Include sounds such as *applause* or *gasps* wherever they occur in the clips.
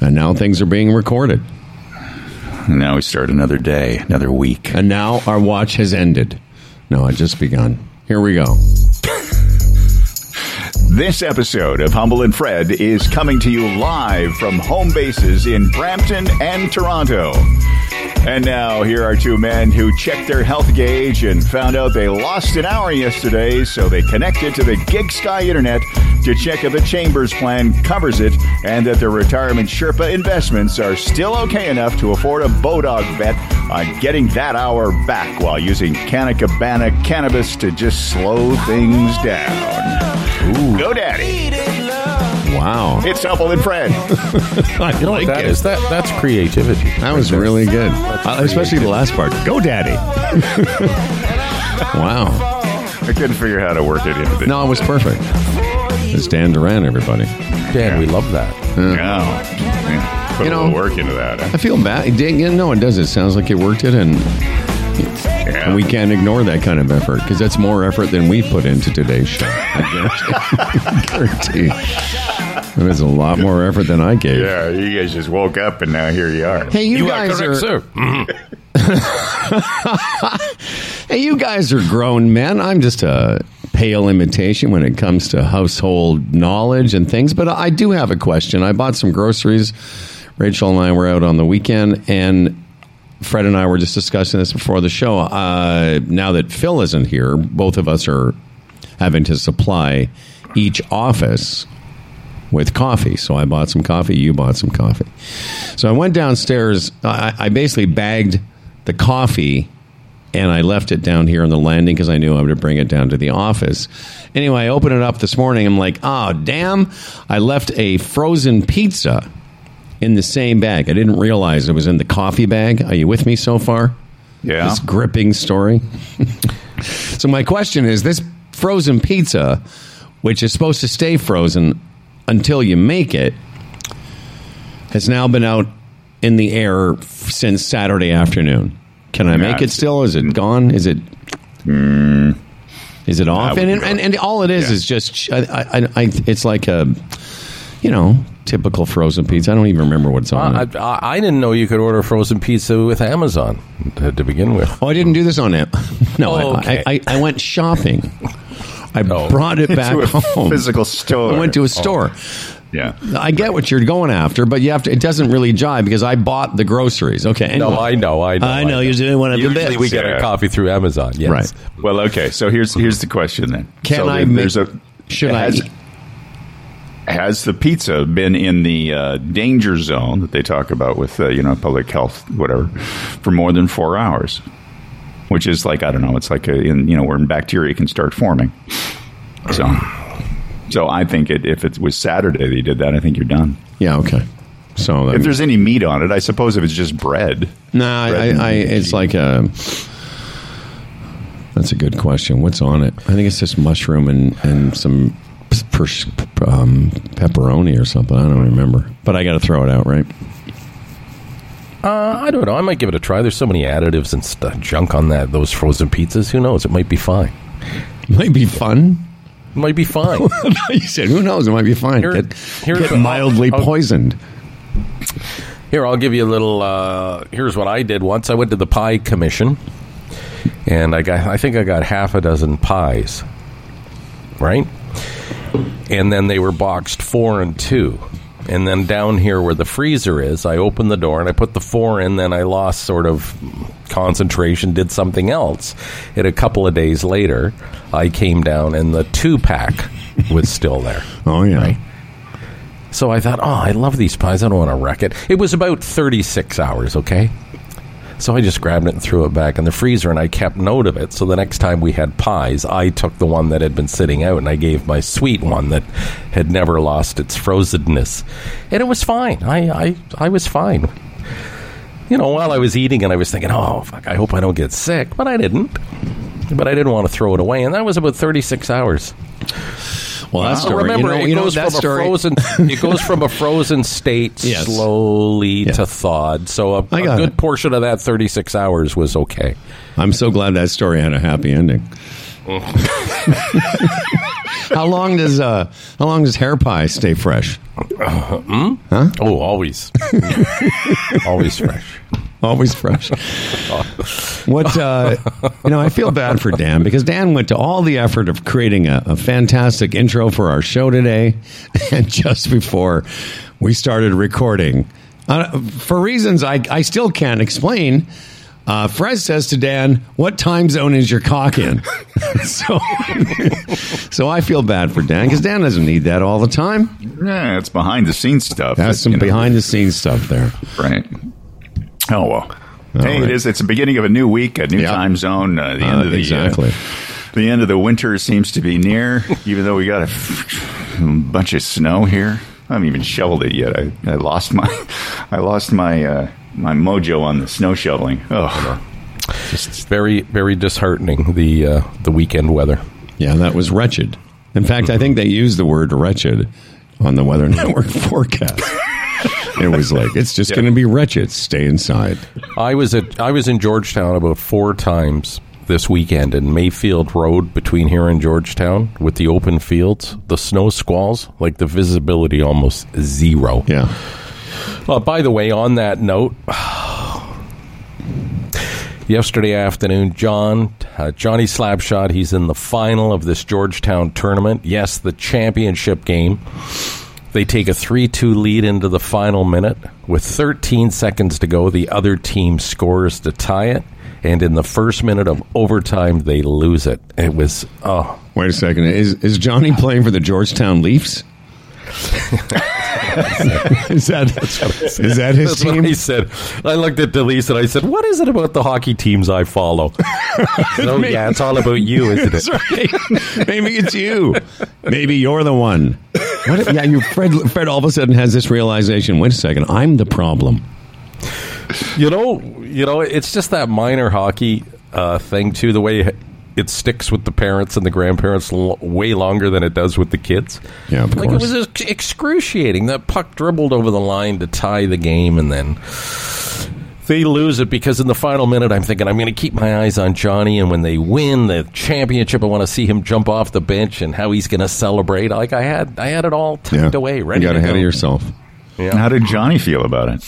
And now things are being recorded. And now we start another day, another week. And now our watch has ended. No, it just begun. Here we go. This episode of Humble and Fred is coming to you live from home bases in Brampton and Toronto. And now, here are two men who checked their health gauge and found out they lost an hour yesterday, so they connected to the GigSky Internet to check if the Chambers plan covers it and that their retirement Sherpa investments are still okay enough to afford a Bodog bet on getting that hour back while using Canna Cabana cannabis to just slow things down. Ooh. Go Daddy. Wow. It's Humble and Fred. *laughs* I You know what that is? That that's creativity. That was really good. Uh, especially the last part. Go, Daddy. *laughs* wow. I couldn't figure out how to work it into the. No, it was perfect. It's Dan Duran, everybody. Dan, we love that. No. Yeah. Put You a know- little work into that. huh? I feel bad. Dan- yeah, No, it does. It sounds like it worked it, and, Yeah. and we can't ignore that kind of effort because that's more effort than we put into today's show. I *laughs* guarantee. guarantee. It was a lot more effort than I gave. yeah, you guys just woke up and now here you are. Hey, you, You guys are correct, are. sir. Mhm. Hey, you guys are grown men. I'm just a pale imitation when it comes to household knowledge and things. But I do have a question. I bought some groceries. Rachel and I were out on the weekend, and Fred and I were just discussing this before the show. Uh, now that Phil isn't here, both of us are having to supply each office with coffee. So I bought some coffee. You bought some coffee. So I went downstairs. I, I basically bagged the coffee and I left it down here on the landing because I knew I would bring it down to the office. Anyway, I opened it up this morning. I'm like, oh, damn. I left a frozen pizza in the same bag. I didn't realize it was in the coffee bag. Are you with me so far? Yeah. This gripping story. *laughs* so my question is this frozen pizza, which is supposed to stay frozen until you make it, has now been out in the air since Saturday afternoon. Can I make it still? Is it mm. gone? Is it? Mm. Is it off? would And, and and all it is Yeah. is just I, I, I, it's like a, you know, typical frozen pizza. I don't even remember what's on ah, I, it. I, I didn't know you could order frozen pizza with Amazon to, to begin with. Oh, I didn't do this on it. *laughs* No, I- oh, Okay. I, I, I went shopping. *laughs* I No. brought it *laughs* back to a home. physical store. I went to a Oh. store. Yeah. I get what you're going after, but you have to. It doesn't really jive because I bought the groceries. Okay, anyway. No, I know, I know. I know you're doing one of the Usually bits. we get Yeah. our coffee through Amazon. Yes. Right. Well, okay. So here's here's the question then. Can so I there- make- There's a. should I has, eat- Has the pizza been in the uh, danger zone that they talk about with uh, you know public health whatever for more than four hours? Which is like I don't know. It's like a, in you know where bacteria can start forming. So. So I think it, if it was Saturday that you did that, I think you're done. Yeah. Okay. So If um, there's any meat on it, I suppose if it's just bread. nah, I, and I, it's like a. That's a good question. What's on it? I think it's just mushroom and and some per, um, pepperoni or something. I don't remember, but I got to throw it out, right? Uh, I don't know. I might give it a try. There's so many additives and stuff, junk on that those frozen pizzas. Who knows? It might be fine. Might be fun. It might be fine. *laughs* you said, "Who knows? It might be fine." Here- get get mildly I'll- poisoned. Here, I'll give you a little. Uh, here's what I did once. I went to the pie commission, and I got. I think I got half a dozen pies. Right, and then they were boxed four and two. And then down here where the freezer is, I opened the door and I put the four in. Then I lost sort of concentration, did something else. And a couple of days later, I came down and the two pack was still there. *laughs* Oh yeah. So I thought, oh, I love these pies. I don't want to wreck it. It was about 36 hours, okay? So I just grabbed it and threw it back in the freezer, and I kept note of it. So the next time we had pies, I took the one that had been sitting out, and I gave my sweet one that had never lost its frozenness, and it was fine. I I, I was fine. You know, while I was eating, and I was thinking, oh, fuck, I hope I don't get sick, but I didn't. But I didn't want to throw it away, and that was about 36 hours. Well, that story. Remember, you know, it you know goes from story. a frozen. it goes from a frozen state *laughs* Yes. slowly to thawed. So a, a good it. portion of that thirty-six hours was okay. I'm so glad that story had a happy ending. *laughs* *laughs* how long does uh, how long does hair pie stay fresh? Oh, always, always fresh. *laughs* Always fresh. what uh, you know, I feel bad for Dan because Dan went to all the effort of creating a, a fantastic intro for our show today, *laughs* and just before we started recording, uh, for reasons I, I still can't explain. Uh, Fred says to Dan, "What time zone is your cock in?" *laughs* so, so I feel bad for Dan because Dan doesn't need that all the time. Yeah, it's behind the scenes stuff. That's that, some you know, behind the scenes stuff there. Right. Oh well. hey, right. it is. It's the beginning of a new week, a new Yeah. time zone. Uh, the Uh, end of the exactly. Uh, the end of the winter seems to be near. even though we got a f- bunch of snow here, I haven't even shoveled it yet. I, I lost my *laughs* I lost my uh, my mojo on the snow shoveling. Oh, It's very, very disheartening. The uh, the weekend weather. Yeah, that was wretched. In fact, I think they used the word wretched on the Weather *laughs* Network forecast. It was like it's just going to be wretched. Stay inside. I was at I was in Georgetown about four times this weekend in Mayfield Road between here and Georgetown with the open fields, the snow squalls, like the visibility almost zero. Yeah, Uh, by the way, on that note, *sighs* yesterday afternoon, John uh, Johnny Slapshot, he's in the final of this Georgetown tournament. Yes, the championship game. They take a 3 2 lead into the final minute. With 13 seconds to go, the other team scores to tie it. And in the first minute of overtime, they lose it. It was, oh, wait a second. Is is Johnny playing for the Georgetown Leafs? *laughs* is that is that his That's what team? he said. I looked at Delise and I said, "What is it about the hockey teams I follow?" *laughs* oh yeah, it's all about you, isn't it? Right. Maybe it's you. Maybe you're the one. What yeah, you Fred. Fred all of a sudden has this realization. Wait a second. I'm the problem. You know, you know, it's just that minor hockey uh, thing too. The way it sticks with the parents and the grandparents l- way longer than it does with the kids. Yeah, of like course. it was ex- excruciating. That puck dribbled over the line to tie the game, and then they lose it because in the final minute, I'm thinking I'm going to keep my eyes on Johnny, and when they win the championship, I want to see him jump off the bench and how he's going to celebrate. Like I had, I had it all tucked Yeah, away, ready. You got to ahead go. of yourself. how did Johnny feel about it?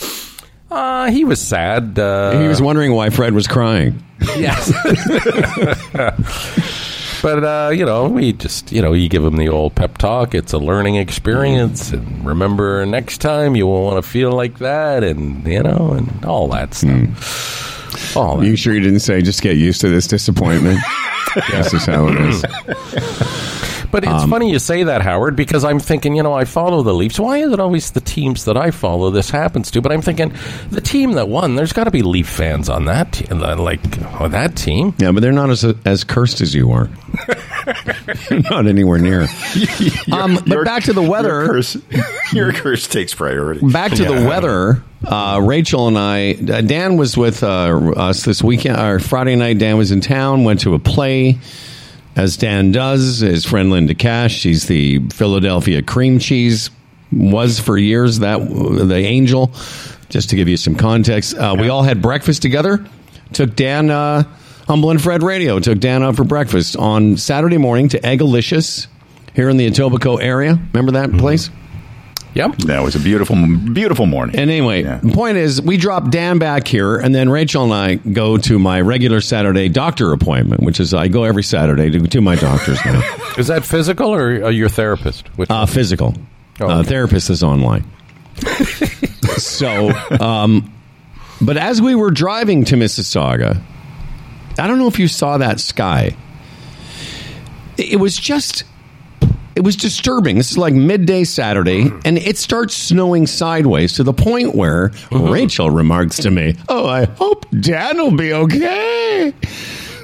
Uh, he was sad. Uh, he was wondering why Fred was crying. Yes. but, uh, you know, we just, you know, you give them the old pep talk. It's a learning experience. And remember, next time you won't want to feel like that. And, you know, and all that stuff. All that. You sure you didn't say just get used to this disappointment? *laughs* this is how it is. But Um, it's funny you say that, Howard, because I'm thinking, you know, I follow the Leafs. Why is it always the teams that I follow this happens to? But I'm thinking, the team that won, there's got to be Leaf fans on that team, like on that team. Yeah, but they're not as as cursed as you are. *laughs* not anywhere near. *laughs* um, but Your- back to the Your weather. curse, your curse takes priority. Back to the weather. Uh, Rachel and I. uh, Dan was with uh, us this weekend. Or Friday night, Dan was in town. Went to a play, as Dan does. His friend Linda Cash. She's the Philadelphia cream cheese. Was for years that the angel. Just to give you some context, uh, we all had breakfast together. Took Dan. Uh, Humble and Fred Radio took Dan out for breakfast on Saturday morning to Eggalicious here in the Etobicoke area. Remember that place? Yep. That was a beautiful, beautiful morning. And anyway, Yeah. the point is, we drop Dan back here, and then Rachel and I go to my regular Saturday doctor appointment, which is I go every Saturday to, to my doctor's now. *laughs* Is that physical or uh, your therapist? Which Uh, physical. Oh, uh, therapist is online. *laughs* so, um, but as we were driving to Mississauga, I don't know if you saw that sky. It it was just. It was disturbing. This is like midday Saturday, and it starts snowing sideways to the point where Rachel remarks to me, Oh, I hope Dan will be okay.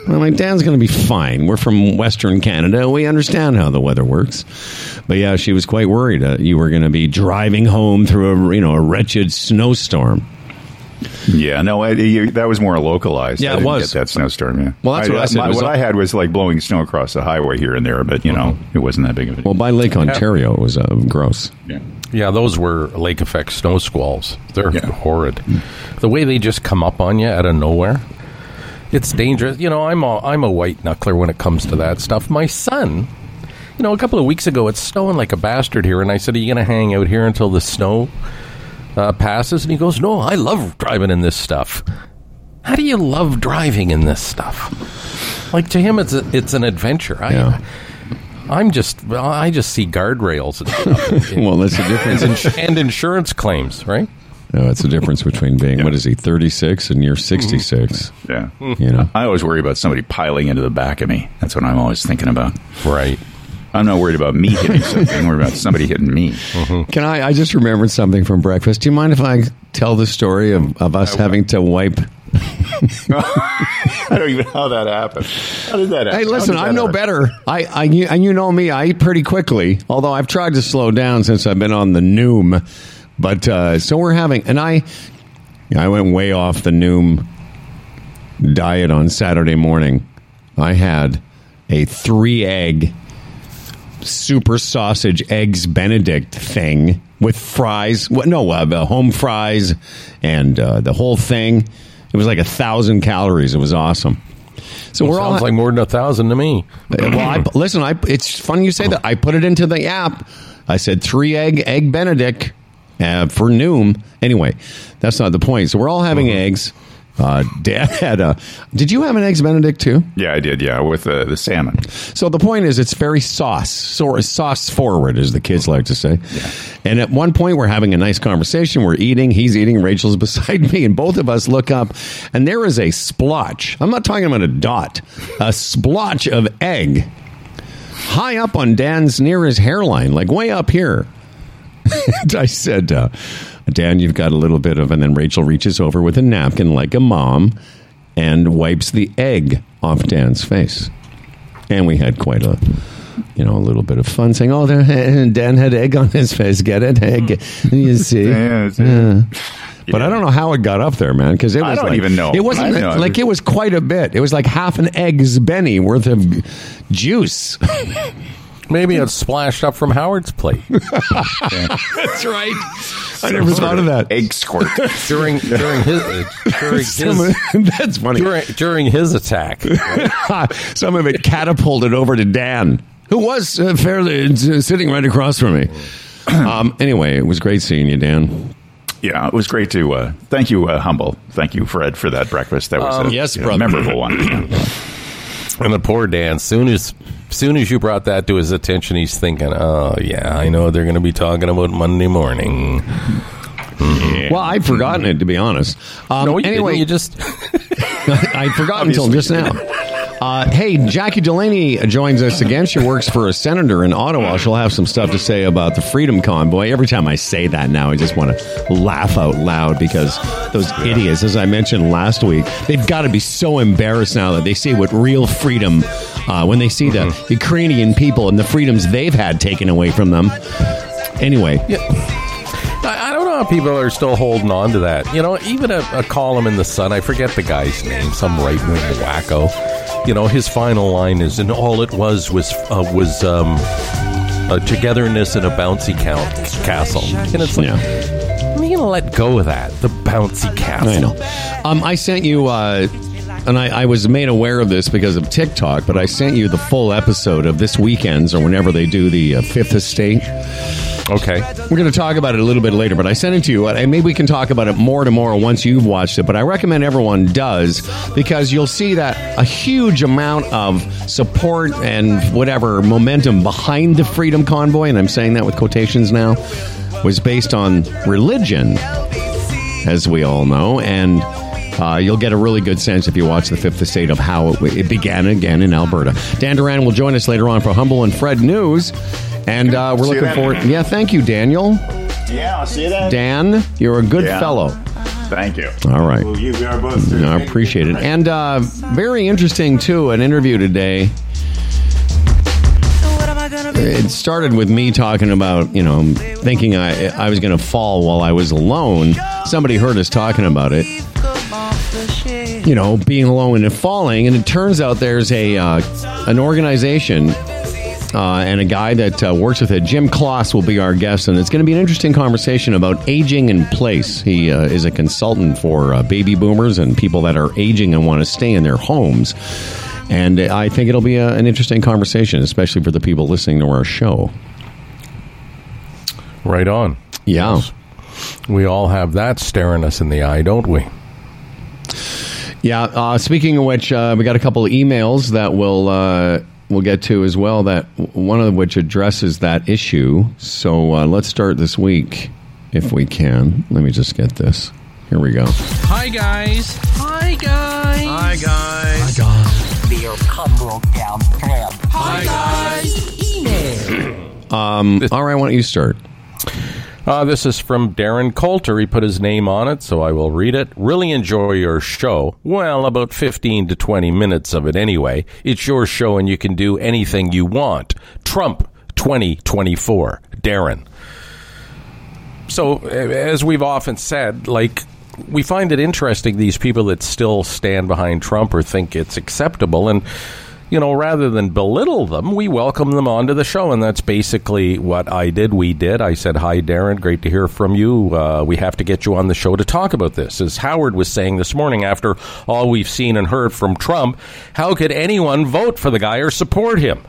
And I'm like, Dan's going to be fine. We're from Western Canada. We understand how the weather works. But yeah, she was quite worried uh, you were going to be driving home through a you know a wretched snowstorm. Yeah, no, I, you, that was more localized. Yeah, I it didn't was. Get that snowstorm. Yeah. Well, that's what I said. my- It was what a- I had was like blowing snow across the highway here and there, but you know, it wasn't that big of a deal. Well, by Lake Ontario, it was uh, gross. yeah. Yeah, those were lake effect snow squalls. They're Yeah. horrid. The way they just come up on you out of nowhere. It's dangerous. You know, I'm a, I'm a white knuckler when it comes to that stuff. My son, You know, a couple of weeks ago, it's snowing like a bastard here, and I said, "Are you going to hang out here until the snow uh, passes?" And he goes, "No, I love driving in this stuff." How do you love driving in this stuff? Like to him, it's a, it's an adventure. I, Yeah. I'm just well, I just see guardrails and stuff, *laughs* and, Well, that's the difference. and, and insurance claims, right? No, it's the difference between being what is he, thirty six, and you're sixty six. Yeah. You know. I always worry about somebody piling into the back of me. That's what I'm always thinking about. Right. I'm not worried about me hitting *laughs* something. I'm worried about somebody hitting me. Can I? I just remembered something from breakfast. Do you mind if I tell the story of, of us having to wipe? *laughs* *laughs* I don't even know how that happened. How did that happen? Hey, listen, I'm no better. I, I, you- and you know me, I eat pretty quickly. Although I've tried to slow down since I've been on the Noom. But uh, so we're having, and I, I went way off the Noom diet on Saturday morning. I had a three egg super sausage eggs Benedict thing with fries. What? No, uh, home fries and uh, the whole thing. It was like a thousand calories. It was awesome. So we're all like more than a thousand to me. uh, well, I, listen, I, it's funny you say that. I put it into the app. I said three egg, egg Benedict uh, for Noom. Anyway, that's not the point. So we're all having eggs. Uh, *laughs* Dad had a. Did you have an eggs Benedict too? Yeah, I did. Yeah, with uh, the salmon. So the point is, it's very sauce, so sauce forward, as the kids like to say. And at one point, we're having a nice conversation. We're eating. He's eating. Rachel's *laughs* beside me, and both of us look up, and there is a splotch. I'm not talking about a dot, a splotch of egg high up on Dan's near his hairline, like way up here. *laughs* and I said, uh, Dan, you've got a little bit of, and then Rachel reaches over with a napkin like a mom and wipes the egg off Dan's face. And we had quite a, you know, a little bit of fun saying, oh, there, *laughs* Dan had egg on his face. Get it? Egg. Mm. You *laughs* see? Yeah, Yeah. But I don't know how it got up there, man. Because it I don't like- even know. It wasn't know. like it was quite a bit. It was like half an egg's Benny worth of juice. *laughs* Maybe it splashed up from Howard's plate That's right. I never thought of that. Egg squirt. *laughs* during *laughs* during his uh, during *laughs* Some his of- that's funny. during, during his attack. Some of it catapulted over to Dan, who was uh, fairly uh, sitting right across from me. Um, anyway, it was great seeing you, Dan. yeah, it was great to. Uh, thank you, uh, humble. Thank you, Fred, for that breakfast. That was a Um, yes, you know, brother. memorable one. And the poor Dan, soon as soon as you brought that to his attention, he's thinking, "Oh yeah, I know they're going to be talking about Monday morning." Well, I'd forgotten it to be honest. Um, No, you anyway, didn't. you just *laughs* *laughs* I'd forgotten until just now. Uh, hey, Jackie Delaney joins us again. She works for a senator in Ottawa. She'll have some stuff to say about the Freedom Convoy. Every time I say that now, I just want to laugh out loud because those idiots, as I mentioned last week, they've got to be so embarrassed now that they say what real freedom, uh, when they see the Ukrainian people and the freedoms they've had taken away from them. Anyway, I, I don't know how people are still holding on to that. You know, even a, a column in the Sun. I forget the guy's name. Some right wing wacko. You know, his final line is, "And all it was was uh, was um, a togetherness in a bouncy count castle." And it's like, yeah. I'm gonna let go of that. The bouncy castle. I know. Um, I sent you, uh, and I, I was made aware of this because of TikTok, but I sent you the full episode of this weekend's or whenever they do the uh, Fifth Estate. Okay. We're going to talk about it a little bit later, but I sent it to you, and maybe we can talk about it more tomorrow once you've watched it. But I recommend everyone does because you'll see that a huge amount of support and whatever momentum behind the Freedom Convoy, and I'm saying that with quotations now, was based on religion, as we all know, and. Uh, you'll get a really good sense if you watch the Fifth Estate of how it, it began again in Alberta. Dan Duran will join us later on for Humble and Fred News, and uh, we're See looking forward. Yeah, thank you, Daniel. Yeah, I'll see you then. Dan, you're a good Yeah. fellow. Thank you. All right. Well, you are both. I appreciate it. And uh, very interesting, too, an interview today. It started with me talking about, you know, thinking I, I was going to fall while I was alone. Somebody heard us talking about it. You know, being alone and falling. And it turns out there's a uh, an organization uh, and a guy that uh, works with it. Jim Kloss will be our guest, and it's going to be an interesting conversation about aging in place. He uh, is a consultant for uh, baby boomers and people that are aging and want to stay in their homes. And I think it'll be a, an interesting conversation, especially for the people listening to our show. Right on. Yeah. We all have that staring us in the eye, don't we? Yeah. Uh, speaking of which, uh, we got a couple of emails that we'll uh, we'll get to as well. That one of which addresses that issue. So uh, let's start this week if we can. Let me just get this. Here we go. Hi guys. Hi guys. Hi guys. Beer come broke down thread. Hi guys. Um, all right. Why don't you start? Uh, this is from Darren Coulter. He put his name on it, so I will read it. Really enjoy your show. Well, about 15 to 20 minutes of it anyway. It's your show and you can do anything you want. Trump 2024. Darren. So, as we've often said, like, we find it interesting, these people that still stand behind Trump or think it's acceptable. And, you know, rather than belittle them, we welcome them onto the show. And that's basically what I did. We did. I said, Hi, Darren. Great to hear from you. Uh, we have to get you on the show to talk about this. As Howard was saying this morning, after all we've seen and heard from Trump, how could anyone vote for the guy or support him?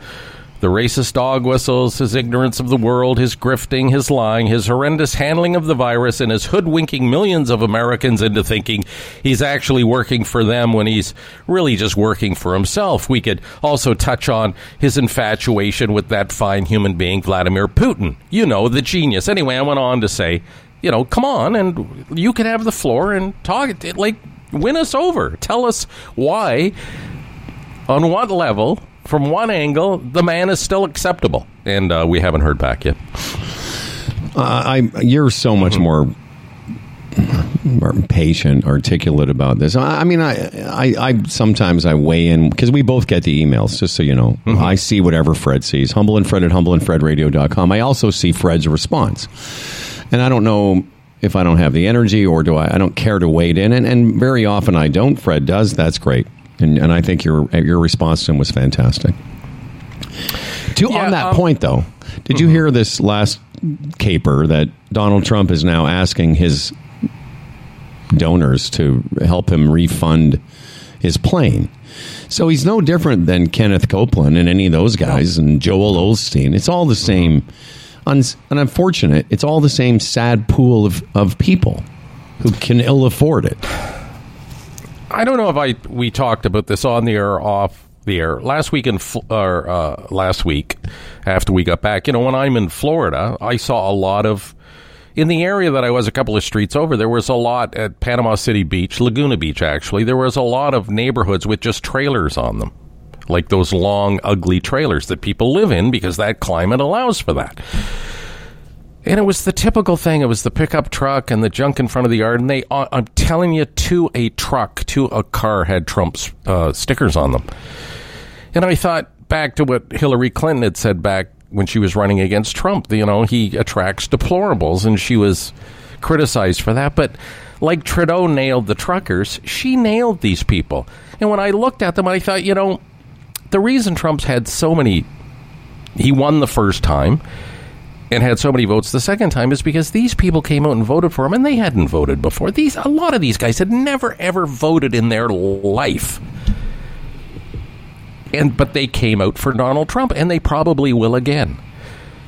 The racist dog whistles, his ignorance of the world, his grifting, his lying, his horrendous handling of the virus, and his hoodwinking millions of Americans into thinking he's actually working for them when he's really just working for himself. We could also touch on his infatuation with that fine human being, Vladimir Putin. You know, the genius. Anyway, I went on to say, you know, come on, and you can have the floor and talk, like, win us over. Tell us why, on what level, from one angle, the man is still acceptable, and uh, we haven't heard back yet. Uh, I you're so much more, more patient, articulate about this. I, I mean, I, I, I sometimes I weigh in because we both get the emails. Just so you know, I see whatever Fred sees. Humble and Fred at humbleandfredradio.com. I also see Fred's response, and I don't know if I don't have the energy or do I? I don't care to wade in, and, and very often I don't. Fred does. That's great, and and I think your your response to him was fantastic. To, Yeah, on that um, point, though, did you hear this last caper that Donald Trump is now asking his donors to help him refund his plane? So he's no different than Kenneth Copeland and any of those guys and Joel Osteen. It's all the same. Un- and unfortunate, it's all the same sad pool of, of people who can ill afford it. I don't know if I we talked about this on the air or off the air last week in or uh, last week after we got back. You know, when I'm in Florida, I saw a lot of in the area that I was a couple of streets over. There was a lot at Panama City Beach, Laguna Beach. Actually, there was a lot of neighborhoods with just trailers on them, like those long, ugly trailers that people live in because that climate allows for that. And it was the typical thing. It was the pickup truck and the junk in front of the yard. And they, uh, I'm telling you, to a truck, to a car had Trump's uh, stickers on them. And I thought back to what Hillary Clinton had said back when she was running against Trump. You know, he attracts deplorables, and she was criticized for that. But like Trudeau nailed the truckers, she nailed these people. And when I looked at them, I thought, you know, the reason Trump's had so many, he won the first time and had so many votes the second time is because these people came out and voted for him and they hadn't voted before. These a lot of these guys had never ever voted in their life. And but they came out for Donald Trump and they probably will again.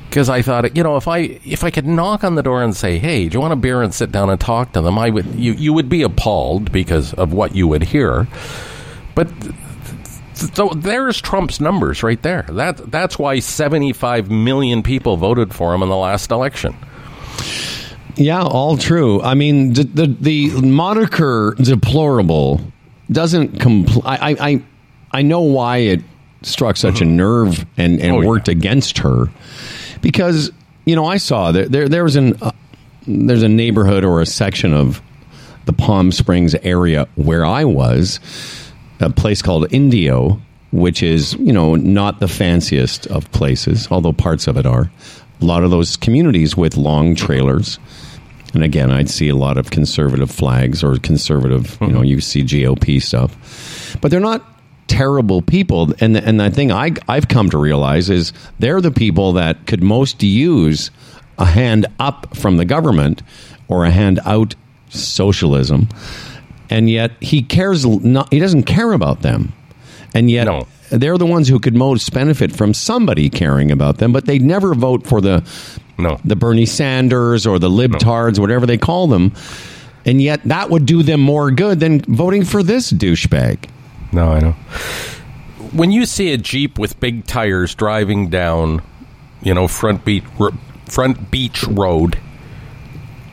Because I thought, you know, if I if I could knock on the door and say, "Hey, do you want a beer and sit down and talk to them?" I would you you would be appalled because of what you would hear. But so there's Trump's numbers right there. That that's why 75 million people voted for him in the last election. Yeah, all true. I mean, the the, the moniker "deplorable" doesn't compl- I, I I I know why it struck such a nerve and and Oh, yeah. worked against her because you know I saw that there there was an uh, there's a neighborhood or a section of the Palm Springs area where I was a place called Indio, which is you know not the fanciest of places, although parts of it are. A lot of those communities with long trailers, and again, I'd see a lot of conservative flags or conservative, you know, hmm. you see GOP stuff, but they're not terrible people. And and the thing I I've come to realize is they're the people that could most use a hand up from the government or a hand out socialism and yet he cares not he doesn't care about them and yet No. they're the ones who could most benefit from somebody caring about them. But they never vote for the No. the Bernie Sanders or the libtards, whatever they call them. And yet that would do them more good than voting for this douchebag. No, I know. When you see a Jeep with big tires driving down, you know, front beach, front beach road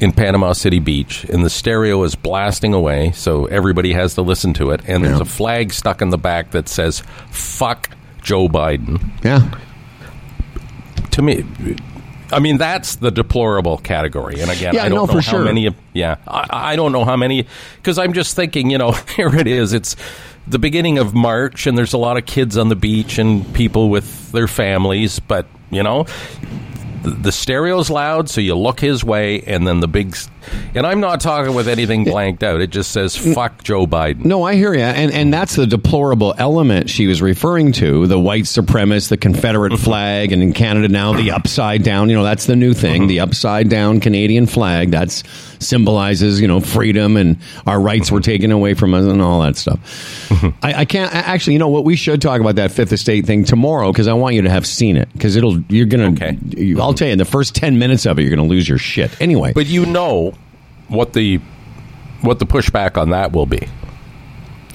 in Panama City Beach, and the stereo is blasting away, so everybody has to listen to it, and there's a flag stuck in the back that says "fuck Joe Biden." Yeah. To me, I mean that's the deplorable category. And again, Yeah, I don't no, know how sure. many. Yeah, I, I don't know how many because I'm just thinking. You know, *laughs* here it is. It's the beginning of March, and there's a lot of kids on the beach and people with their families. But you know, the, stereo's loud, so you look his way, and then the big. And I'm not talking with anything blanked out. It just says "fuck Joe Biden." No, I hear you, and and that's the deplorable element she was referring to: the white supremacist, the Confederate mm-hmm. flag, and in Canada now the upside down. You know, that's the new thing: mm-hmm. the upside down Canadian flag. That symbolizes you know freedom and our rights were mm-hmm. taken away from us and all that stuff. I, I can't actually. You know what? We should talk about that Fifth Estate thing tomorrow because I want you to have seen it because it'll. You're gonna. Okay. you- I'll tell you in the first ten minutes of it, you're gonna lose your shit. Anyway, But you know what the what the pushback on that will be.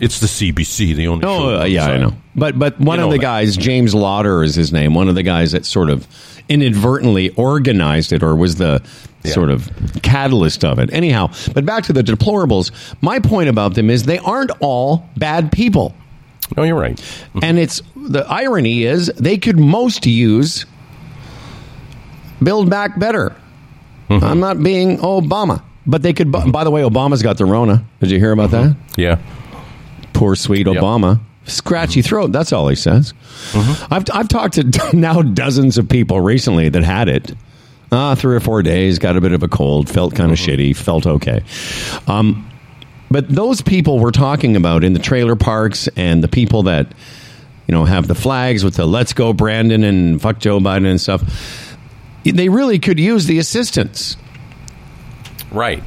It's the CBC, the only. Oh, uh, yeah, I know. But but one You of the that. guys, James Bauder is his name. One of the guys that sort of inadvertently organized it or was the Yeah. sort of catalyst of it. Anyhow, but back to the deplorables. My point about them is they aren't all bad people. No, you're right. And it's the irony is they could most use build back better. I'm not being Obama, but they could. By the way, Obama's got the Rona. Did you hear about that? Yeah. poor sweet Yep. Obama. Scratchy throat. That's all he says. I've I've talked to *laughs* now dozens of people recently that had it. Ah, three or four days, got a bit of a cold, felt kind of shitty, felt okay. Um, but those people we're talking about in the trailer parks and the people that you know have the flags with the "Let's go Brandon" and "Fuck Joe Biden" and stuff, they really could use the assistance, Right.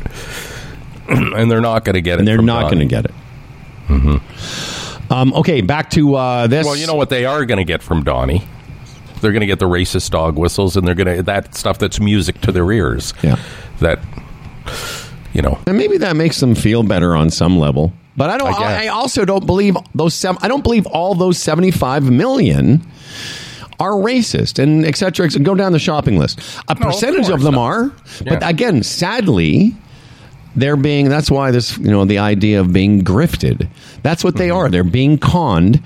*clears throat* and they're not going to get it. and they're not going to get it. Um, okay, back to uh, this. Well, you know what they are going to get from Donnie? They're going to get the racist dog whistles, and they're going to that stuff that's music to their ears. Yeah. That you know. And maybe that makes them feel better on some level. But I don't. I I. Also don't believe those. Seven, I don't believe all those seventy-five million are racist and et cetera, et cetera. Go down the shopping list. A of percentage of, course them not. are, but Yeah. again, sadly, they're being. That's why this. You know, the idea of being grifted. That's what Mm-hmm. they are. They're being conned.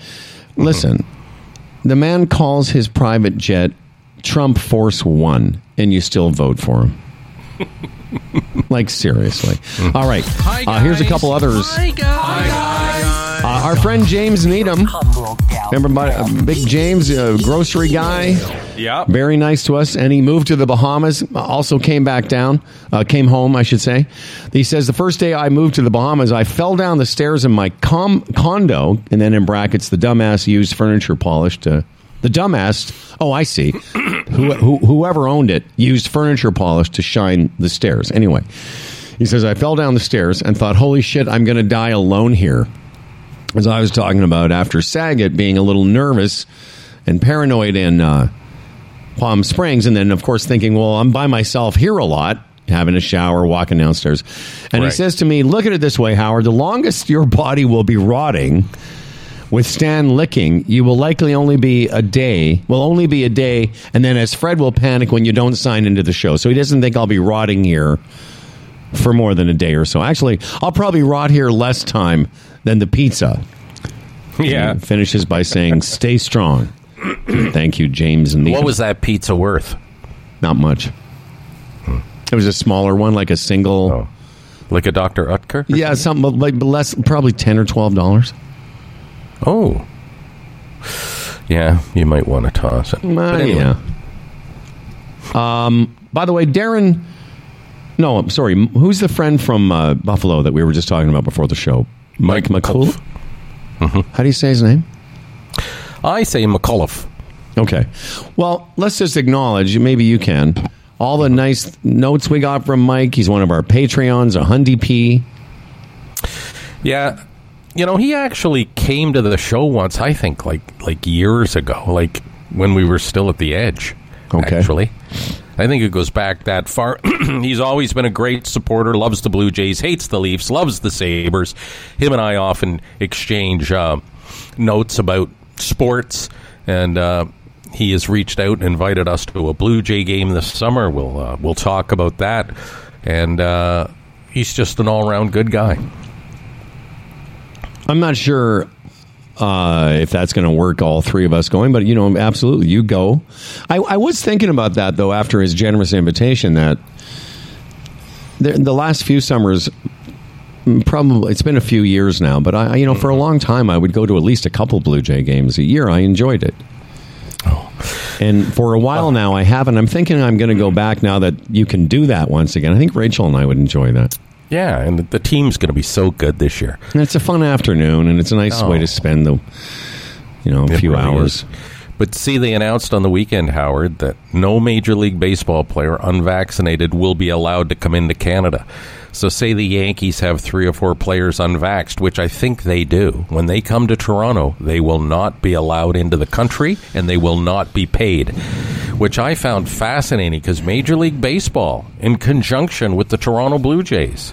Listen, the man calls his private jet Trump Force One, and you still vote for him. *laughs* like seriously. All right. Hi, Uh, here's a couple others. Hi, guys. Uh, our friend James Needham. Remember, my, uh, Big James, uh, grocery guy. Yeah. Very nice to us, and he moved to the Bahamas. Also came back down, uh, came home, I should say. He says the first day I moved to the Bahamas, I fell down the stairs in my com- condo, and then in brackets, the dumbass used furniture polish to. The dumbass. Oh, I see. *clears throat* who, who, whoever owned it used furniture polish to shine the stairs. Anyway, he says I fell down the stairs and thought, "Holy shit, I'm going to die alone here." As I was talking about after Saget being a little nervous and paranoid in uh, Palm Springs, and then of course thinking, well, I'm by myself here a lot, having a shower, walking downstairs, and he says to me, "Look at it this way, Howard. The longest your body will be rotting." with Withstand licking, you will likely only be a day, will only be a day, and then as Fred will panic when you don't sign into the show. So he doesn't think I'll be rotting here for more than a day or so. Actually, I'll probably rot here less time than the pizza. *laughs* Yeah. He finishes by saying, "Stay strong." *clears throat* Thank you, James. And What was that pizza worth? not much? It was a smaller one, like a single. Oh. Like a Dr. Oetker? Yeah, something like less, probably ten or twelve dollars. Oh. Yeah, you might want to toss it. But anyway. yeah. Um. By the way, Darren. No, I'm sorry. Who's the friend from uh, Buffalo that we were just talking about before the show? Mike, McCool. McAuliffe. Mm-hmm. How do you say his name? I say McAuliffe. Okay. Well, let's just acknowledge, maybe you can, all the nice notes we got from Mike. He's one of our Patreons, a Hundy P. Yeah. you know, he actually came to the show once. I think like like years ago, like when we were still at the Edge. Okay. Actually, I think it goes back that far. *clears throat* He's always been a great supporter. Loves the Blue Jays. Hates the Leafs. Loves the Sabres. Him and I often exchange uh, notes about sports and. Uh, he has reached out and invited us to a Blue Jay game this summer. We'll uh, we'll talk about that, and uh, he's just an all around good guy. I'm not sure uh, if that's going to work. All three of us going, but you know, absolutely, you go. I, I was thinking about that though after his generous invitation. That the, the last few summers, mm, probably it's been a few years now, but I, you know, for a long time, I would go to at least a couple Blue Jay games a year. I enjoyed it. And for a while now, I haven't. I'm thinking I'm going to go back now that you can do that once again. I think Rachel and I would enjoy that. Yeah, and the, the team's going to be so good this year. And it's a fun afternoon, and it's a nice Oh. way to spend the, you know, a It few hours. is. But see, they announced on the weekend, Howard, that no Major League Baseball player unvaccinated will be allowed to come into Canada. So, say the Yankees have three or four players unvaxxed, which I think they do. When they come to Toronto, they will not be allowed into the country and they will not be paid, which I found fascinating because Major League Baseball, in conjunction with the Toronto Blue Jays,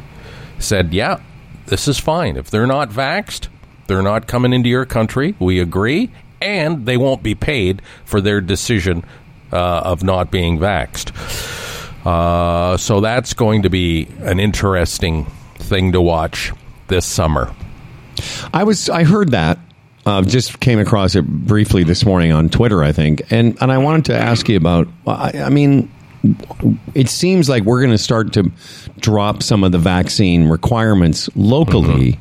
said, yeah, this is fine. If they're not vaxxed, they're not coming into your country. We agree. And they won't be paid for their decision uh, of not being vaxxed. Uh, so that's going to be an interesting thing to watch this summer. I was I heard that. Uh, just came across it briefly this morning on Twitter, I think, and and I wanted to ask you about. I, I mean, it seems like we're going to start to drop some of the vaccine requirements locally,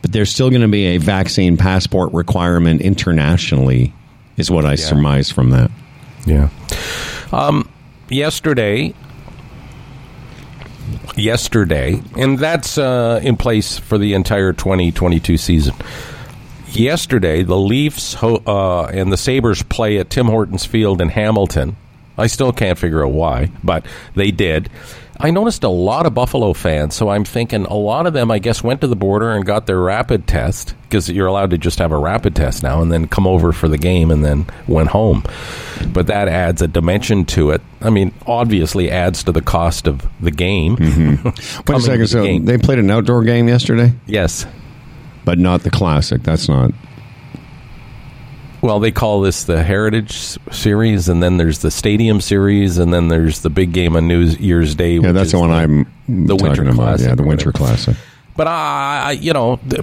but there's still going to be a vaccine passport requirement internationally. Is what I surmise from that. Yeah. Um, yesterday, yesterday, and that's uh, in place for the entire 2022 season. Yesterday, the Leafs ho- uh, and the Sabres play at Tim Hortons Field in Hamilton. I still can't figure out why, but they did. I noticed a lot of Buffalo fans, so I'm thinking a lot of them, I guess, went to the border and got their rapid test because you're allowed to just have a rapid test now and then come over for the game and then went home. But that adds a dimension to it. I mean, obviously adds to the cost of the game. Mm-hmm. *laughs* Wait a second. So game. they played an outdoor game yesterday, Yes. but not the classic. That's not. Well, they call this the Heritage Series, and then there's the Stadium Series, and then there's the big game on New Year's Day. Yeah, that's the one I'm the Winter about. Classic Yeah, the Winter whatever. Classic. But I, I- you know, the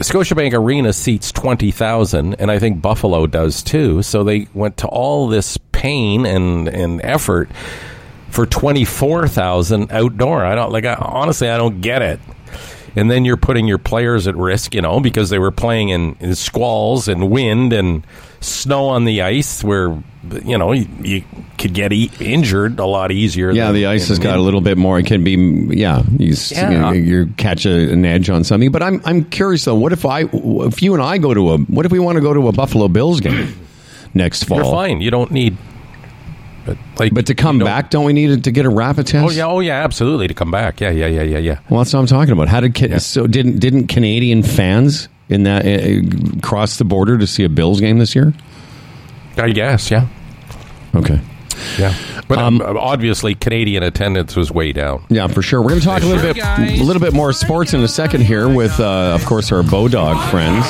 Scotiabank Arena seats twenty thousand, and I think Buffalo does too. So they went to all this pain and and effort for twenty four thousand outdoor. I don't like. I, honestly, I don't get it. And then you're putting your players at risk, you know, because they were playing in, in squalls and wind and snow on the ice, where you know you, you could get e- injured a lot easier. Yeah, than the ice in has an got a little bit more. It can be, yeah, you, Yeah. you, you catch a, an edge on something. But I'm I'm curious though. What if I, if you and I go to a, what if we want to go to a Buffalo Bills game next fall? You're fine. You don't need. But like, But to come back, don't we need it to get a rapid test? Oh yeah, oh yeah, absolutely to come back. Yeah, yeah, yeah, yeah, yeah. Well, that's what I'm talking about. How did Ca- so didn't didn't Canadian fans in that uh, cross the border to see a Bills game this year? I guess. Yeah, Okay. yeah. But um, obviously, Canadian attendance was way down. Yeah, for sure. We're going to talk a little bit, a little bit more sports in a second here with, uh, of course, our Bodog friends.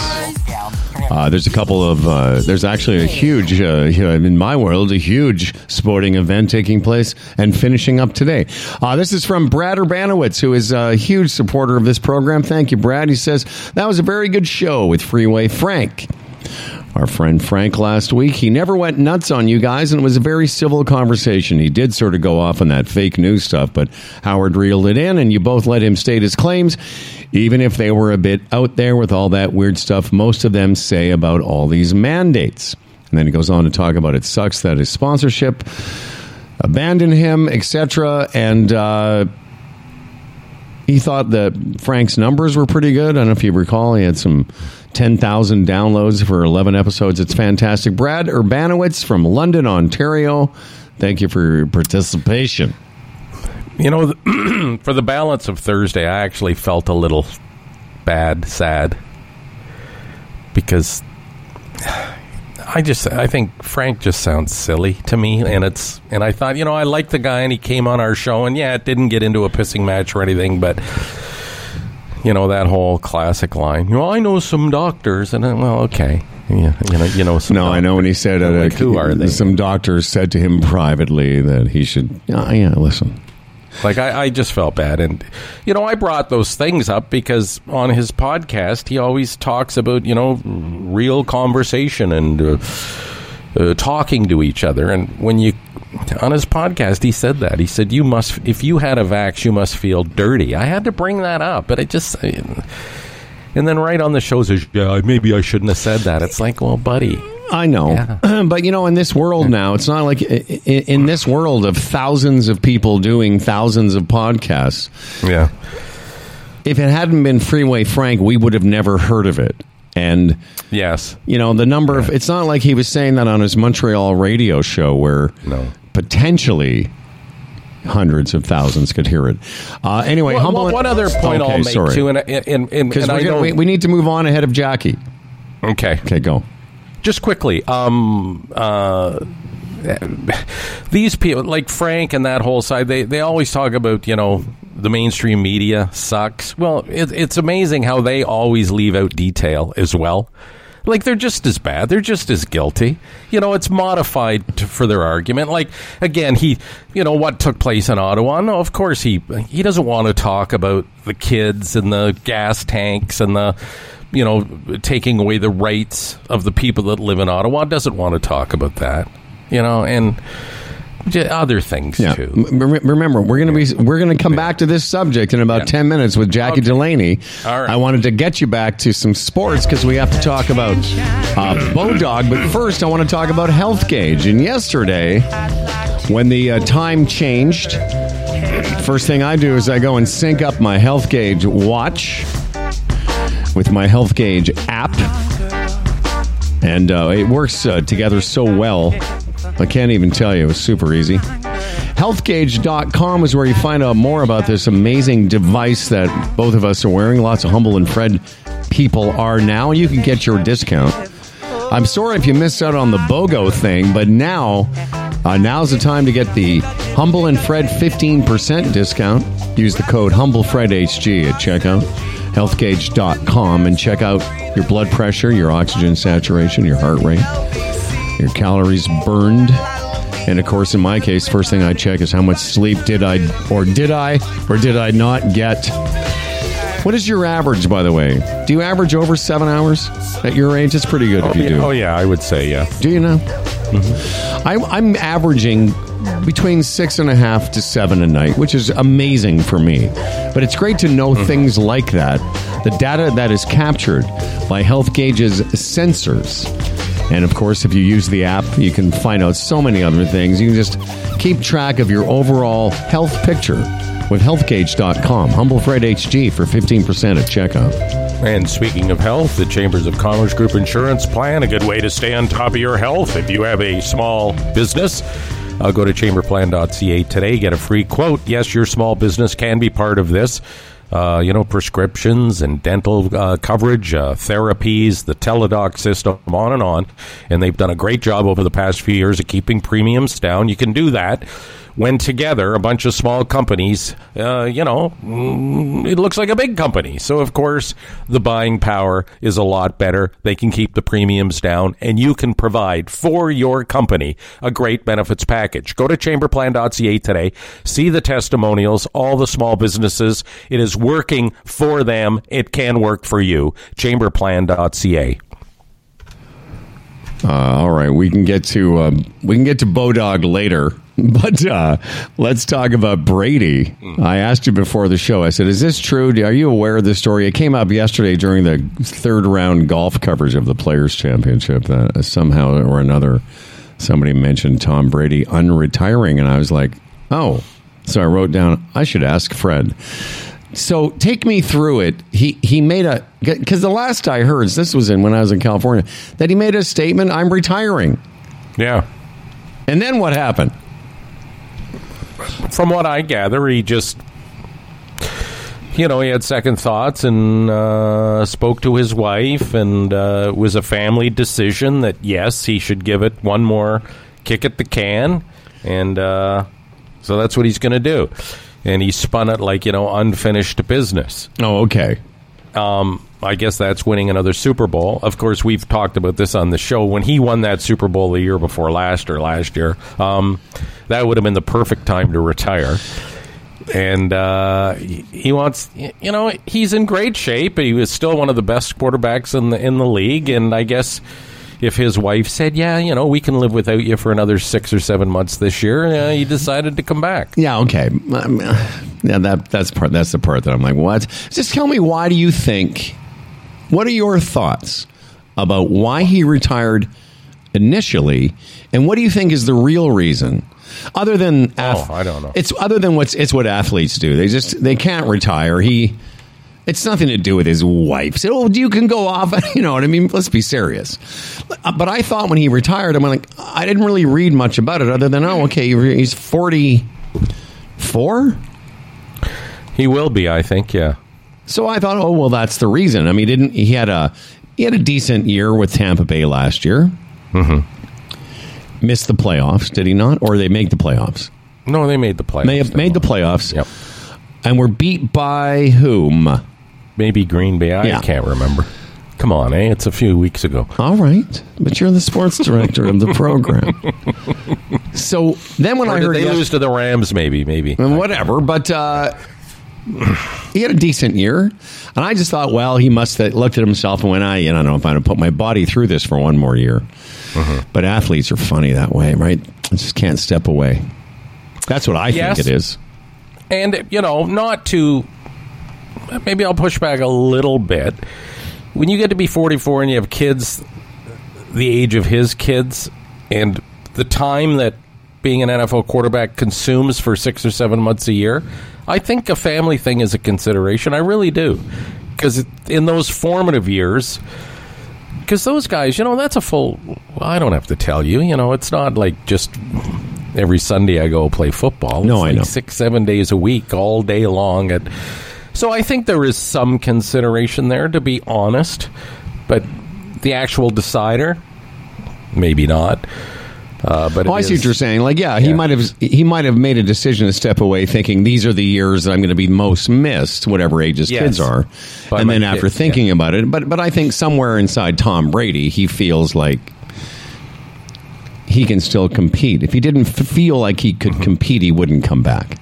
Uh, there's a couple of, uh, there's actually a huge, uh, in my world, a huge sporting event taking place and finishing up today. Uh, this is from Brad Urbanowitz, who is a huge supporter of this program. Thank you, Brad. He says, that was a very good show with Freeway Frank our friend Frank last week. He never went nuts on you guys, and it was a very civil conversation. He did sort of go off on that fake news stuff, but Howard reeled it in, and you both let him state his claims, even if they were a bit out there with all that weird stuff most of them say about all these mandates. And then he goes on to talk about it sucks that his sponsorship abandoned him, etc. And uh, he thought that Frank's numbers were pretty good. I don't know if you recall, he had some 10,000 downloads for 11 episodes. It's fantastic. Brad Urbanowitz from London, Ontario. Thank you for your participation. You know, *clears throat* for the balance of Thursday, I actually felt a little bad, sad because I just I think Frank just sounds silly to me, and it's and I thought you know I like the guy and he came on our show and yeah it didn't get into a pissing match or anything, but you know that whole classic line. You know, I know some doctors, and then, well, okay, yeah, you know, you know some. No, I know when he said uh, Like, who are they? Some doctors said to him privately that he should. Yeah, yeah listen. Like I, I just felt bad, and you know I brought those things up because on his podcast he always talks about you know real conversation and uh, uh, talking to each other, and when you on his podcast he said that he said you must if you had a vax you must feel dirty. I had to bring that up, but it just. And then right on the show says, "Yeah, maybe I shouldn't have said that." It's like, well, buddy, I know, Yeah. *clears throat* but you know, in this world now, it's not like in this world of thousands of people doing thousands of podcasts. yeah, If it hadn't been Freeway Frank, we would have never heard of it. And yes, you know, the number of it's not like he was saying that on his Montreal radio show where No. potentially hundreds of thousands could hear it. Uh, anyway, Well, humble well, one other point Okay, I'll make sorry. too, and and, and, because and I know, we, we need to move on ahead of Jackie. okay, Okay, go. Just quickly um uh these people like frank and that whole side they they always talk about you know the mainstream media sucks. Well it, it's amazing how they always leave out detail as well. Like they're just as bad. They're just as guilty. You know it's modified to, for their argument. Like again he you know what took place in ottawa? No of course he he doesn't want to talk about the kids and the gas tanks and the you know, taking away the rights of the people that live in Ottawa doesn't want to talk about that, you know, and other things Yeah. too. Remember, we're going to be we're going to come back to this subject in about Yeah. ten minutes with Jackie Okay. Delaney. All right. I wanted to get you back to some sports because we have to talk about uh, Bodog. But first, I want to talk about Health Gauge. And yesterday, when the uh, time changed, first thing I do is I go and sync up my Health Gauge watch with my Health Gauge app. And uh, it works uh, together so well. I can't even tell you. It was super easy. Healthgauge.com is where you find out more about this amazing device that both of us are wearing. Lots of Humble and Fred people are now. You can get your discount. I'm sorry if you missed out on the BOGO thing, but now, uh, now's the time to get the Humble and Fred 15% discount. Use the code HumbleFredHG at checkout, healthgauge.com, and check out your blood pressure, your oxygen saturation, your heart rate, your calories burned. And of course, in my case, first thing I check is how much sleep did I, or did I, or did I not get. What is your average, by the way? Do you average over seven hours at your age? It's pretty good if oh, you yeah, do. oh yeah, I would say yeah. Do you know? Mm-hmm. I'm, I'm averaging between six and a half to seven a night, which is amazing for me. But it's great to know mm-hmm. things like that. The data that is captured by Health Gauge's sensors. And of course, if you use the app, you can find out so many other things. You can just keep track of your overall health picture with healthgauge.com. Humble Fred HG for 15% at checkout. And speaking of health, the Chambers of Commerce Group Insurance Plan, a good way to stay on top of your health if you have a small business. Uh, go to chamberplan.ca today, get a free quote. Yes, your small business can be part of this. Uh, you know, prescriptions and dental uh, coverage, uh, therapies, the teledoc system, on and on. And they've done a great job over the past few years of keeping premiums down. You can do that when together a bunch of small companies, uh, you know, mm, it looks like a big company. So, of course, the buying power is a lot better. They can keep the premiums down, and you can provide for your company a great benefits package. Go to chamberplan.ca today, see the testimonials, all the small businesses. It is working for them. It can work for you. Chamberplan.ca. Uh, all right, we can get to um, we can get to Bodog later, *laughs* but uh, let's talk about Brady. I asked you before the show. I said, "Is this true? Are you aware of this story?" It came up yesterday during the third round golf coverage of the Players Championship. That uh, somehow or another, somebody mentioned Tom Brady unretiring, and I was like, "Oh." So I wrote down, "I should ask Fred." So take me through it. He he made a because the last I heard, this was in when I was in California, that he made a statement, "I'm retiring." Yeah. And then what happened? from what I gather, he just you know, he had second thoughts and uh, spoke to his wife, and uh, it was a family decision that yes, he should give it one more kick at the can, and uh, so that's what he's going to do. And he spun it like you know unfinished business. Oh, okay. Um, I guess that's winning another Super Bowl. Of course, we've talked about this on the show. When he won that Super Bowl the year before last or last year, um, that would have been the perfect time to retire. And uh, he wants, you know, he's in great shape. He was still one of the best quarterbacks in the in the league. And I guess if his wife said, "Yeah, you know, we can live without you for another six or seven months this year," uh, he decided to come back. Yeah, okay. Um, yeah, that that's part. That's the part that I'm like, what? Just tell me why do you think? What are your thoughts about why he retired initially, and what do you think is the real reason? Other than Oh, I don't know. It's other than what's it's what athletes do. They just they can't retire. He. It's nothing to do with his wife. So oh, you can go off. *laughs* You know what I mean? Let's be serious. But I thought when he retired, I'm like, I didn't really read much about it other than oh, okay, he's 44. He will be, I think. Yeah. So I thought, oh well, that's the reason. I mean, he didn't he had a he had a decent year with Tampa Bay last year. Mm-hmm. Missed the playoffs, did he not? Or they make the playoffs? No, they made the playoffs. Have made the playoffs, Yep. and were beat by whom? Maybe Green Bay. I Yeah. can't remember. Come on, eh? It's a few weeks ago. All right, but you're the sports director of the *laughs* program. So then, when Or I heard they lose to the Rams? Maybe, maybe. and whatever. But uh, he had a decent year, and I just thought, well, he must have looked at himself and went, I, you know, I don't know if I'm going to put my body through this for one more year. But athletes are funny that way, right? I just can't step away. That's what I Yes. think it is. and you know, not to. Maybe I'll push back a little bit. When you get to be 44 and you have kids the age of his kids, and the time that being an NFL quarterback consumes for six or seven months a year, I think a family thing is a consideration. I really do, because in those formative years. Because those guys, you know, that's a full. I don't have to tell you. You know, it's not like just every Sunday I go play football. No, It's I like know. Six, seven days a week, all day long. At, so I think there is some consideration there, to be honest. But the actual decider, maybe not. Uh, but Oh, I see is- what you're saying. Like, yeah, he might have he might have made a decision to step away, thinking these are the years that I'm going to be most missed, whatever age his Yes. kids are. By and then after thinking about it, but but I think somewhere inside Tom Brady, he feels like he can still compete. If he didn't f- feel like he Mm-hmm. could compete, he wouldn't come back.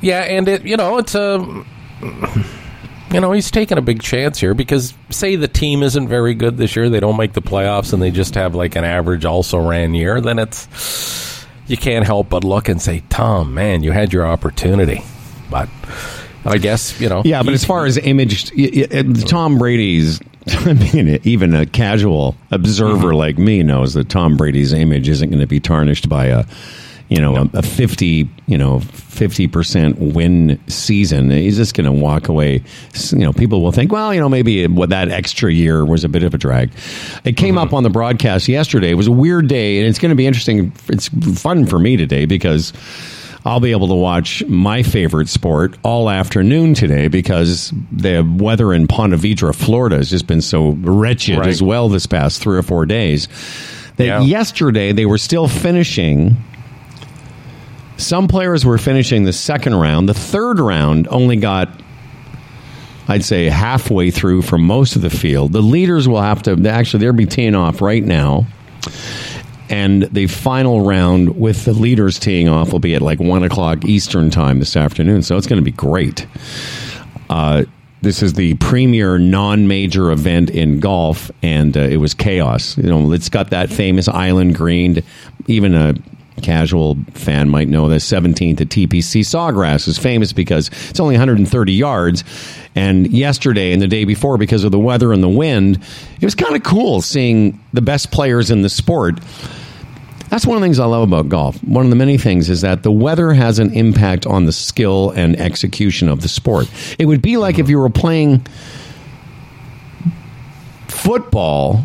Yeah, and it you know it's a you know he's taking a big chance here because say the team isn't very good this year, they don't make the playoffs, and they just have like an average also ran year. Then it's you can't help but look and say, Tom, man, you had your opportunity, but I guess you know. Yeah, but as far as image, Tom Brady's. *laughs* I mean, even a casual observer Mm-hmm. like me knows that Tom Brady's image isn't going to be tarnished by a, you know, a, a fifty, you know, fifty percent win season. He's just going to walk away. You know, people will think, well, you know, maybe what that extra year was a bit of a drag. It came Mm-hmm. up on the broadcast yesterday. It was a weird day, and it's going to be interesting. It's fun for me today because. I'll be able to watch my favorite sport all afternoon today because the weather in Ponte Vedra, Florida has just been so wretched Right. as well this past three or four days. That Yeah. yesterday they were still finishing. Some players were finishing the second round. The third round only got, I'd say, halfway through for most of the field. The leaders will have to, actually, they'll be teeing off right now and the final round with the leaders teeing off will be at like one o'clock Eastern time this afternoon. So it's going to be great. Uh, this is the premier non-major event in golf, and uh, it was chaos. You know, it's got that famous island green. Even a casual fan might know that 17th at TPC Sawgrass is famous because it's only 130 yards. And yesterday and the day before, because of the weather and the wind, it was kind of cool seeing the best players in the sport. That's one of the things I love about golf. One of the many things is that the weather has an impact on the skill and execution of the sport. It would be like if you were playing football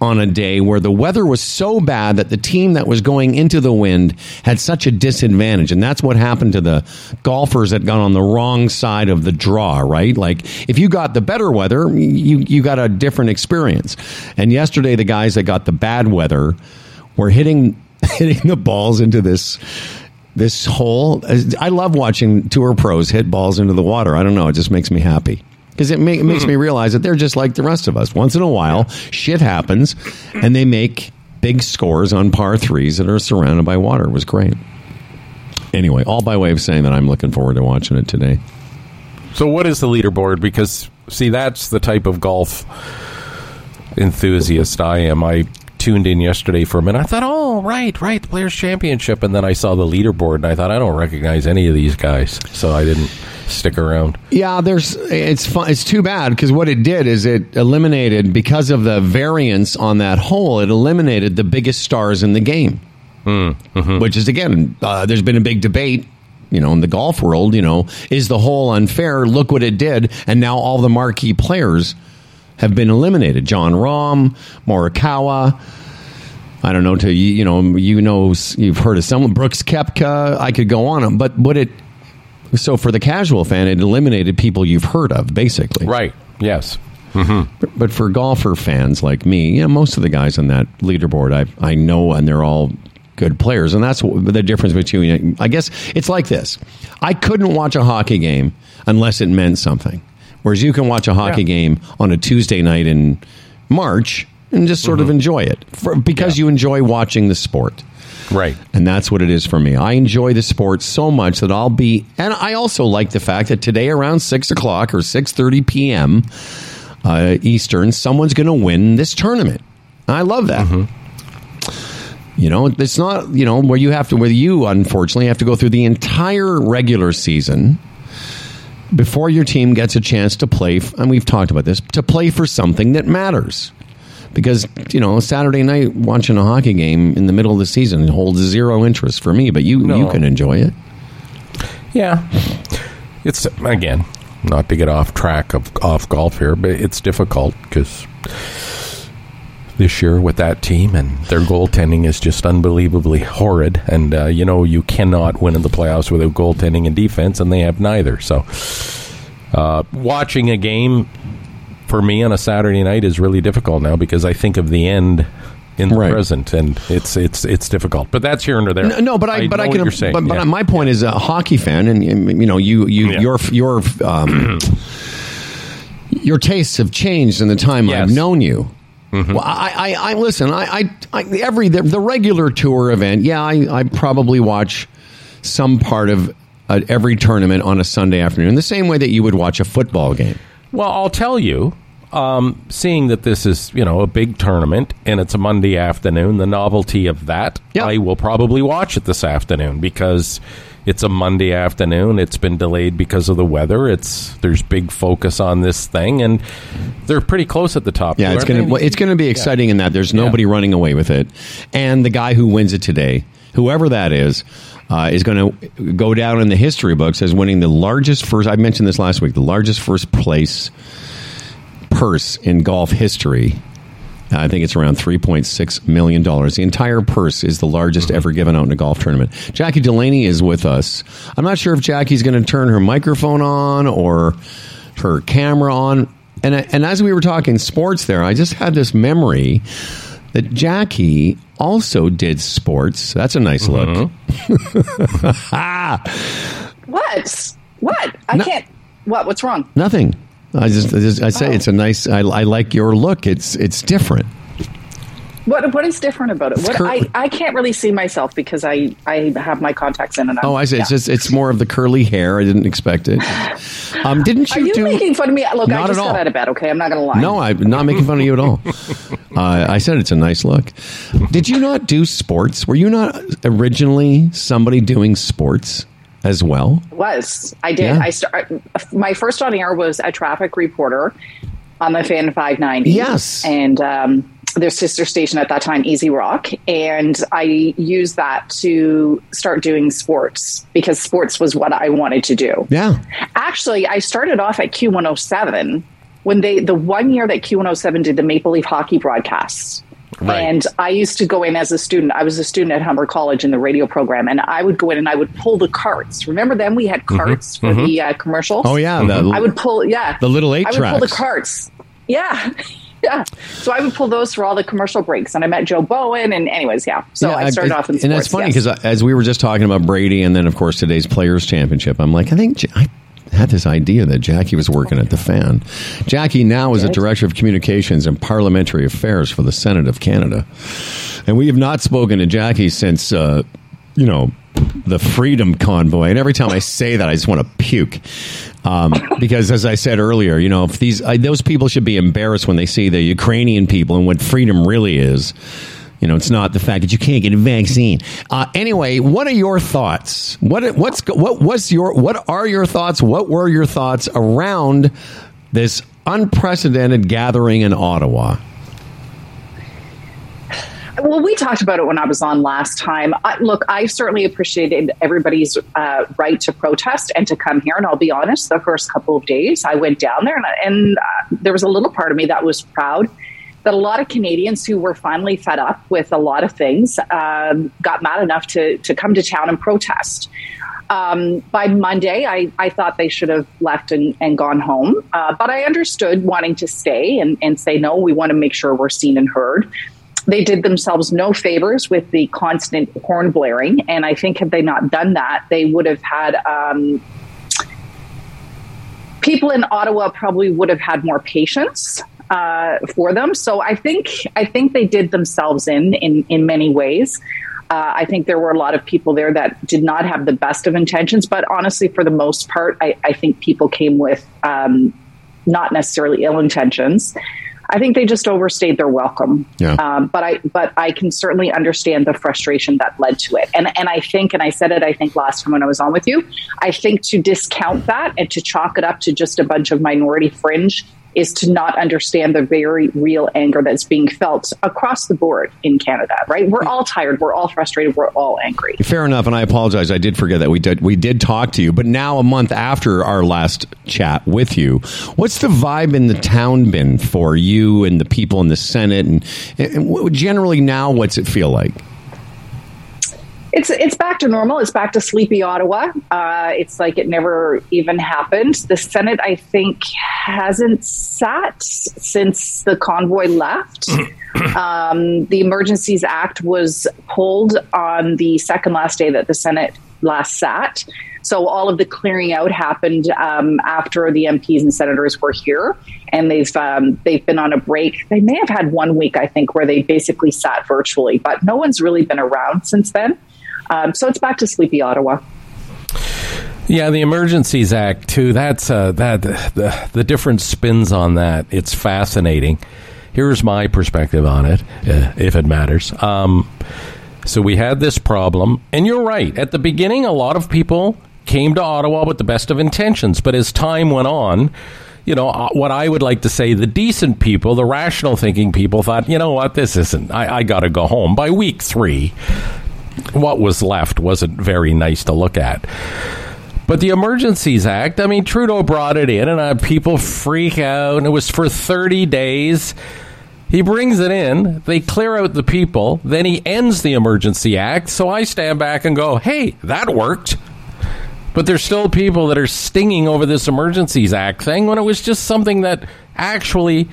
on a day where the weather was so bad that the team that was going into the wind had such a disadvantage. And that's what happened to the golfers that got on the wrong side of the draw, right? Like if you got the better weather, you, you got a different experience. And yesterday, the guys that got the bad weather were hitting, *laughs* hitting the balls into this this hole. I love watching tour pros hit balls into the water. I don't know. It just makes me happy because it, ma- it makes me mm-hmm. realize that they're just like the rest of us. Once in a while, shit happens, and they make big scores on par threes that are surrounded by water. It was great. Anyway, all by way of saying that I'm looking forward to watching it today. So, what is the leaderboard? Because, see, that's the type of golf enthusiast I am. I tuned in yesterday for a minute. I thought, oh, right, right, the Players Championship. And then I saw the leaderboard and I thought, I don't recognize any of these guys. So I didn't stick around. Yeah, there's it's fun, it's too bad because what it did is it eliminated because of the variance on that hole. It eliminated the biggest stars in the game, which is again, uh, there's been a big debate. You know, in the golf world, you know, is the hole unfair? Look what it did, and now all the marquee players have been eliminated. Jon Rahm, Morikawa. I don't know. To you, you know, you know, you've heard of someone, Brooks Koepka. I could go on, but what it so for the casual fan, it eliminated people you've heard of, basically. Right. Yes. Mm-hmm. But, but for golfer fans like me, yeah, most of the guys on that leaderboard I I know, and they're all good players, and that's the difference between. I guess it's like this: I couldn't watch a hockey game unless it meant something, whereas you can watch a hockey Yeah. game on a Tuesday night in March and just sort of mm-hmm. enjoy it for, because Yeah. you enjoy watching the sport. Right. And that's what it is for me. I enjoy the sport so much that I'll be, and I also like the fact that today around six o'clock or six thirty p.m. Uh, Eastern, someone's going to win this tournament. I love that. You know, it's not you know where you have to where you unfortunately have to go through the entire regular season before your team gets a chance to play. And we've talked about this to play for something that matters because you know Saturday night watching a hockey game in the middle of the season holds zero interest for me. But you No. you can enjoy it. Yeah. It's, again, not to get off track of off golf here, but it's difficult because this year with that team and their goaltending is just unbelievably horrid. And, uh, you know, you cannot win in the playoffs without goaltending and defense, and they have neither. So, uh, watching a game for me on a Saturday night is really difficult now because I think of the end in the Right. present, and it's it's it's difficult. But that's here and there. No, no, but I, but I can. But but yeah. my point is a hockey fan, and and, you know you you Yeah. your your um, *clears throat* your tastes have changed in the time Yes. I've known you. Mm-hmm. Well, I, I, I listen. I, I, I every the, the regular tour event. Yeah, I, I probably watch some part of uh, every tournament on a Sunday afternoon, the same way that you would watch a football game. Well, I'll tell you, um, seeing that this is, you know, a big tournament and it's a Monday afternoon, the novelty of that, Yeah. I will probably watch it this afternoon because it's a Monday afternoon. It's been delayed because of the weather. It's there's big focus on this thing, and they're pretty close at the top. Yeah, it's gonna well, it's gonna be exciting in that there's nobody running away with it, and the guy who wins it today, whoever that is, uh, is going to go down in the history books as winning the largest first. I mentioned this last week, the largest first place purse in golf history. I think it's around $3.6 million. The entire purse is the largest mm-hmm. ever given out in a golf tournament. Jackie Delaney is with us. I'm not sure if Jackie's going to turn her microphone on or her camera on. And, and as we were talking sports there, I just had this memory that Jackie also did sports. That's a nice look. Mm-hmm. *laughs* What? What? I No. can't. What? What's wrong? Nothing. I just, I, just, I say it's a nice. I, I like your look. It's it's different. What? What is different about it? What? cur- I, I can't really see myself because I I have my contacts in and out. Oh, I see. It's just it's more of the curly hair. I didn't expect it. *laughs* Um, didn't you? Are you, do? making fun of me? Look, I just got out of bed. Okay, I'm not going to lie. no, I'm not making fun of you at all. *laughs* Uh, I said it's a nice look. Did you not do sports? Were you not originally somebody doing sports as well? was I did. Yeah. I start. My first on air was a traffic reporter on the Fan 590. Yes. and um, their sister station at that time, EZ Rock, and I used that to start doing sports because sports was what I wanted to do. Yeah. Actually, I started off at Q107 when they the one year that Q107 did the Maple Leaf hockey broadcasts. Right. And I used to go in as a student. I was a student at Humber College in the radio program, and I would go in and I would pull the carts. Remember then we had carts for the uh, commercials. Oh yeah, the, I would pull, yeah, The little eight I would pull the carts. Yeah, *laughs* yeah. So I would pull those for all the commercial breaks, and I met Joe Bowen, and anyways, yeah. So Yeah, I started off in sports. and that's funny yes. because as we were just talking about Brady, and then of course today's Players Championship, I'm like, I think I had this idea that Jackie was working at the fan. Jackie now is a director of communications and parliamentary affairs for the Senate of Canada, and we have not spoken to Jackie since uh, you know the Freedom Convoy. And every time I say that, I just want to puke. Um, because, as I said earlier, you know, if these I, those people should be embarrassed when they see the Ukrainian people and what freedom really is. You know, it's not the fact that you can't get a vaccine. Uh, anyway, what are your thoughts? What what's what was your what are your thoughts? What were your thoughts around this unprecedented gathering in Ottawa? Well, we talked about it when I was on last time. I, look, I certainly appreciated everybody's uh, right to protest and to come here. And I'll be honest, the first couple of days I went down there, and, and uh, there was a little part of me that was proud that a lot of Canadians who were finally fed up with a lot of things um, got mad enough to, to come to town and protest. Um, by Monday, I, I thought they should have left and, and gone home. Uh, but I understood wanting to stay and, and say, no, we want to make sure we're seen and heard. They did themselves no favors with the constant horn blaring. And I think had they not done that, they would have had. Um, people in Ottawa probably would have had more patience uh, for them. So I think I think they did themselves in in, in many ways. Uh, I think there were a lot of people there that did not have the best of intentions, but honestly, for the most part, I, I think people came with um, not necessarily ill intentions. I think they just overstayed their welcome. Yeah. Um, but I but I can certainly understand the frustration that led to it. And and I think, and I said it, I think last time when I was on with you, I think to discount that and to chalk it up to just a bunch of minority fringe is to not understand the very real anger that's being felt across the board in Canada. Right? We're all tired. We're all frustrated. We're all angry. Fair enough, and I apologize. I did forget that we did we did talk to you, but now a month after our last chat with you, what's the vibe in the town been for you and the people in the Senate, and, and generally now, what's it feel like? It's it's back to normal. It's back to sleepy Ottawa. Uh, it's like it never even happened. The Senate, I think, hasn't sat since the convoy left. *clears throat* um, the Emergencies Act was pulled on the second last day that the Senate last sat. So all of the clearing out happened um, after the MPs and senators were here, and they've um, they've been on a break. They may have had one week, I think, where they basically sat virtually, but no one's really been around since then. Um, so it's back to sleepy Ottawa. Yeah, the Emergencies Act too. That's uh, that the the different spins on that. It's fascinating. Here's my perspective on it, uh, if it matters. Um, so we had this problem, and you're right. At the beginning, a lot of people came to Ottawa with the best of intentions, but as time went on. You know, uh, what I would like to say, the decent people, the rational thinking people thought, you know what, this isn't, I, I got to go home. By week three, what was left wasn't very nice to look at. But the Emergencies Act, I mean, Trudeau brought it in, and uh, people freak out, and it was for 30 days. He brings it in, they clear out the people, then he ends the Emergency Act. So I stand back and go, hey, that worked. But there's still people that are stinging over this Emergencies Act thing when it was just something that actually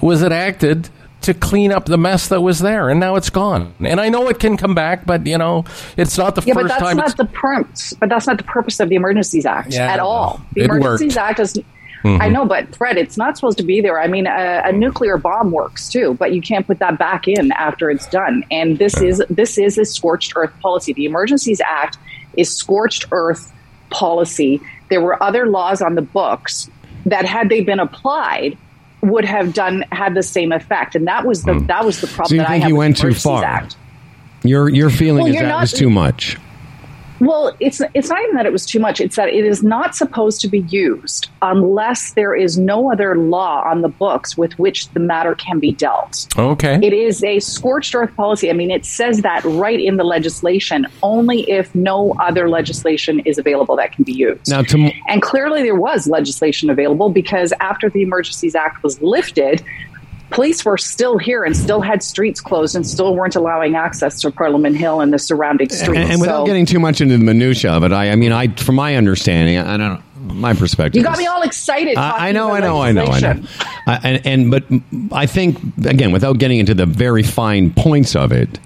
was enacted to clean up the mess that was there, and now it's gone. And I know it can come back, but you know, it's not the Yeah, but that's time. not it's, the purpose. But that's not the purpose of the Emergencies Act Yeah, at all. The Emergencies worked. Act is. Mm-hmm. I know, but Fred, it's not supposed to be there. I mean, a, a nuclear bomb works too, but you can't put that back in after it's done. And this is this is a scorched earth policy. The Emergencies Act is scorched earth policy. There were other laws on the books that, had they been applied, would have done had the same effect. And that was the hmm. that was the problem. So you think you went too far? Act. Your your feeling Well, is that not- was too much. Well, it's it's not even that it was too much. It's that it is not supposed to be used unless there is no other law on the books with which the matter can be dealt. okay. It is a scorched earth policy. I mean, it says that right in the legislation, only if no other legislation is available that can be used. Now, to and clearly there was legislation available because after the Emergencies Act was lifted, police were still here and still had streets closed and still weren't allowing access to Parliament Hill and the surrounding streets. And, and without So- getting too much into the minutia of it, I, I mean, I from my understanding, I don't know. My perspective. you got me all excited. I, I know, I know, I know, I know. I, and, and but I think again, without getting into the very fine points of it,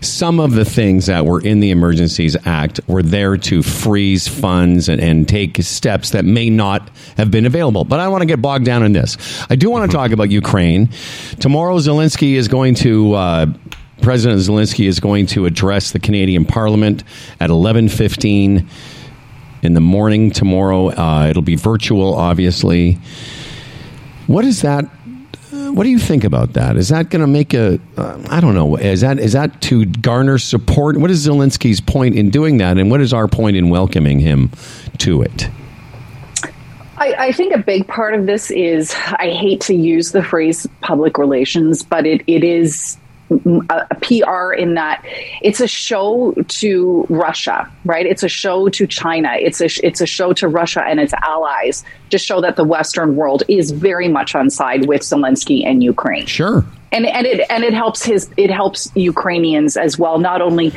some of the things that were in the Emergencies Act were there to freeze funds and, and take steps that may not have been available. But I don't want to get bogged down in this. I do want to talk about Ukraine. Tomorrow, Zelensky is going to. Uh, President Zelensky is going to address the Canadian Parliament at eleven fifteen in the morning tomorrow. Uh, it'll be virtual, obviously. What is that? What do you think about that? Is that going to make a? Uh, I don't know. Is that is that to garner support? What is Zelensky's point in doing that, and what is our point in welcoming him to it? I, I think a big part of this is I hate to use the phrase public relations, but it, it is a, a PR in that it's a show to Russia, right? It's a show to China. It's a it's a show to Russia and its allies to show that the Western world is very much on side with Zelensky and Ukraine Sure. and and it and it helps his it helps Ukrainians as well, not only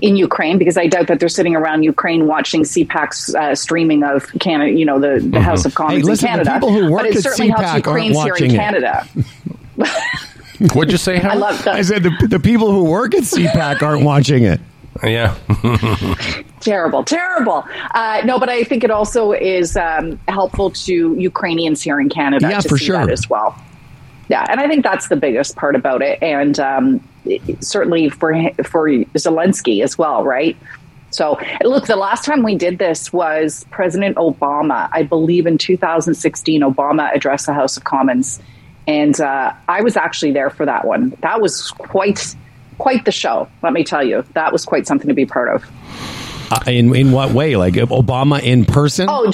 in Ukraine because I doubt that they're sitting around Ukraine watching CPAC's uh, streaming of Canada, you know, the, the House of Commons Mm-hmm. listen, in Canada. people who work but it at certainly CPAC helps Ukrainians here watching in. Canada. *laughs* What'd you say, I love that. I said the, the people who work at CPAC aren't watching it. Yeah. *laughs* terrible, terrible. Uh, no, but I think it also is um, helpful to Ukrainians here in Canada Yeah, to for see sure. that as well. Yeah, and I think that's the biggest part about it, and um, certainly for for Zelensky as well, right? So, look, the last time we did this was President Obama. I believe in 2016, Obama addressed the House of Commons, and uh, I was actually there for that one. That was quite quite the show. Let me tell you, that was quite something to be part of. Uh, in in what way? Like Obama in person? Oh,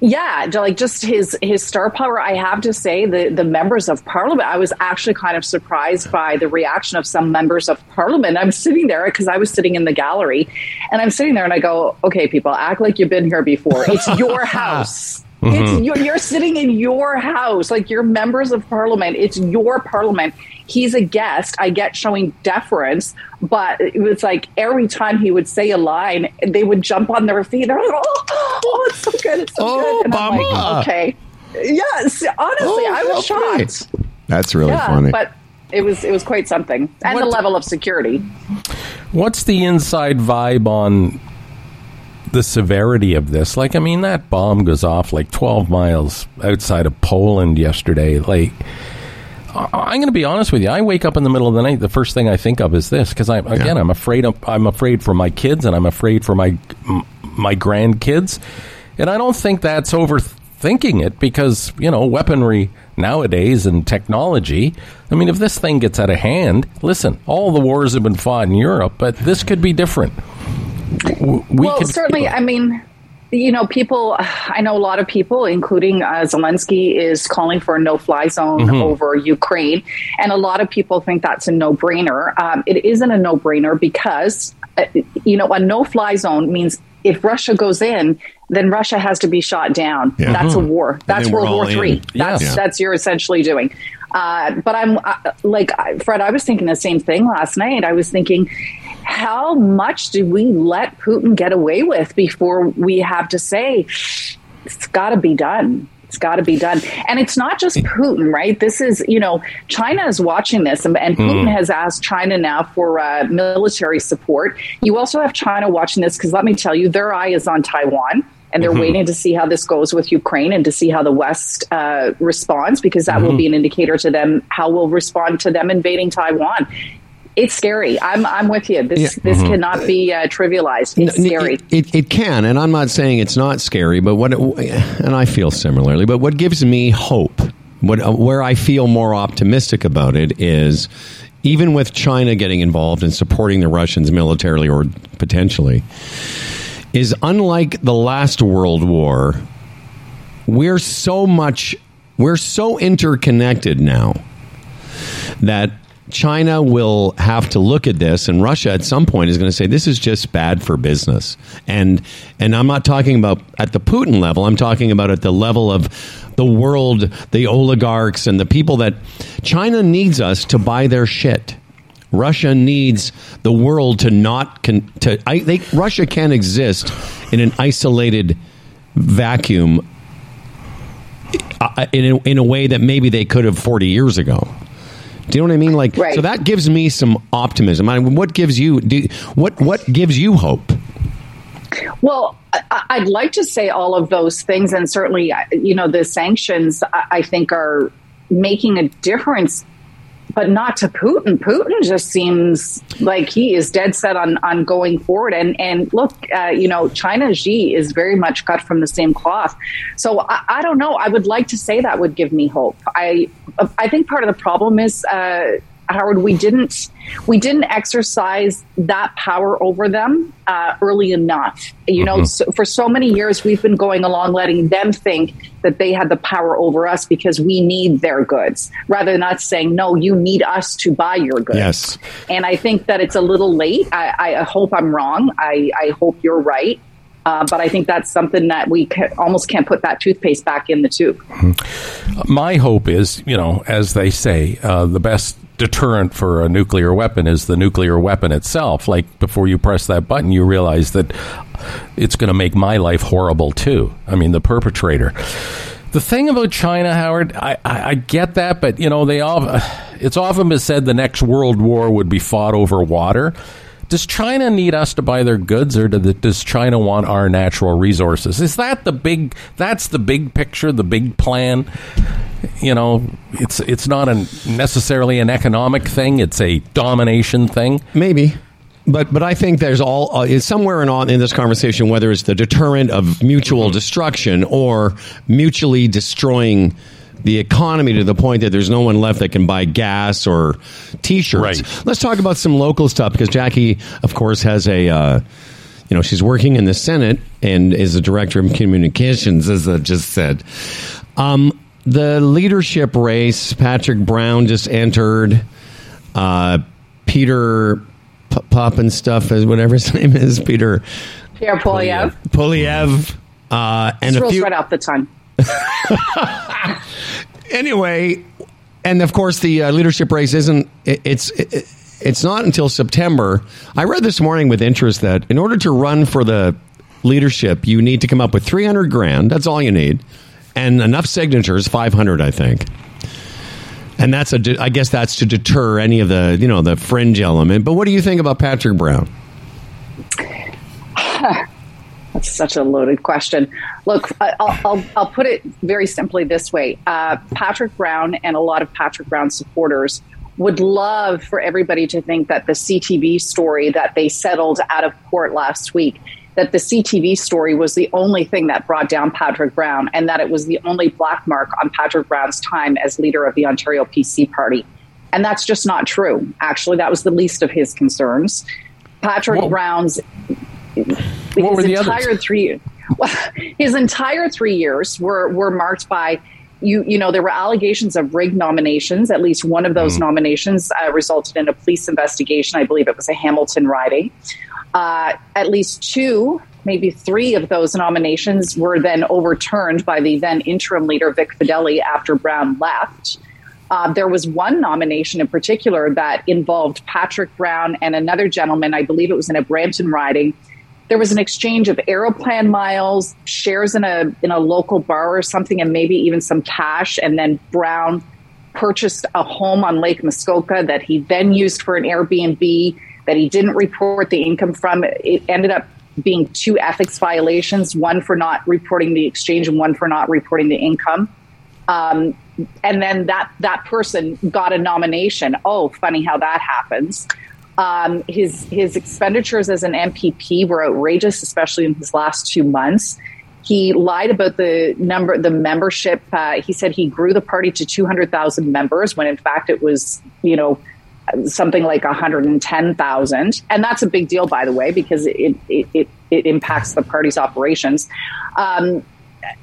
yeah, like just his his star power. I have to say, the the members of parliament. I was actually kind of surprised by the reaction of some members of parliament. I'm sitting there because I was sitting in the gallery, and I'm sitting there and I go, "Okay, people, act like you've been here before. It's your *laughs* house." It's mm-hmm. you're, you're sitting in your house, like you're members of parliament. It's your parliament. He's a guest. I get showing deference, but it was like every time he would say a line, they would jump on their feet. They're like, "Oh, oh it's so good, it's so Oh, good." And I'm like, "Okay, yes." Honestly, oh, I was Oh, okay. shocked. That's really Yeah, funny. but it was it was quite something, and What- the level of security. What's the inside vibe on the severity of this? Like, I mean, that bomb goes off like 12 miles outside of Poland yesterday. Like, I'm going to be honest with you. I wake up in the middle of the night. The first thing I think of is this because I again I'm afraid of, I'm afraid for my kids and I'm afraid for my my grandkids, and I don't think that's overthinking it because you know weaponry nowadays and technology. I mean, if this thing gets out of hand, listen, all the wars have been fought in Europe, but this could be different. We well, could certainly. I mean, you know, people. *sighs* I know a lot of people, including uh, Zelensky, is calling for a no-fly zone Mm-hmm. over Ukraine, and a lot of people think that's a no-brainer. Um, it isn't a no-brainer because, uh, you know, a no-fly zone means if Russia goes in, then Russia has to be shot down. Yeah. That's a war. That's World War Three. That's Yeah. that's you're essentially doing. Uh, but I'm uh, like Fred. I was thinking the same thing last night. I was thinking, how much do we let Putin get away with before we have to say it's got to be done? It's got to be done. And it's not just Putin, right? This is, you know, China is watching this, and, and Putin has asked China now for uh, military support. You also have China watching this because let me tell you, their eye is on Taiwan. And they're waiting to see how this goes with Ukraine and to see how the West uh, responds because that will be an indicator to them how we'll respond to them invading Taiwan. It's scary. I'm I'm with you. This this cannot be uh, trivialized. It's N- scary. It, it, it can, and I'm not saying it's not scary, but what, it, and I feel similarly. But what gives me hope, what uh, where I feel more optimistic about it is, even with China getting involved and supporting the Russians militarily or potentially, is unlike the last World War. We're so much, we're so interconnected now that China will have to look at this, and Russia at some point is going to say this is just bad for business. And and I'm not talking about at the Putin level. I'm talking about at the level of the world, the oligarchs, and the people that China needs us to buy their shit. Russia needs the world to not con- to. I, they, Russia can't exist in an isolated vacuum uh, in a, in a way that maybe they could have 40 years ago. Do you know what I mean? Like, Right. so that gives me some optimism. I mean, what gives you do, what what gives you hope? Well, I'd like to say all of those things, and certainly, you know, the sanctions I think are making a difference, but not to Putin. Putin just seems like he is dead set on on going forward. And and look, uh, you know, China Xi is very much cut from the same cloth. So I, I don't know. I would like to say that would give me hope. I I think part of the problem is. Uh, Howard, we didn't we didn't exercise that power over them uh, early enough. You know, so for so many years we've been going along, letting them think that they had the power over us because we need their goods, rather than us saying, "No, you need us to buy your goods." Yes. and I think that it's a little late. I, I hope I'm wrong. I, I hope you're right. Uh, but I think that's something that we almost can't put that toothpaste back in the tube. my hope is, you know, as they say, uh, the best deterrent for a nuclear weapon is the nuclear weapon itself. Like before you press that button, you realize that it's going to make my life horrible too. I mean, the perpetrator. The thing about China, Howard, I, I, I get that, but you know, they all. It's often been said the next world war would be fought over water. Does China need us to buy their goods, or do the, does China want our natural resources? Is that the big? That's the big picture, the big plan. You know, it's it's not a necessarily an economic thing; it's a domination thing. Maybe. But but I think there's all uh, is somewhere in all in this conversation whether it's the deterrent of mutual destruction or mutually destroying the economy to the point that there's no one left that can buy gas or t-shirts. Right. Let's talk about some local stuff because Jackie, of course, has a. Uh, you know, she's working in the Senate and is the director of communications, as I just said. Um, the leadership race, Patrick Brown just entered. Uh, Peter P- Pop and stuff, is whatever his *laughs* name is, Peter Pierre Poilievre. Poilievre, uh, and This a rolls few. right off the tongue. *laughs* anyway, and of course, the uh, leadership race isn't. It, it's it, it's not until September. I read this morning with interest that in order to run for the leadership, you need to come up with three hundred grand. That's all you need, and enough signatures, five hundred, I think. And that's a. de- I guess that's to deter any of the you know the fringe element. But what do you think about Patrick Brown? *laughs* That's such a loaded question. Look, I'll, I'll, I'll put it very simply this way uh, Patrick Brown and a lot of Patrick Brown supporters would love for everybody to think that the CTV story that they settled out of court last week. That the CTV story was the only thing that brought down Patrick Brown, and that it was the only black mark on Patrick Brown's time as leader of the Ontario PC Party. And that's just not true. Actually, that was the least of his concerns. Patrick Whoa. Brown's What his entire others? three well, his entire three years were were marked by you you know there were allegations of rigged nominations at least one of those Mm. nominations uh, resulted in a police investigation i believe it was a hamilton riding uh, at least two maybe three of those nominations were then overturned by the then interim leader vic fedeli after brown left uh, there was one nomination in particular that involved Patrick Brown and another gentleman. I believe it was in a Brampton riding. There was an exchange of aeroplan miles, shares in a in a local bar or something, and maybe even some cash. And then Brown purchased a home on Lake Muskoka that he then used for an Airbnb that he didn't report the income from. It ended up being two ethics violations: one for not reporting the exchange, and one for not reporting the income um, and then that that person got a nomination. Oh, funny how that happens. Um, his his expenditures as an MPP were outrageous, especially in his last two months. He lied about the number, the membership. Uh, he said he grew the party to two hundred thousand members, when in fact it was, you know, something like one hundred and ten thousand. And that's a big deal, by the way, because it it it, it impacts the party's operations. Um,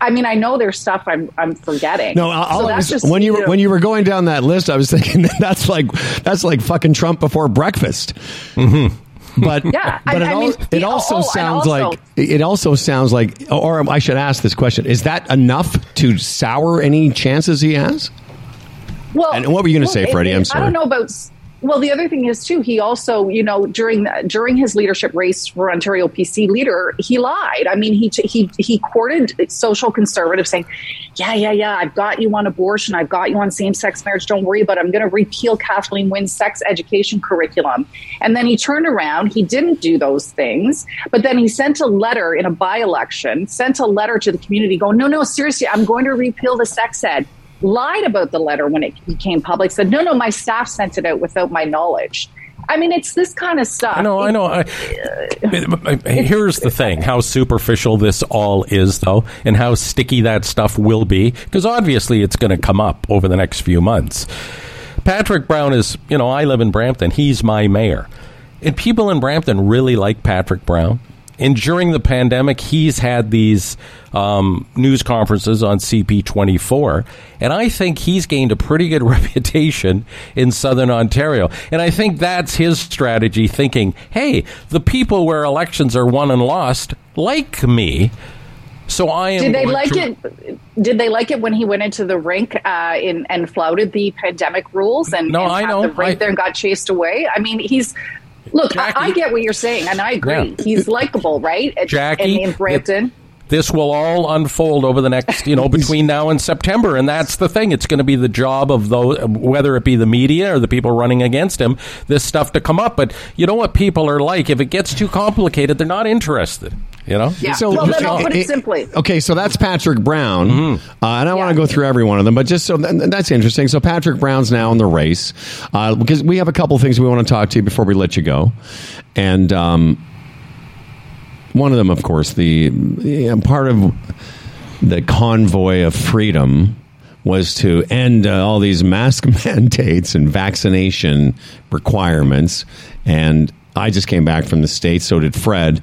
I mean, I know there's stuff I'm I'm forgetting. No, So I that's was- just, when you know- were, when you were going down that list, I was *laughs* thinking that's like that's like fucking Trump before breakfast. Mm-hmm. but *laughs* Yeah, I- but it, I al- mean, it yeah, also oh, sounds also- like it also sounds like, or I should ask this question: Is that enough to sour any chances he has? Well, And what were you gonna well, say, it- Freddie? I'm sorry. I don't know about. Well, the other thing is too. He also, you know, during the, during his leadership race for Ontario PC leader, he lied. I mean, he he he courted social conservatives, saying, "Yeah, yeah, yeah, I've got you on abortion. I've got you on same sex marriage. Don't worry about. it. I'm going to repeal Kathleen Wynne's sex education curriculum." And then he turned around. He didn't do those things, but then he sent a letter in a by election, sent a letter to the community, going, "No, no, seriously, I'm going to repeal the sex ed." Lied about the letter when it became public, said, no, no, my staff sent it out without my knowledge. I mean, it's this kind of stuff. I know, I know. I, here's the thing: how superficial this all is, though, and how sticky that stuff will be, because obviously it's going to come up over the next few months. Patrick Brown is, you know, I live in Brampton. He's my mayor, and people in Brampton really like Patrick Brown. And during the pandemic, he's had these um, news conferences on CP24, and I think he's gained a pretty good *laughs* reputation in Southern Ontario. And I think that's his strategy, thinking, hey, the people where elections are won and lost like me. So I am. Did they like to- it? Did they like it when he went into the rink uh, in, and flouted the pandemic rules and, No, and I had know. the rink I- there and got chased away? I mean, he's look. I, I get what you're saying, and I agree. Yeah. He's likable, right? At- Jackie, in Brampton. this will all unfold over the next, you know, between now and September, and that's the thing. It's going to be the job of those, whether it be the media or the people running against him, this stuff to come up. But you know what people are like? If it gets too complicated, they're not interested. You know. Yeah. well, then I'll put it simply. Okay, so that's Patrick Brown, Mm-hmm. uh, and I want to go through every one of them, but just so that's interesting. So Patrick Brown's now in the race uh, because we have a couple things we want to talk to you before we let you go, and um, one of them, of course, the yeah, part of the convoy of freedom was to end uh, all these mask *laughs* mandates and vaccination requirements. And I just came back from the States, so did Fred.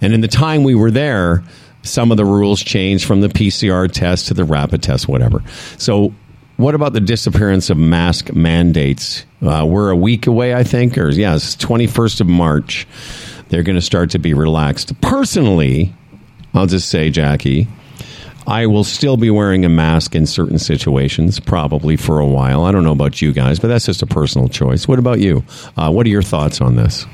And in the time we were there, some of the rules changed from the PCR test to the rapid test, whatever. So, what about the disappearance of mask mandates? Uh, we're a week away, I think, or yes, 21st of March. They're going to start to be relaxed. Personally, I'll just say, Jackie, I will still be wearing a mask in certain situations, probably for a while. I don't know about you guys, but that's just a personal choice. What about you? Uh, what are your thoughts on this?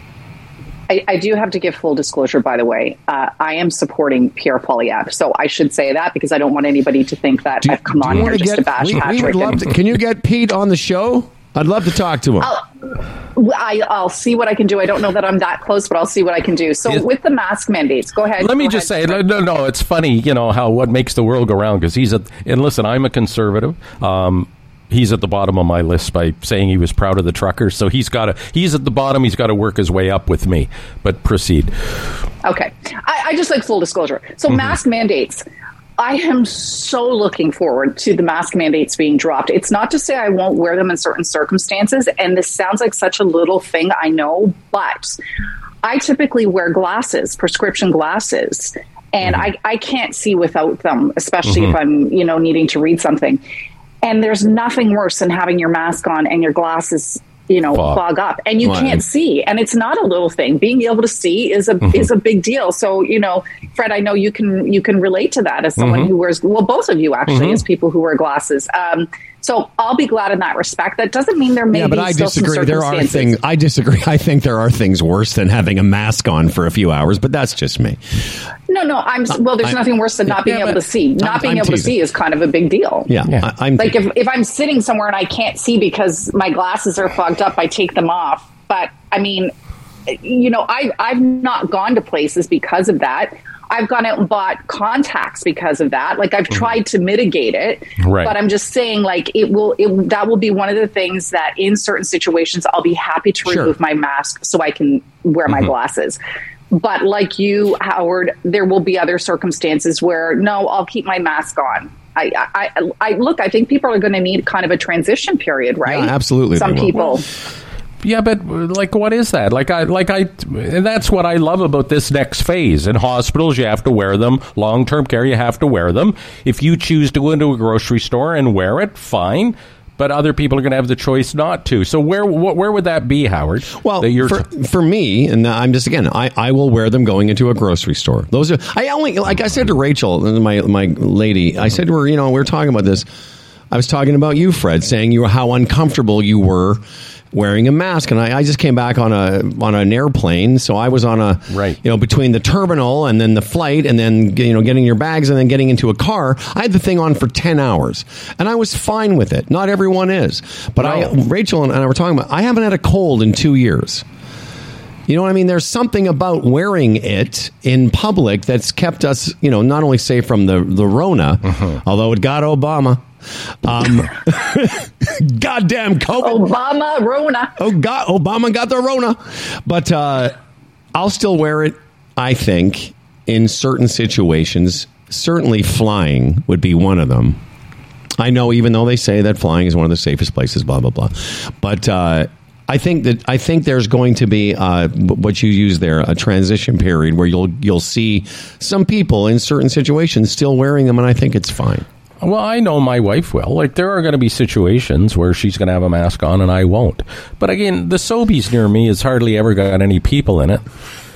I, I do have to give full disclosure, by the way. Uh, I am supporting Pierre Poilievre, so I should say that because I don't want anybody to think that I've come on here just to bash we, we Patrick. and- to, can you get Pete on the show? I'd love to talk to him. I, I'll see what I can do. I don't know that I'm that close, but I'll see what I can do. So with the mask mandates, go ahead. Let me just ahead. say, no, no, it's funny, you know, how what makes the world go round because he's at, and listen, I'm a conservative. Um, he's at the bottom of my list by saying he was proud of the truckers. So he's got to, he's at the bottom. He's got to work his way up with me. But proceed. Okay. I, I just like full disclosure. So, Mm-hmm. mask mandates. I am so looking forward to the mask mandates being dropped. It's not to say I won't wear them in certain circumstances, and this sounds like such a little thing, I know, but I typically wear glasses, prescription glasses, and Mm-hmm. I, I can't see without them, especially if I'm, you know, needing to read something. And there's nothing worse than having your mask on and your glasses, you know, Fog. fog up, and you can't see. And it's not a little thing. Being able to see is a mm-hmm. is a big deal. So you know, Fred, I know you can you can relate to that as someone mm-hmm. who wears well, both of you actually, mm-hmm. as people who wear glasses. Um, so I'll be glad in that respect. That doesn't mean there may yeah, be but I still some disagree. There are circumstances- things. I disagree. *laughs* I think there are things worse than having a mask on for a few hours, but that's just me. No, no, I'm well. There's I- nothing worse than not being Yeah, able to see. Not I'm- being I'm able to see is kind of a big deal. Yeah, Yeah. I, am like if, if I'm sitting somewhere and I can't see because my glasses are fogged up, I take them off. But I mean, you know, I I've not gone to places because of that. I've gone out and bought contacts because of that. Like I've mm-hmm. tried to mitigate it, Right. but I'm just saying, like it will. It, that will be one of the things that in certain situations I'll be happy to Sure. remove my mask so I can wear my mm-hmm. glasses. But like you, Howard, there will be other circumstances where no, I'll keep my mask on. I, I, I look. I think people are going to need kind of a transition period, right? Yeah, absolutely Some people. Yeah, but like, what is that? Like, I, like I, and that's what I love about this next phase. In hospitals, you have to wear them. Long term care, you have to wear them. If you choose to go into a grocery store and wear it, fine. but other people are going to have the choice not to. So where wh- where would that be, Howard? Well, that you're for, for me, and I'm just again, I, I will wear them going into a grocery store. Those are I only like I said to Rachel, my my lady, I said to her, you know, we're talking about this. I was talking about you, Fred, saying you how uncomfortable you were wearing a mask, and I, I just came back on a on an airplane, so I was on a Right. you know between the terminal and then the flight, and then you know getting your bags and then getting into a car. I had the thing on for ten hours, and I was fine with it. Not everyone is, but I Rachel and I were talking about. I haven't had a cold in two years. You know what I mean? There's something about wearing it in public that's kept us, you know, not only safe from the the Rona, uh-huh. although it got Obama. Um, *laughs* goddamn COVID. Obama, Rona. Oh God, Obama got the Rona, but uh, I'll still wear it. I think in certain situations, certainly flying would be one of them. I know, even though they say that flying is one of the safest places, blah blah blah, but uh, I think that I think there's going to be uh, what you use there a transition period where you'll you'll see some people in certain situations still wearing them, and I think it's fine. Well, I know my wife will. Like, there are going to be situations where she's going to have a mask on and I won't. But again, the Sobeys near me has hardly ever got any people in it.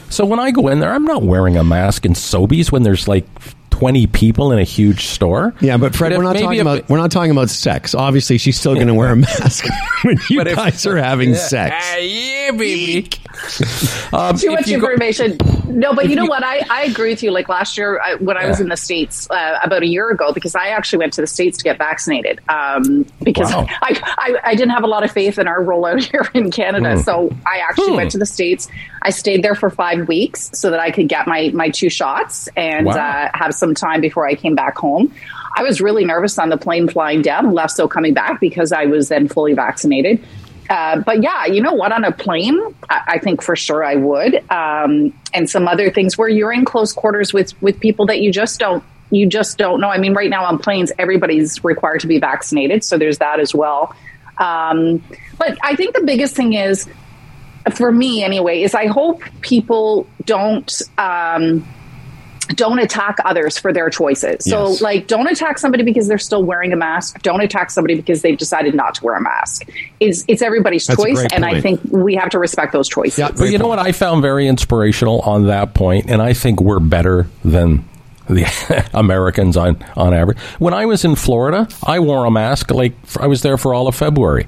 So when I go in there, I'm not wearing a mask in Sobeys when there's like 20 people in a huge store. Yeah, but Fred, If we're not talking if- about we're not talking about sex. Obviously, she's still going to wear a mask *laughs* when you But if- guys are having sex. Ah, yeah, baby. *laughs* um, Too much you go- information. no, but you know what? I, I agree with you. Like last year, I, when I was Yeah. in the States uh, about a year ago, because I actually went to the States to get vaccinated um, because Wow. I, I, I didn't have a lot of faith in our rollout *laughs* here in Canada. So I actually Hmm. went to the States. I stayed there for five weeks so that I could get my, my two shots and Wow. uh, have some time before I came back home. I was really nervous on the plane flying down, less so coming back because I was then fully vaccinated. Uh, but yeah, you know what? On a plane, I, I think for sure I would. Um, and some other things where you're in close quarters with with people that you just don't you just don't know. I mean, right now on planes, everybody's required to be vaccinated, so there's that as well. Um, but I think the biggest thing is, for me anyway, is I hope people don't. Um, don't attack others for their choices. So, Yes. like, don't attack somebody because they're still wearing a mask. Don't attack somebody because they've decided not to wear a mask. It's it's everybody's That's choice, and I think we have to respect those choices. Yeah, But you know what I found very inspirational on that point, and I think we're better than the *laughs* Americans on on average. When I was in Florida, I wore a mask like I was there for all of February.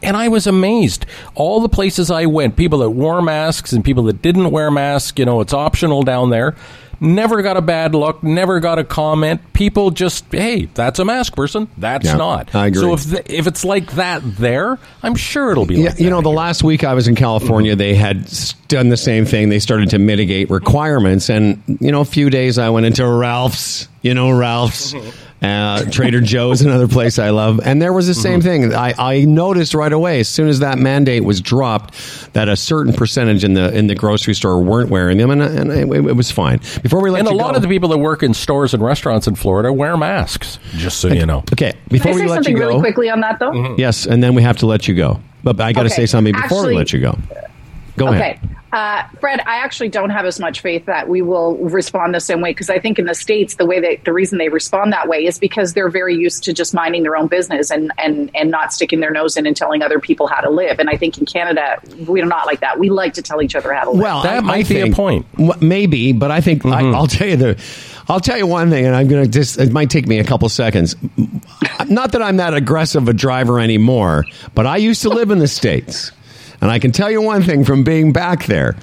And I was amazed. All the places I went, people that wore masks and people that didn't wear masks, you know, it's optional down there. Never got a bad look, never got a comment. People just, hey, that's a mask person. That's Yeah, not. I agree. So if the, if it's like that there, I'm sure it'll be Yeah, like you know, the here. last week I was in California, they had done the same thing. They started to mitigate requirements, and you know, a few days I went into Ralph's. You know, Ralph's. Mm-hmm. Uh, Trader Joe's, another place I love, and there was the same thing. I, I noticed right away as soon as that mandate was dropped that a certain percentage in the in the grocery store weren't wearing them, and, and it, it was fine. Before we let And a lot go, of the people that work in stores and restaurants in Florida wear masks, just so you know. okay, Can before I we say let something you go, really quickly on that, though? yes, and then we have to let you go. But I got to Okay, say something before we let you go. Go Okay. ahead. Uh, Fred, I actually don't have as much faith that we will respond the same way because I think in the States, the way that the reason they respond that way is because they're very used to just minding their own business and, and, and not sticking their nose in and telling other people how to live. And I think in Canada, we're not like that. We like to tell each other how to live. Well, That I, might I be a point. w- Maybe, but I think I, I'll tell you the. I'll tell you one thing, and I'm going to just. It might take me a couple seconds. Not that I'm that aggressive a driver anymore, but I used to live in the states, and I can tell you one thing from being back there.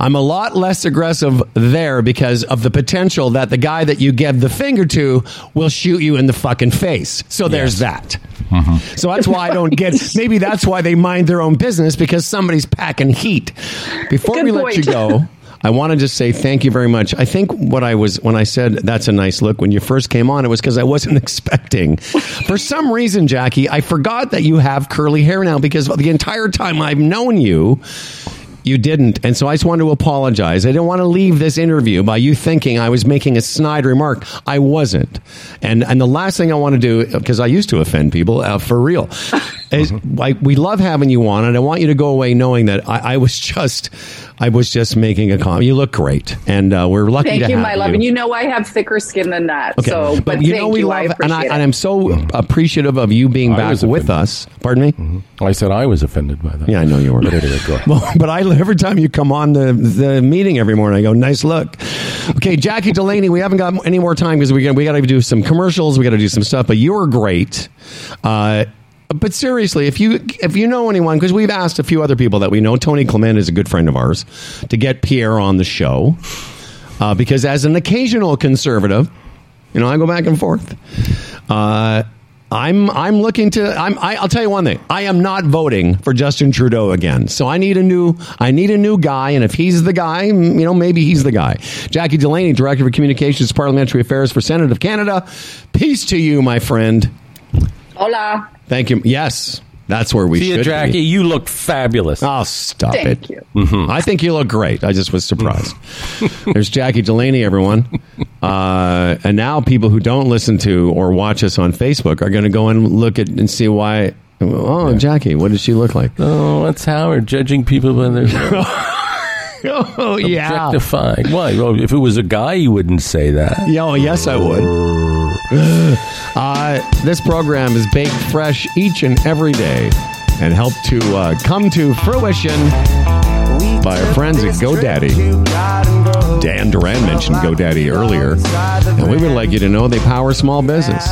I'm a lot less aggressive there because of the potential that the guy that you give the finger to will shoot you in the fucking face. So there's that. Mm-hmm. So that's why I don't get. *laughs* Maybe that's why they mind their own business because somebody's packing heat. Before Good we let you go, I want to just say thank you very much. I think what I was when I said that's a nice look when you first came on, it was because I wasn't *laughs* expecting. For some reason, Jackie, I forgot that you have curly hair now because the entire time I've known you. You didn't. And so I just wanted to apologize. I didn't want to leave this interview by you thinking I was making a snide remark. I wasn't. And and the last thing I want to do, because I used to offend people uh, for real, Is, I, we love having you on, and I want you to go away knowing that I, I was just, I was just making a comment. You look great, and uh, we're lucky Thank to you, have my love. And you know I have thicker skin than that. Okay, So, but, you know we you. love, I and, I, and i'm so appreciative of you being I back with us. Pardon me. I said I was offended by that. Yeah, I know you were. But anyway, go ahead. *laughs* Well, but I every time you come on the the meeting every morning, I go, "Nice look." Okay, Jackie Delaney, we haven't got any more time because we got we got to do some commercials, we got to do some stuff. But you were great. Uh, but seriously, if you if you know anyone, because we've asked a few other people that we know, Tony Clement is a good friend of ours, to get Pierre on the show, uh, because as an occasional conservative, you know, I go back and forth. Uh, I'm I'm looking to I'm I, I'll tell you one thing. I am not voting for Justin Trudeau again. So I need a new I need a new guy, and if he's the guy, you know, maybe he's the guy. Jackie Delaney, Director of Communications, Parliamentary Affairs for Senate of Canada. Peace to you, my friend. Hola. Thank you. Yes, that's where we See should you, Jackie. be. You look fabulous. Oh, stop Thank it. Mm-hmm. I think you look great. I just was surprised. *laughs* There's Jackie Delaney, everyone. Uh, and now people who don't listen to or watch us on Facebook are going to go and look at and see why. Oh, Jackie, what does she look like? Oh, that's Howard judging people by their *laughs* Oh, yeah. objectifying. Why? Well, if it was a guy, you wouldn't say that. Yeah, oh, yes, I would. *gasps* Uh, this program is baked fresh each and every day and helped to uh, come to fruition by our friends at GoDaddy. Dan Duran mentioned GoDaddy earlier, and we would like you to know they power small business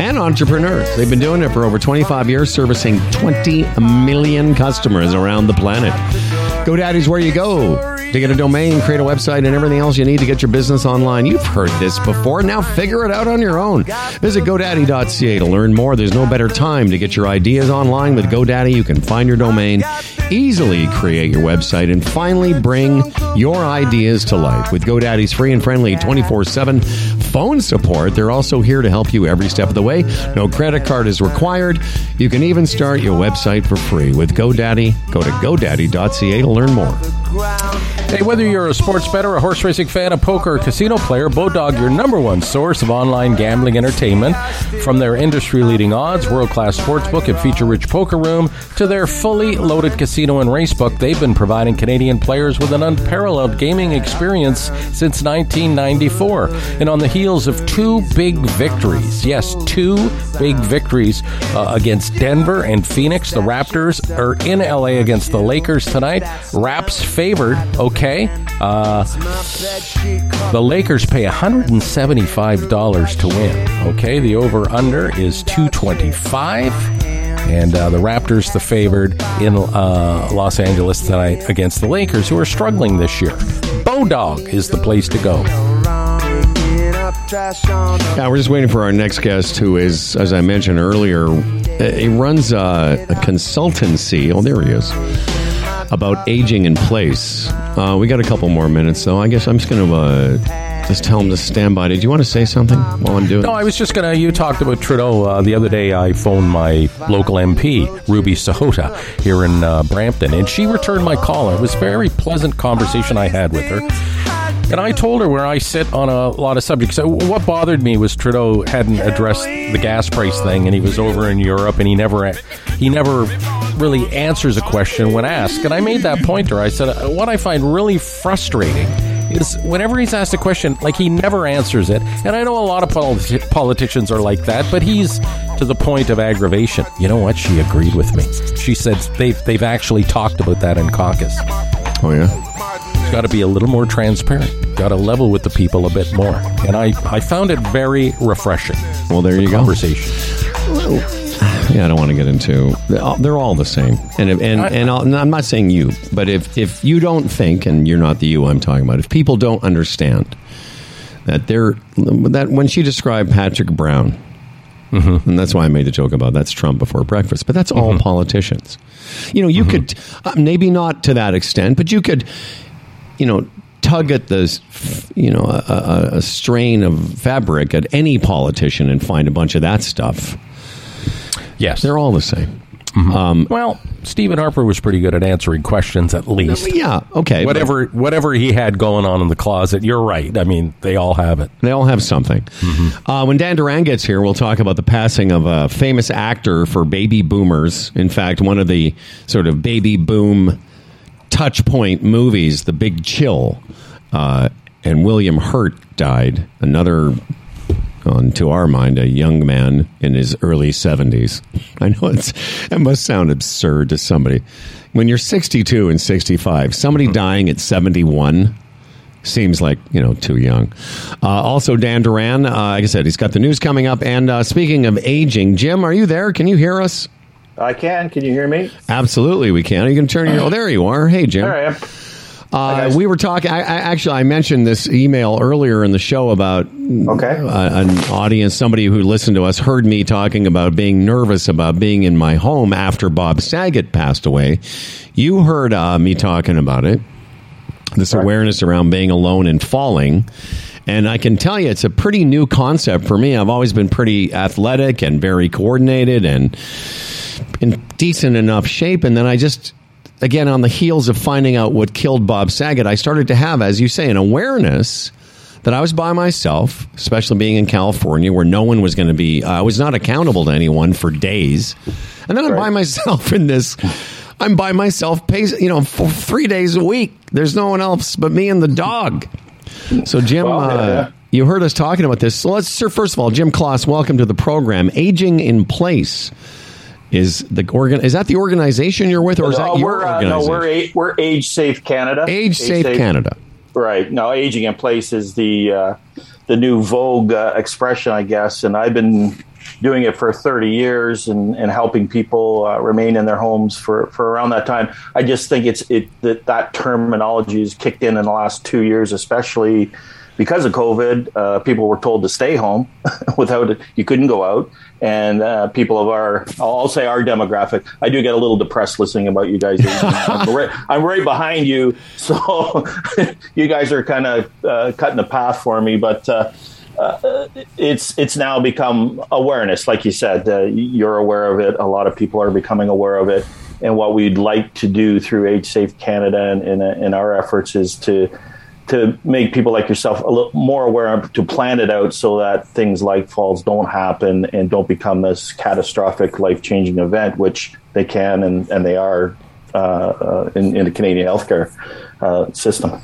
and entrepreneurs. They've been doing it for over 25 years, servicing 20 million customers around the planet. GoDaddy's where you go to get a domain, create a website, and everything else you need to get your business online. You've heard this before. Now figure it out on your own. Visit GoDaddy.ca to learn more. There's no better time to get your ideas online with GoDaddy. You can find your domain, easily create your website, and finally bring your ideas to life. With GoDaddy's free and friendly 24 7 phone support, they're also here to help you every step of the way. No credit card is required. You can even start your website for free with GoDaddy. Go to GoDaddy.ca to learn more. Hey, whether you're a sports bettor, a horse racing fan, a poker or casino player, Bodog, your number one source of online gambling entertainment. From their industry leading odds, world class sportsbook, and feature rich poker room to their fully loaded casino and racebook, they've been providing Canadian players with an unparalleled gaming experience since 1994. And on the heels of two big victories, yes, two big victories uh, against Denver and Phoenix, the Raptors are in LA against the Lakers tonight. Raps favored, okay. Uh, the Lakers pay $175 to win. Okay, the over under is 225. And uh, the Raptors, the favored in uh, Los Angeles tonight against the Lakers, who are struggling this year. Bodog is the place to go. Yeah, we're just waiting for our next guest, who is, as I mentioned earlier, he runs a, a consultancy. Oh, there he is. About aging in place. Uh, we got a couple more minutes, so I guess I'm just going to uh, just tell him to stand by. Did you want to say something while I'm doing? No, I was just gonna. You talked about Trudeau uh, the other day. I phoned my local MP, Ruby Sahota, here in uh, Brampton, and she returned my call. It was a very pleasant conversation I had with her. And I told her where I sit on a lot of subjects. What bothered me was Trudeau hadn't addressed the gas price thing, and he was over in Europe, and he never he never really answers a question when asked. And I made that point to. I said, uh, what I find really frustrating is whenever he's asked a question, like he never answers it. And I know a lot of politi- politicians are like that, but he's to the point of aggravation. You know what? She agreed with me. She said they've they've actually talked about that in caucus. Oh, yeah? It's got to be a little more transparent. Got to level with the people a bit more. And I, I found it very refreshing. Well, there you go. Conversation. *sighs* Yeah, I don't want to get into. They're all, the same, and if- and and, I'll, and I'm not saying you, but if if you don't think, and you're not the you I'm talking about, if people don't understand that they're that when she described Patrick Brown, mm-hmm. and that's why I made the joke about that's Trump before breakfast, but that's all mm-hmm. politicians. You know, you mm-hmm. could uh, maybe not to that extent, but you could, you know. Tug at the, you know, a, a, strain of fabric at any politician and find a bunch of that stuff. Yes. They're all the same. Um, Well, Stephen Harper was pretty good at answering questions, at least. yeah, okay. but Whatever, whatever he had going on in the closet, you're right. I mean, they all have it. They all have something. Uh, when Dan Duran gets here, we'll talk about the passing of a famous actor for baby boomers. In fact, one of the sort of baby boom touch point movies, The Big Chill. Uh, and William Hurt died. Another, on to our mind, a young man in his early 70s. *laughs* I know it's, it must sound absurd to somebody. When you're 62 and 65, somebody dying at 71 seems like you know too young. Uh, also, Dan Duran, uh, like I said, he's got the news coming up. And uh, speaking of aging, Jim, are you there? Can you hear us? I can. Can you hear me? Absolutely, we can. You can turn your. Oh, there you are. Hey, Jim. There I am. Uh, we were talking. I, I, actually, I mentioned this email earlier in the show about Okay. uh, an audience, somebody who listened to us, heard me talking about being nervous about being in my home after Bob Saget passed away. You heard uh, me talking about it. This awareness around being alone and falling. And I can tell you, it's a pretty new concept for me. I've always been pretty athletic and very coordinated and in decent enough shape. And then I just, again, on the heels of finding out what killed Bob Saget, I started to have, as you say, an awareness that I was by myself, especially being in California where no one was going to be, I was not accountable to anyone for days. And then I'm by myself in this. I'm by myself, pays you know, for three days a week. There's no one else but me and the dog. So, Jim, Well, uh, yeah. you heard us talking about this. So let's, sir, first of all, Jim Kloss, welcome to the program. Aging in Place is the organ. Is that the organization you're with, or is that Uh, your we're uh, no, we're a, we're Age Safe Canada. Age Safe Canada. Right. No, aging in place is the uh, the new vogue uh, expression, I guess. And I've been doing it for 30 years and, and helping people uh, remain in their homes for, for around that time. I just think it's it that that terminology has kicked in in the last two years, especially because of COVID. Uh, people were told to stay home *laughs* without it. You couldn't go out. And uh, people of our, I'll say our demographic, I do get a little depressed listening about you guys. *laughs* I'm, right, I'm right behind you, so *laughs* you guys are kind of uh, cutting the path for me. But it's it's now become awareness, like you said. Uh, you're aware of it. A lot of people are becoming aware of it. And what we'd like to do through Age Safe Canada and in, our efforts is to to make people like yourself a little more aware to plan it out so that things like falls don't happen and don't become this catastrophic life changing event, which they can and, and they are uh, uh, in, in the Canadian healthcare uh, system.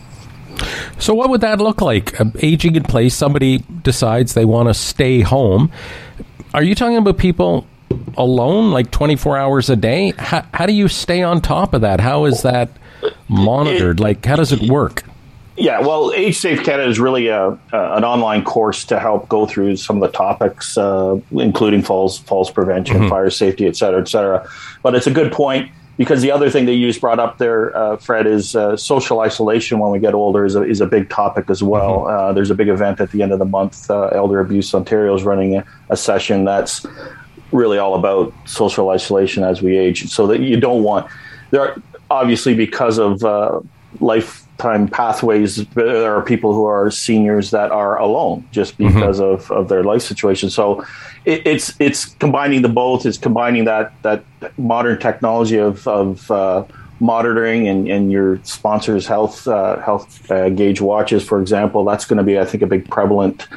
So, what would that look like? Uh, aging in place, somebody decides they want to stay home. Are you talking about people alone, like 24 hours a day? How, how do you stay on top of that? How is that monitored? like, how does it work? Yeah, well, Age Safe Canada is really a, uh, an online course to help go through some of the topics, uh, including falls falls prevention, fire safety, et cetera, et cetera. But it's a good point because the other thing that you just brought up there, uh, Fred, is uh, social isolation when we get older is a, is a big topic as well. Uh, there's a big event at the end of the month. Uh, Elder Abuse Ontario is running a, a session that's really all about social isolation as we age. So that you don't want there are obviously because of uh, lifetime pathways, there are people who are seniors that are alone just because of, of their life situation. So it, it's it's combining the both. It's combining that that modern technology of of uh, monitoring and, and your sponsors' health uh, health uh, gauge watches, for example. That's going to be, I think, a big prevalent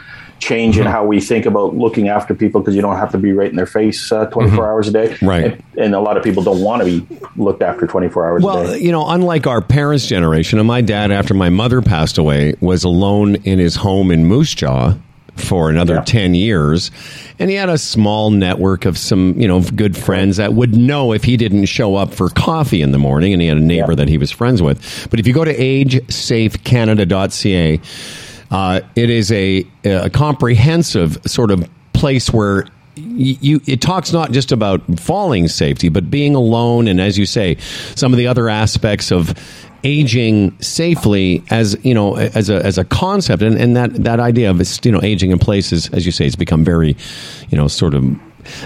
change in how we think about looking after people because you don't have to be right in their face uh, 24 hours a day. Right. And, and a lot of people don't want to be looked after 24 hours a day. Well, you know, unlike our parents' generation, and my dad, after my mother passed away, was alone in his home in Moose Jaw for another Yeah. 10 years. And he had a small network of some, you know, good friends that would know if he didn't show up for coffee in the morning. And he had a neighbor Yeah. that he was friends with. But if you go to agesafecanada.ca, uh, it is a, a comprehensive sort of place where you, you it talks not just about falling safety, but being alone, and as you say, some of the other aspects of aging safely as you know as a as a concept, and, and that that idea of you know aging in places, as you say, it's become very you know sort of.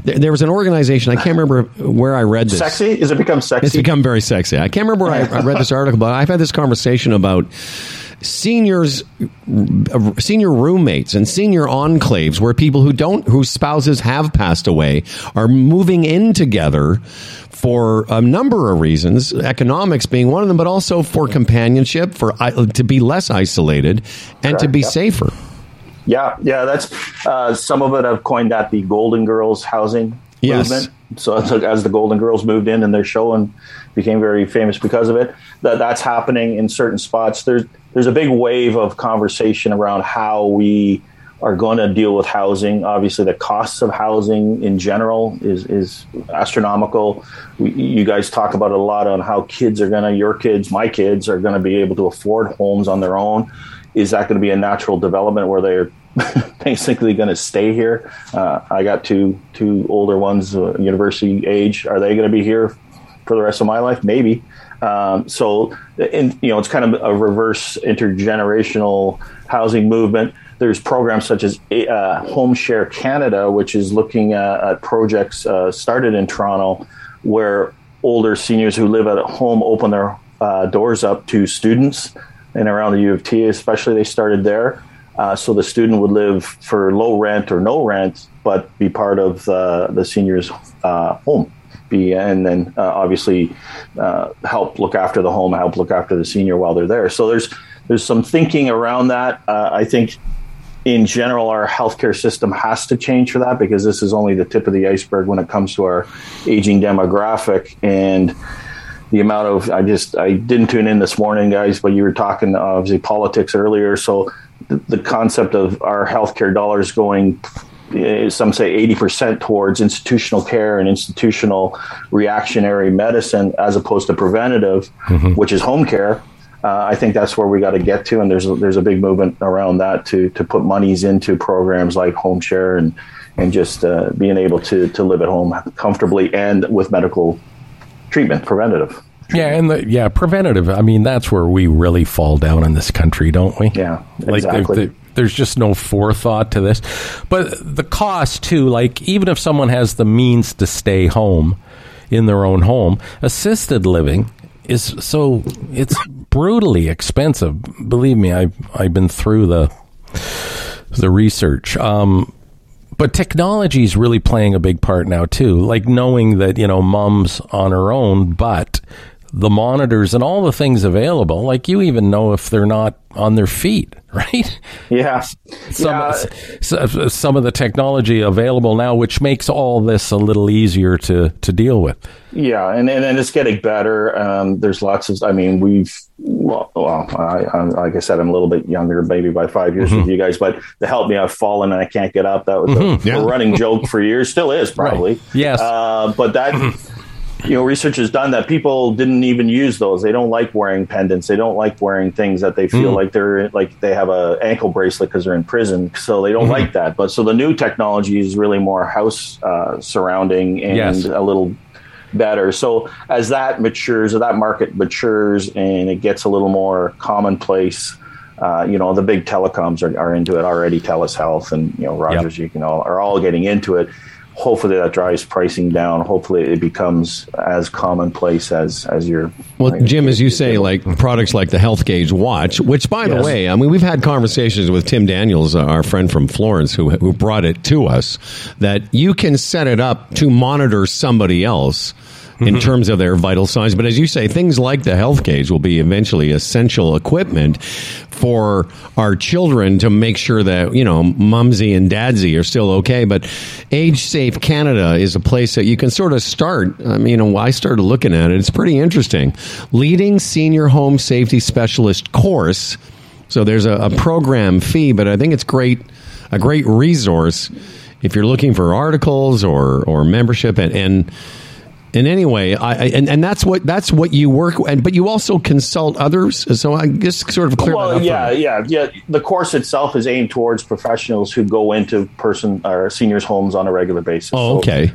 There, there was an organization I can't remember where I read this. Sexy? Is it become sexy? It's become very sexy. I can't remember where I, I read this article, but I've had this conversation about seniors, uh, senior roommates, and senior enclaves where people who don't, whose spouses have passed away, are moving in together for a number of reasons, economics being one of them, but also for companionship, for to be less isolated, and to be safer. Yeah, yeah, that's uh, some of it. I've coined that the Golden Girls housing Yes. movement. So as, the Golden Girls moved in and they're and became very famous because of it, that that's happening in certain spots. There's there's a big wave of conversation around how we are going to deal with housing. Obviously, the costs of housing in general is is astronomical. We, you guys talk about a lot on how kids are going to, your kids, my kids, are going to be able to afford homes on their own. Is that going to be a natural development where they're *laughs* basically going to stay here? Uh, I got two two older ones, uh, university age. Are they going to be here for the rest of my life? Maybe. Um, so, in, you know, it's kind of a reverse intergenerational housing movement. There's programs such as uh, Home Share Canada, which is looking at, at projects uh, started in Toronto where older seniors who live at home open their uh, doors up to students and around the U of T, especially they started there. Uh, so the student would live for low rent or no rent, but be part of uh, the senior's uh, home. Be and then uh, obviously uh, help look after the home, help look after the senior while they're there. So there's there's some thinking around that. Uh, I think in general, our healthcare system has to change for that because this is only the tip of the iceberg when it comes to our aging demographic and the amount of I just I didn't tune in this morning, guys, but you were talking obviously politics earlier. So the, the concept of our healthcare dollars going, some say eighty percent towards institutional care and institutional reactionary medicine as opposed to preventative, which is home care. Uh, I think that's where we got to get to, and there's a, there's a big movement around that to to put monies into programs like home share and and just uh, being able to to live at home comfortably and with medical treatment, preventative. Yeah, and the, yeah, preventative. I mean, that's where we really fall down in this country, don't we? Yeah, like exactly. there- there's just no forethought to this. But the cost too, like even if someone has the means to stay home in their own home, assisted living is so it's brutally expensive. Believe me, I I've been through the the research. Um, but technology is really playing a big part now too. Like knowing that you know mom's on her own, but the monitors and all the things available. Like you even know if they're not on their feet, *laughs* right? Yeah, Some yeah. some of the technology available now, which makes all this a little easier to to deal with. Yeah, and, and and it's getting better. Um, there's lots of. I mean, we've well, well I, I, like I said, I'm a little bit younger, maybe by five years Mm-hmm. with you guys. But to help me, I've fallen and I can't get up. That was a, yeah. a running joke for years. Still is probably. Mm-hmm. Yes. Uh, but that. You know, research has done that. People didn't even use those. They don't like wearing pendants. They don't like wearing things that they Mm. feel like they're like they have a ankle bracelet because they're in prison. So they don't Mm-hmm. like that. But so the new technology is really more house uh, surrounding and Yes. a little better. So as that matures, or that market matures, and it gets a little more commonplace, uh, you know, the big telecoms are, are into it already. Telus Health and you know Rogers, you can all are all getting into it. Hopefully that drives pricing down. Hopefully it becomes as commonplace as as your. Well, Jim, as you say, like products like the Health Gauge watch, which, by the way, I mean, we've had conversations with Tim Daniels, uh, our friend from Florence, who who brought it to us, that you can set it up to monitor somebody else. In mm-hmm. terms of their vital signs, but as you say, things like the health gauge will be eventually essential equipment for our children to make sure that you know mumsy and dadsy are still okay. But Age Safe Canada is a place that you can sort of start. I mean, you know, I started looking at it; it's pretty interesting. Leading senior home safety specialist course. So there's a, a program fee, but I think it's great, a great resource if you're looking for articles or or membership and. and in any way, I, I and, and that's what that's what you work, and but you also consult others. So I just sort of clear that Well, yeah, yeah, yeah. The course itself is aimed towards professionals who go into person or seniors' homes on a regular basis. Oh, So okay.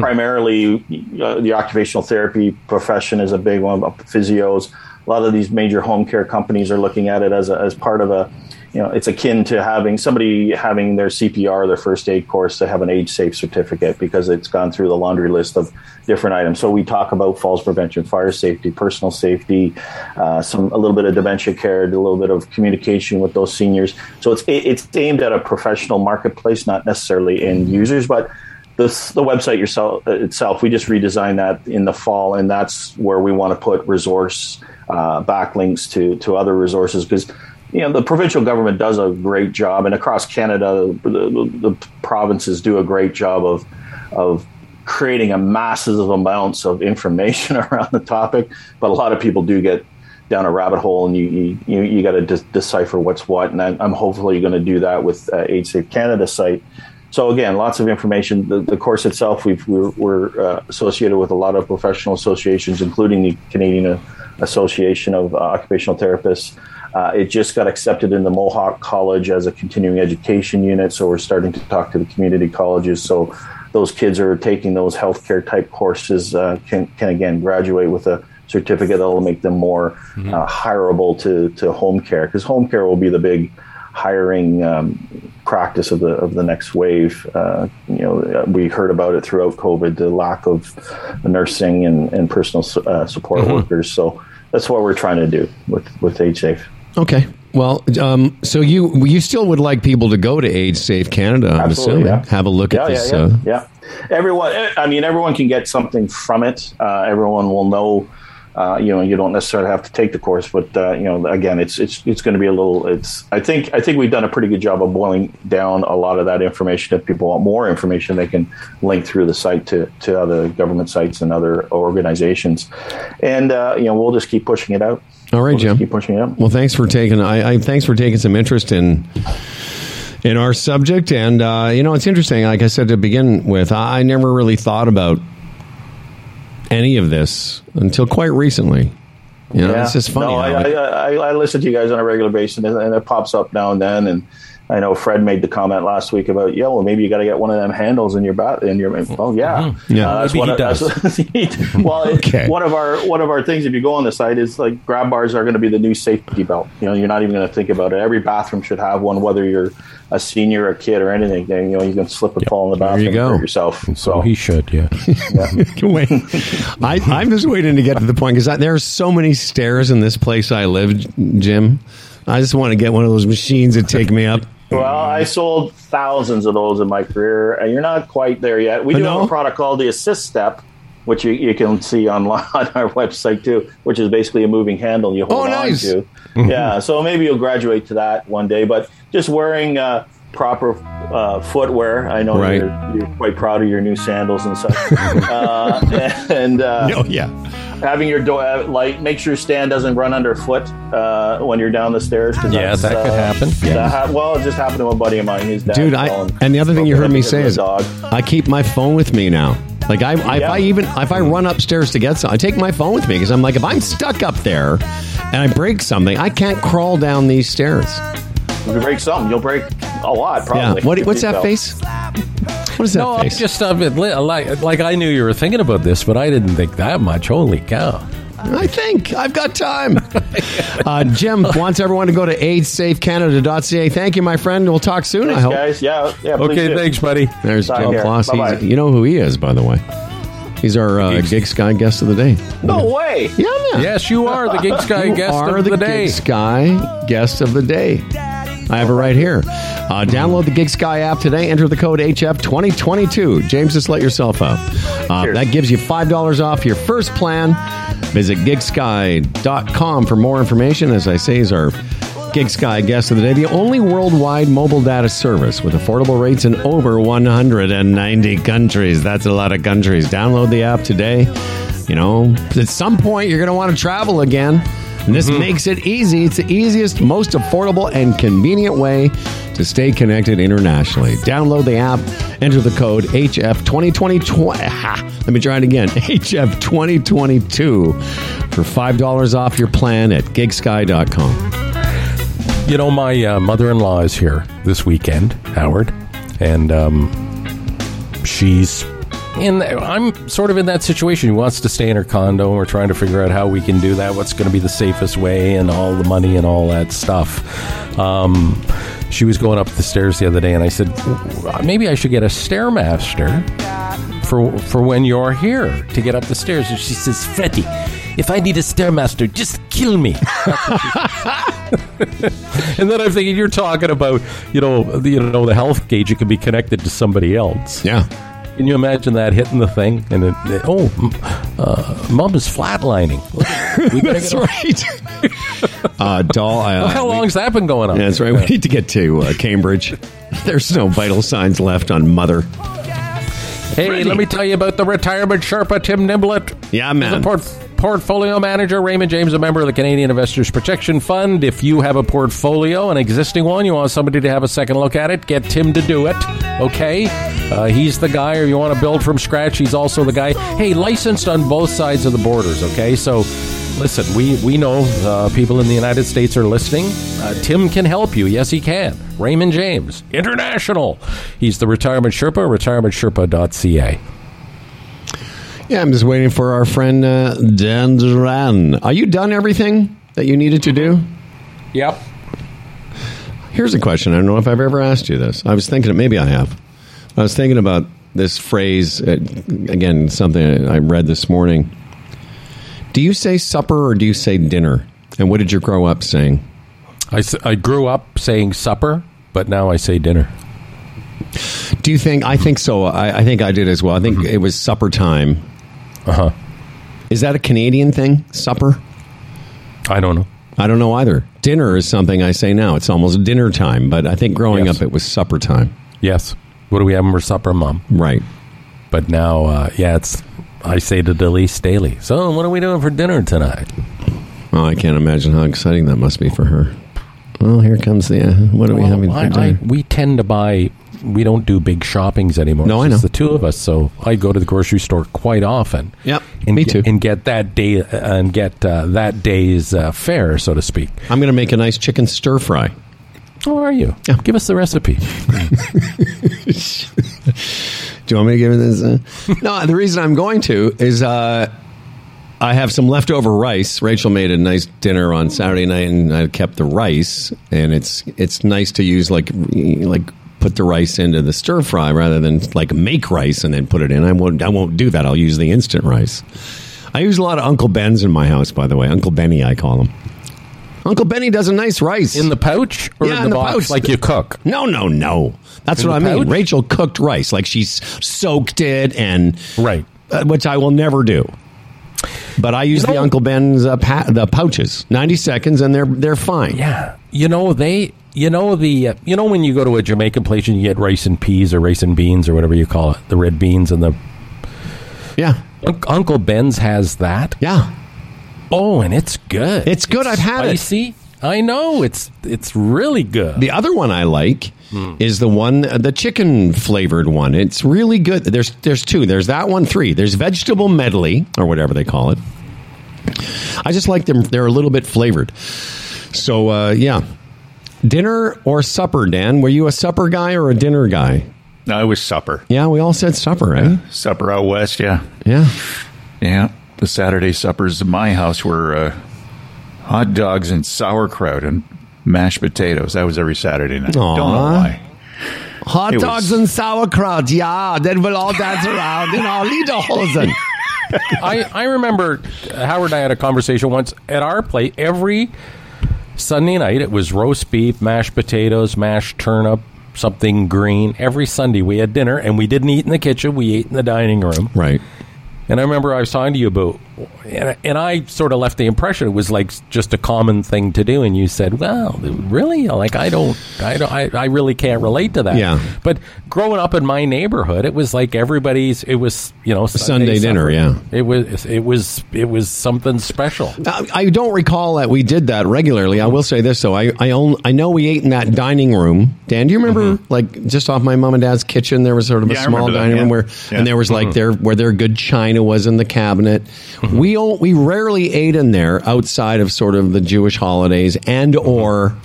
primarily uh, the occupational therapy profession is a big one. Physios, a lot of these major home care companies are looking at it as a, as part of a you know, it's akin to having somebody having their CPR, their first aid course, to have an age safe certificate because it's gone through the laundry list of different items. So we talk about falls prevention, fire safety, personal safety, uh, some a little bit of dementia care, a little bit of communication with those seniors. So it's it's aimed at a professional marketplace, not necessarily end users, but the, the website yourself, itself, we just redesigned that in the fall, and that's where we want to put resource uh, backlinks to to other resources because you know the provincial government does a great job, and across Canada, the, the, provinces do a great job of of creating a massive amounts of information *laughs* around the topic. But a lot of people do get down a rabbit hole, and you you, you got to de- decipher what's what. And I'm, hopefully going to do that with uh, Safe Canada site. So again, lots of information. The, the course itself, we're, we're uh, associated with a lot of professional associations, including the Canadian Association of uh, Occupational Therapists. Uh, it just got accepted in the Mohawk College as a continuing education unit, so we're starting to talk to the community colleges. So those kids are taking those healthcare type courses uh, can can again graduate with a certificate that will make them more mm-hmm. uh, hireable to to home care because home care will be the big hiring um, practice of the of the next wave. Uh, you know, we heard about it throughout COVID, the lack of nursing and, and personal uh, support mm-hmm. workers. So that's what we're trying to do with with Age Safe. Okay. Well, um, so you you still would like people to go to Age Safe Canada? I'm Absolutely, assuming. Yeah. Have a look yeah, at this. Yeah, uh, yeah. Everyone, I mean, everyone can get something from it. Uh, everyone will know. Uh, you know, you don't necessarily have to take the course, but uh, you know, again, it's it's it's going to be a little. It's I think I think we've done a pretty good job of boiling down a lot of that information. If people want more information, they can link through the site to to other government sites and other organizations, and uh, you know, we'll just keep pushing it out. All right, we'll Jim. Keep pushing it. Well, thanks for taking. I, I thanks for taking some interest in in our subject, and uh, you know, it's interesting. Like I said to begin with, I, I never really thought about any of this until quite recently. You know, yeah. it's just funny. No, I, I, I, I, listen to you guys on a regular basis, and it pops up now and then. And I know Fred made the comment last week about, yeah, well, maybe you got to get one of them handles in your bat in your. Oh, yeah, mm-hmm. yeah. Uh, that's what he does. *laughs* well, *laughs* okay. one of our one of our things, if you go on the site, is like grab bars are going to be the new safety belt. You know, you're not even going to think about it. Every bathroom should have one, whether you're a senior, or a kid, or anything. You know, you can slip and yep. fall in the bathroom there you go. yourself. So. so he should, yeah. yeah. *laughs* Wait, I, I'm just waiting to get to the point because there are so many stairs in this place I live, Jim. I just want to get one of those machines that take me up. Well, I sold thousands of those in my career, and you're not quite there yet. We do no? have a product called the Assist Step, which you, you can see online *laughs* on our website too, which is basically a moving handle you hold oh, nice. on to. yeah, so maybe you'll graduate to that one day, but just wearing uh, proper uh, footwear. I know right. you're, you're, quite proud of your new sandals and such. *laughs* uh, *laughs* and uh, oh yeah, having your door uh, like make sure your stand doesn't run underfoot uh, when you're down the stairs. Yeah, that could happen. Yeah. Ha- well, it just happened to a buddy of mine. His dad. Dude, I, and the other thing you heard me say is. I keep my phone with me now. Like I, I yeah. if I even if I run upstairs to get some, I take my phone with me because I'm like, if I'm stuck up there and I break something, I can't crawl down these stairs. If you break something, you'll break a lot, probably. Yeah. What, what's that face? What is that no, face? just uh, like like I knew you were thinking about this, but I didn't think that much. Holy cow! I think I've got time. *laughs* uh, Jim wants everyone to go to agesafecanada.ca. Thank you, my friend. We'll talk soon. Thanks, I hope. guys. Yeah, yeah. Okay, do. thanks, buddy. There's Jim here. Floss. You know who he is, by the way. He's our uh, GigSky guest of the day. No way. Yeah, man. Yes, you are the GigSky guest are of the, the day. GigSky guest of the day. I have it right here. Uh, download the GigSky app today. Enter the code HF2022. James, just let yourself out. Uh, that gives you $5 off your first plan. Visit gigsky.com for more information. As I say, is our GigSky guest of the day, the only worldwide mobile data service with affordable rates in over 190 countries. That's a lot of countries. Download the app today. You know, at some point, you're going to want to travel again. And this makes it easy. It's the easiest, most affordable, and convenient way to stay connected internationally. Download the app, enter the code HF2022. Let me try it again *laughs* HF2022 for $5 off your plan at gigsky.com. You know, my uh, mother-in-law is here this weekend, Howard, and um, she's in I'm sort of in that situation. He wants to stay in her condo, and we're trying to figure out how we can do that. What's going to be the safest way, and all the money and all that stuff. Um, she was going up the stairs the other day, and I said maybe I should get a stairmaster for for when you're here to get up the stairs. And she says, Freddie, if I need a stairmaster, just kill me. *laughs* and then I'm thinking, you're talking about, you know, the, you know, the health gauge. It can be connected to somebody else. Yeah. Can you imagine that hitting the thing and it, it- oh, uh, mom is flatlining. *laughs* We That's get right. *laughs* uh, doll. Uh, How we- long's that been going on? Yeah, that's right. We need to get to uh, Cambridge. There's no vital signs left on mother. Hey, let me tell you about the retirement Sherpa, Tim Niblett. Yeah, He's man. a port- portfolio manager, Raymond James, a member of the Canadian Investors Protection Fund. If you have a portfolio, an existing one, you want somebody to have a second look at it, get Tim to do it. Okay? Uh, he's the guy, or you want to build from scratch, he's also the guy. Hey, licensed on both sides of the borders, okay? So, listen, we, we know uh, people in the United States are listening. Uh, Tim can help you. Yes, he can. Raymond James, International. He's the Retirement Sherpa, retirementsherpa.ca. Yeah, I'm just waiting for our friend uh, Dan Duran. Are you done everything that you needed to do? Yep. Here's a question. I don't know if I've ever asked you this. I was thinking, maybe I have. I was thinking about this phrase uh, again. Something I read this morning. Do you say supper or do you say dinner? And what did you grow up saying? I, I grew up saying supper, but now I say dinner. Do you think? I think so. I, I think I did as well. I think it was supper time. Uh huh. Is that a Canadian thing? Supper? I don't know. I don't know either. Dinner is something I say now. It's almost dinner time, but I think growing Yes. up it was supper time. Yes. What do we have for supper, Mom? Right. But now, uh, yeah, it's. I say to Delise daily. So, what are we doing for dinner tonight? Oh, I can't imagine how exciting that must be for her. Well, here comes the. Uh, what are we having for I, dinner? I, we tend to buy. We don't do big shoppings anymore. No, I know. the two of us. So I go to the grocery store quite often. Yep, and me get, too. And get that day uh, and get uh, that day's uh, fare, so to speak. I'm going to make a nice chicken stir fry. How are you? Yeah. Give us the recipe. *laughs* Do you want me to give it this? Uh? no, the reason I'm going to is uh, I have some leftover rice. Rachel made a nice dinner on Saturday night, and I kept the rice. And it's it's nice to use like like put the rice into the stir fry rather than like make rice and then put it in. I won't I won't do that. I'll use the instant rice. I use a lot of Uncle Ben's in my house, by the way. Uncle Benny, I call him. Uncle Benny does a nice rice In the pouch or Yeah, in the, in the box, pouch. like you cook? No, no, no. That's In what I the mean. Rachel cooked rice, like she's soaked it, and Right. uh, which I will never do. But I use You the Uncle Ben's uh, pa- the pouches, ninety seconds, and they're they're fine. Yeah, you know they, you know the, uh, you know when you go to a Jamaican place and you get rice and peas or rice and beans or whatever you call it, the red beans and the yeah, Unc- Uncle Ben's has that. yeah. Oh, and it's good. It's good. I've had it. spicy. I know it's it's really good. The other one I like Hmm. is the one, uh, the chicken flavored one. It's really good. There's there's two. There's that one. Three. There's vegetable medley or whatever they call it. I just like them. They're a little bit flavored. So uh, yeah, dinner or supper. Dan, were you a supper guy or a dinner guy? No, it was supper. Yeah, we all said supper, right? Supper out west, yeah. Yeah. Yeah. The Saturday suppers in my house were uh, hot dogs and sauerkraut and mashed potatoes. That was every Saturday night. Aw. Don't know why. Hot It dogs was- and sauerkraut. Yeah, then we'll all dance around in our lederhosen. *laughs* I I remember Howard and I had a conversation once at our plate every Sunday night. It was roast beef, mashed potatoes, mashed turnip, something green. Every Sunday we had dinner, and we didn't eat in the kitchen. We ate in the dining room. Right. And I remember I was talking to you about, and, and I sort of left the impression it was like just a common thing to do. And you said, "Well, really? Like I don't, I don't, I, I really can't relate to that." Yeah. But growing up in my neighborhood, it was like everybody's. It was you know Sunday dinner, yeah. It was it was it was something special. I I don't recall that we did that regularly. I will say this though, I I, own, I know we ate in that dining room. Dan, do you remember mm-hmm. like just off my mom and dad's kitchen? There was sort of a Yeah, small remember that, dining room where, Yeah. and there was like mm-hmm. there where their good china was in the cabinet. Mm-hmm. We o- we rarely ate in there outside of sort of the Jewish holidays and mm-hmm. or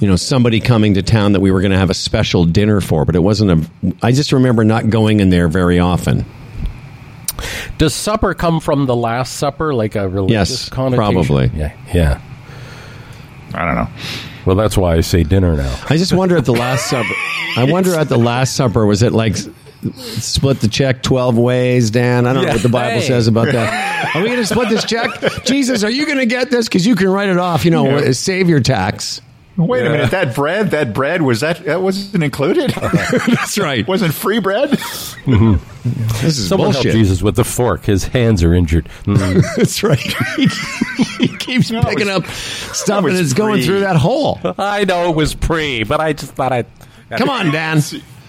you know, somebody coming to town that we were going to have a special dinner for, but it wasn't a. I just remember not going in there very often. Does supper come from the Last Supper, like a religious Yes, connotation? probably. Yeah, yeah. I don't know. Well, that's why I say dinner now. I just wonder at the Last Supper. I wonder at the Last Supper was it like split the check twelve ways, Dan? I don't know what the Bible Hey. says about that. *laughs* Are we going to split this check? Jesus, are you going to get this? Because you can write it off. You know, Yeah. save your tax. Wait a minute. That bread, that bread was that that wasn't included. *laughs* That's right. wasn't free bread. *laughs* This is Someone bullshit. help Jesus with the fork. His hands are injured. Mm. That's right. he keeps No, picking was- up stuff and it's going through that hole. I know it was pre, but I just thought I'd. Come on, Dan.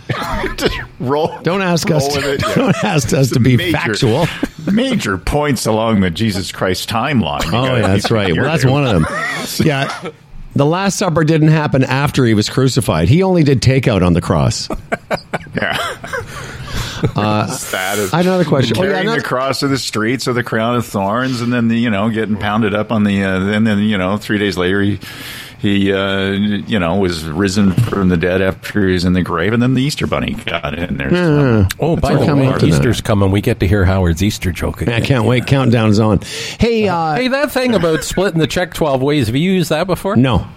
*laughs* Just roll. Don't ask roll us. To, it, *laughs* yeah. Don't ask us to be Major- factual. *laughs* Major points along the Jesus Christ timeline. You Oh, yeah, that's right. Well, that's dude. one of them. Yeah. The Last Supper didn't happen after he was crucified. He only did takeout on the cross. Yeah. is I have another question. Oh, yeah, Carrying another- the cross of the streets of the crown of thorns, and then the, you know getting pounded up on the, uh, and then you know three days later he he uh, you know was risen from the dead after he was in the grave, and then the Easter bunny got in there. So- Oh, by the coming way, up that. Easter's coming. We get to hear Howard's Easter joke again. I can't wait. Countdown's on. Hey, uh, Hey, that thing about splitting the check 12 ways, have you used that before? no.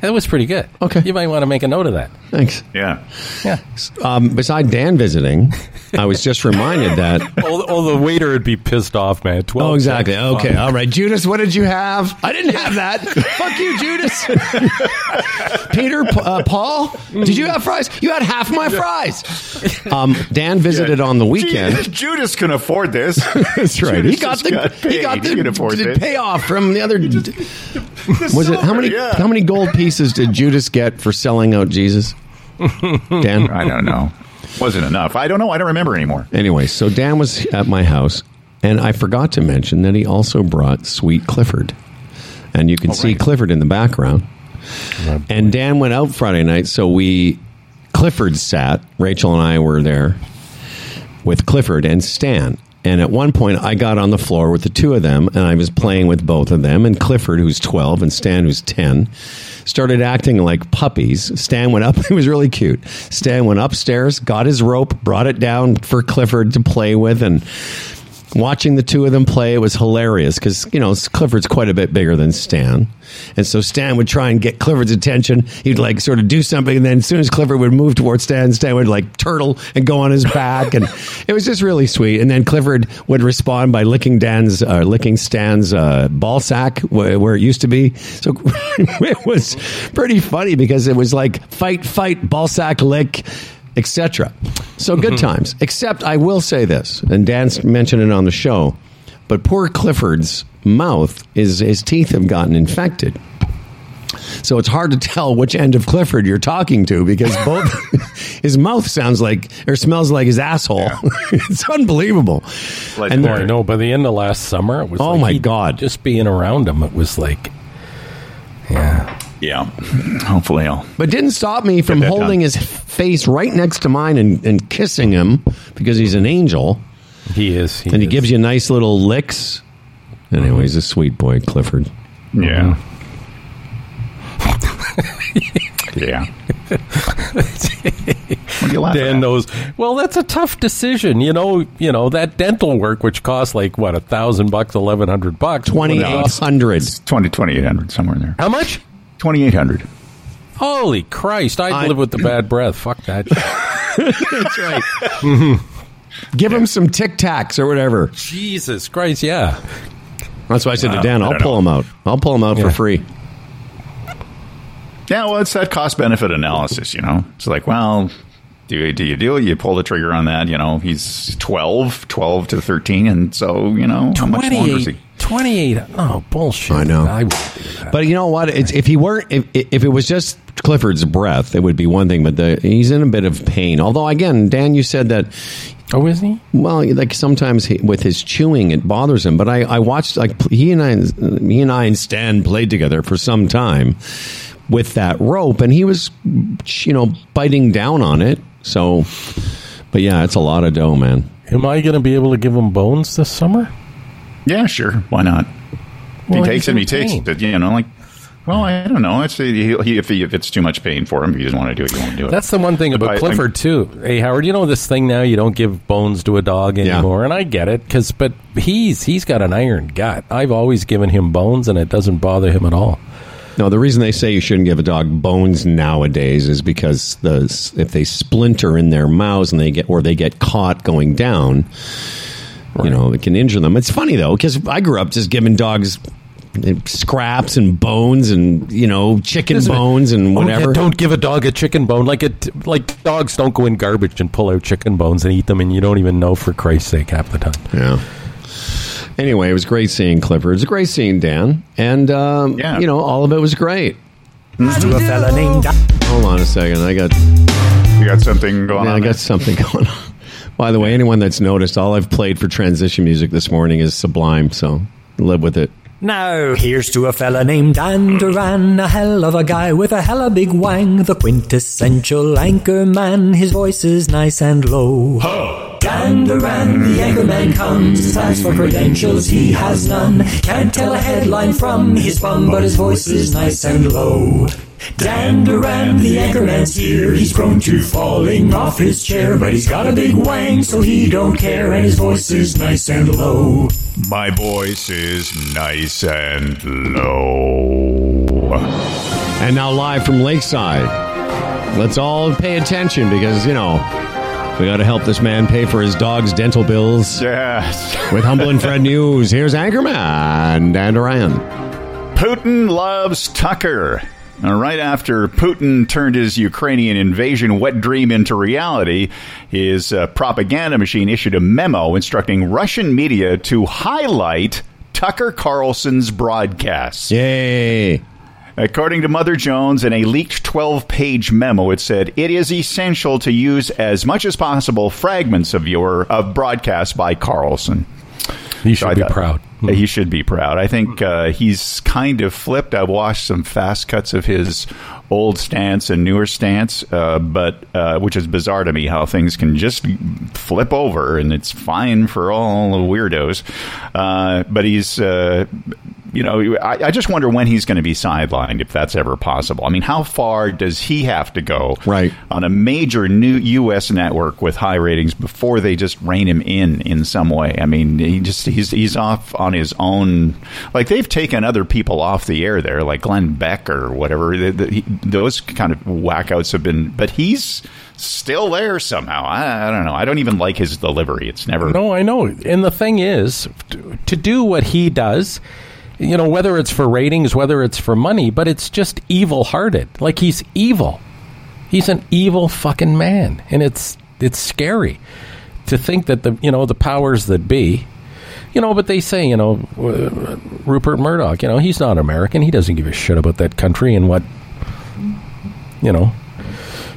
That was pretty good. Okay. You might want to make a note of that. Thanks. yeah. Yeah. Um, beside Dan visiting, I was just reminded that. *laughs* oh, oh, the waiter would be pissed off, man. 12 Oh, exactly. cents. Okay. All right. Judas, what did you have? I didn't have that. *laughs* Fuck you, Judas. *laughs* Peter, uh, Paul, did you have fries? You had half my fries. Um, Dan visited on the weekend. Gee, Judas can afford this. That's right. He got Judas the got he got paid. He can afford the, the this. payoff from the other. Was it how many yeah. how many gold pieces did Judas get for selling out Jesus? Dan. I don't know. Wasn't enough. I don't know. I don't remember anymore. Anyway, so Dan was at my house, and I forgot to mention that he also brought Sweet Clifford, and you can see right. Clifford in the background. And Dan went out Friday night, so we Clifford sat. Rachel and I were there with Clifford and Stan. And at one point, I got on the floor with the two of them, and I was playing with both of them. And Clifford, who's 12, and Stan, who's 10, started acting like puppies. Stan went up, *laughs* it was really cute. Stan went upstairs, got his rope, brought it down for Clifford to play with, and watching the two of them play, it was hilarious because, you know, Clifford's quite a bit bigger than Stan. And so Stan would try and get Clifford's attention. He'd like sort of do something. And then as soon as Clifford would move towards Stan, Stan would like turtle and go on his back. And *laughs* it was just really sweet. And then Clifford would respond by licking Dan's, uh, licking Stan's uh, ball sack where, where it used to be. So *laughs* it was pretty funny because it was like fight, fight, ball sack, lick etc. So good mm-hmm. times. Except I will say this, and Dan's mentioned it on the show, but poor Clifford's mouth is his teeth have gotten infected. So it's hard to tell which end of Clifford you're talking to because *laughs* both his mouth sounds like or smells like his asshole. *laughs* it's unbelievable. Like and I know. By the end of last summer, it was Oh, like my God. Just being around him, it was like, yeah. Yeah. Hopefully I'll. But didn't stop me from holding done. his face right next to mine and, and kissing him because he's an angel. He is. He And he is. gives you nice little licks. Anyway, he's a sweet boy, Clifford. Yeah. Mm-hmm. *laughs* yeah. *laughs* what are you laughing Dan at? knows. Well, that's a tough decision. You know, you know that dental work, which costs like what a thousand bucks, eleven hundred bucks, Twenty eight hundred. 20, 2800, somewhere in there. How much? 2800 Holy Christ! I'd I- live with the bad breath. Fuck that. *laughs* That's right. *laughs* Give him some Tic Tacs or whatever. Jesus Christ! Yeah. That's why I said to Dan, I I'll pull know. him out. I'll pull him out for free. Yeah, well, it's that cost benefit analysis, you know. It's like, well, do you, do you do it? You pull the trigger on that, you know. He's 12, 12 to 13, and so, you know, how much longer is he? 28. 28. No, bullshit. I know. I wouldn't do that. But you know what? It's, if he weren't, if, if it was just Clifford's breath, it would be one thing. But the, he's in a bit of pain. Although, again, Dan, you said that oh, is he? Well, like sometimes he, with his chewing, it bothers him. But I, I watched like he and I, he and I and Stan played together for some time with that rope, and he was, you know, biting down on it. So, but yeah, it's a lot of dough, man. Am I going to be able to give him bones this summer? Yeah, sure. Why not? Well, he takes he's it, in he takes pain. it, you know, like, Well, I don't know. It's, he, he, if, he, if it's too much pain for him, if he doesn't want to do it, he won't do it. That's the one thing But about I- Clifford too. Hey Howard, you know this thing now you don't give bones to a dog Yeah. anymore, and I get it because but he's he's got an iron gut. I've always given him bones, and it doesn't bother him at all. No, the reason they say you shouldn't give a dog bones nowadays is because the if they splinter in their mouths and they get or they get caught going down, you know, it can injure them. It's funny though because I grew up just giving dogs eh, scraps and bones and you know chicken Isn't it- bones and Oh, yeah, whatever. don't give a dog a chicken bone like it. Like dogs don't go in garbage and pull out chicken bones and eat them, and you don't even know for Christ's sake half the time. Yeah. Anyway, it was great seeing Clifford. It was a great seeing Dan, and um, Yeah. you know all of it was great. To a fella named Hold on a second, I got you got something going Yeah, on. I there? got something going *laughs* on. By the way, anyone that's noticed, all I've played for transition music this morning is Sublime, so live with it. Now, here's to a fella named Dan Duran, a hell of a guy with a hella big wang, the quintessential anchor man. His voice is nice and low. Dan Duran, the anchor man comes. As for credentials, he has none. Can't tell a headline from his bum, but his voice is nice and low. Dan Duran, the anchorman's here. He's prone to falling off his chair, but he's got a big wang, so he don't care, and his voice is nice and low. My voice is nice and low. And now live from Lakeside. Let's all pay attention because, you know, we got to help this man pay for his dog's dental bills. Yes. With Humble and Fred News, here's Anchorman Dan Duran. Putin loves Tucker. Now, right after Putin turned his Ukrainian invasion wet dream into reality, his uh, propaganda machine issued a memo instructing Russian media to highlight Tucker Carlson's broadcasts. Yay. According to Mother Jones, in a leaked 12 page memo, it said it is essential to use as much as possible fragments of your of broadcasts by Carlson. You should I be thought- proud. He should be proud. I think uh, he's kind of flipped. I've watched some fast cuts of his old stance and newer stance, uh, but uh, which is bizarre to me how things can just flip over and it's fine for all the weirdos. Uh, but he's. Uh, you know, I, I just wonder when he's going to be sidelined, if that's ever possible. I mean, how far does he have to go Right. on a major new U.S. network with high ratings before they just rein him in in some way. I mean, he just he's he's off on his own. Like they've taken other people off the air there, like Glenn Beck or whatever. The, the, he, those kind of whackouts have been, but he's still there somehow. I, I don't know. I don't even like his delivery. It's never. No, I know. And the thing is, to, to do what he does, you know, whether it's for ratings, whether it's for money, but it's just evil hearted. Like he's evil. He's an evil fucking man. And it's it's scary to think that the you know, the powers that be you know, but they say, you know, uh, Rupert Murdoch, you know, he's not American. He doesn't give a shit about that country and what, you know,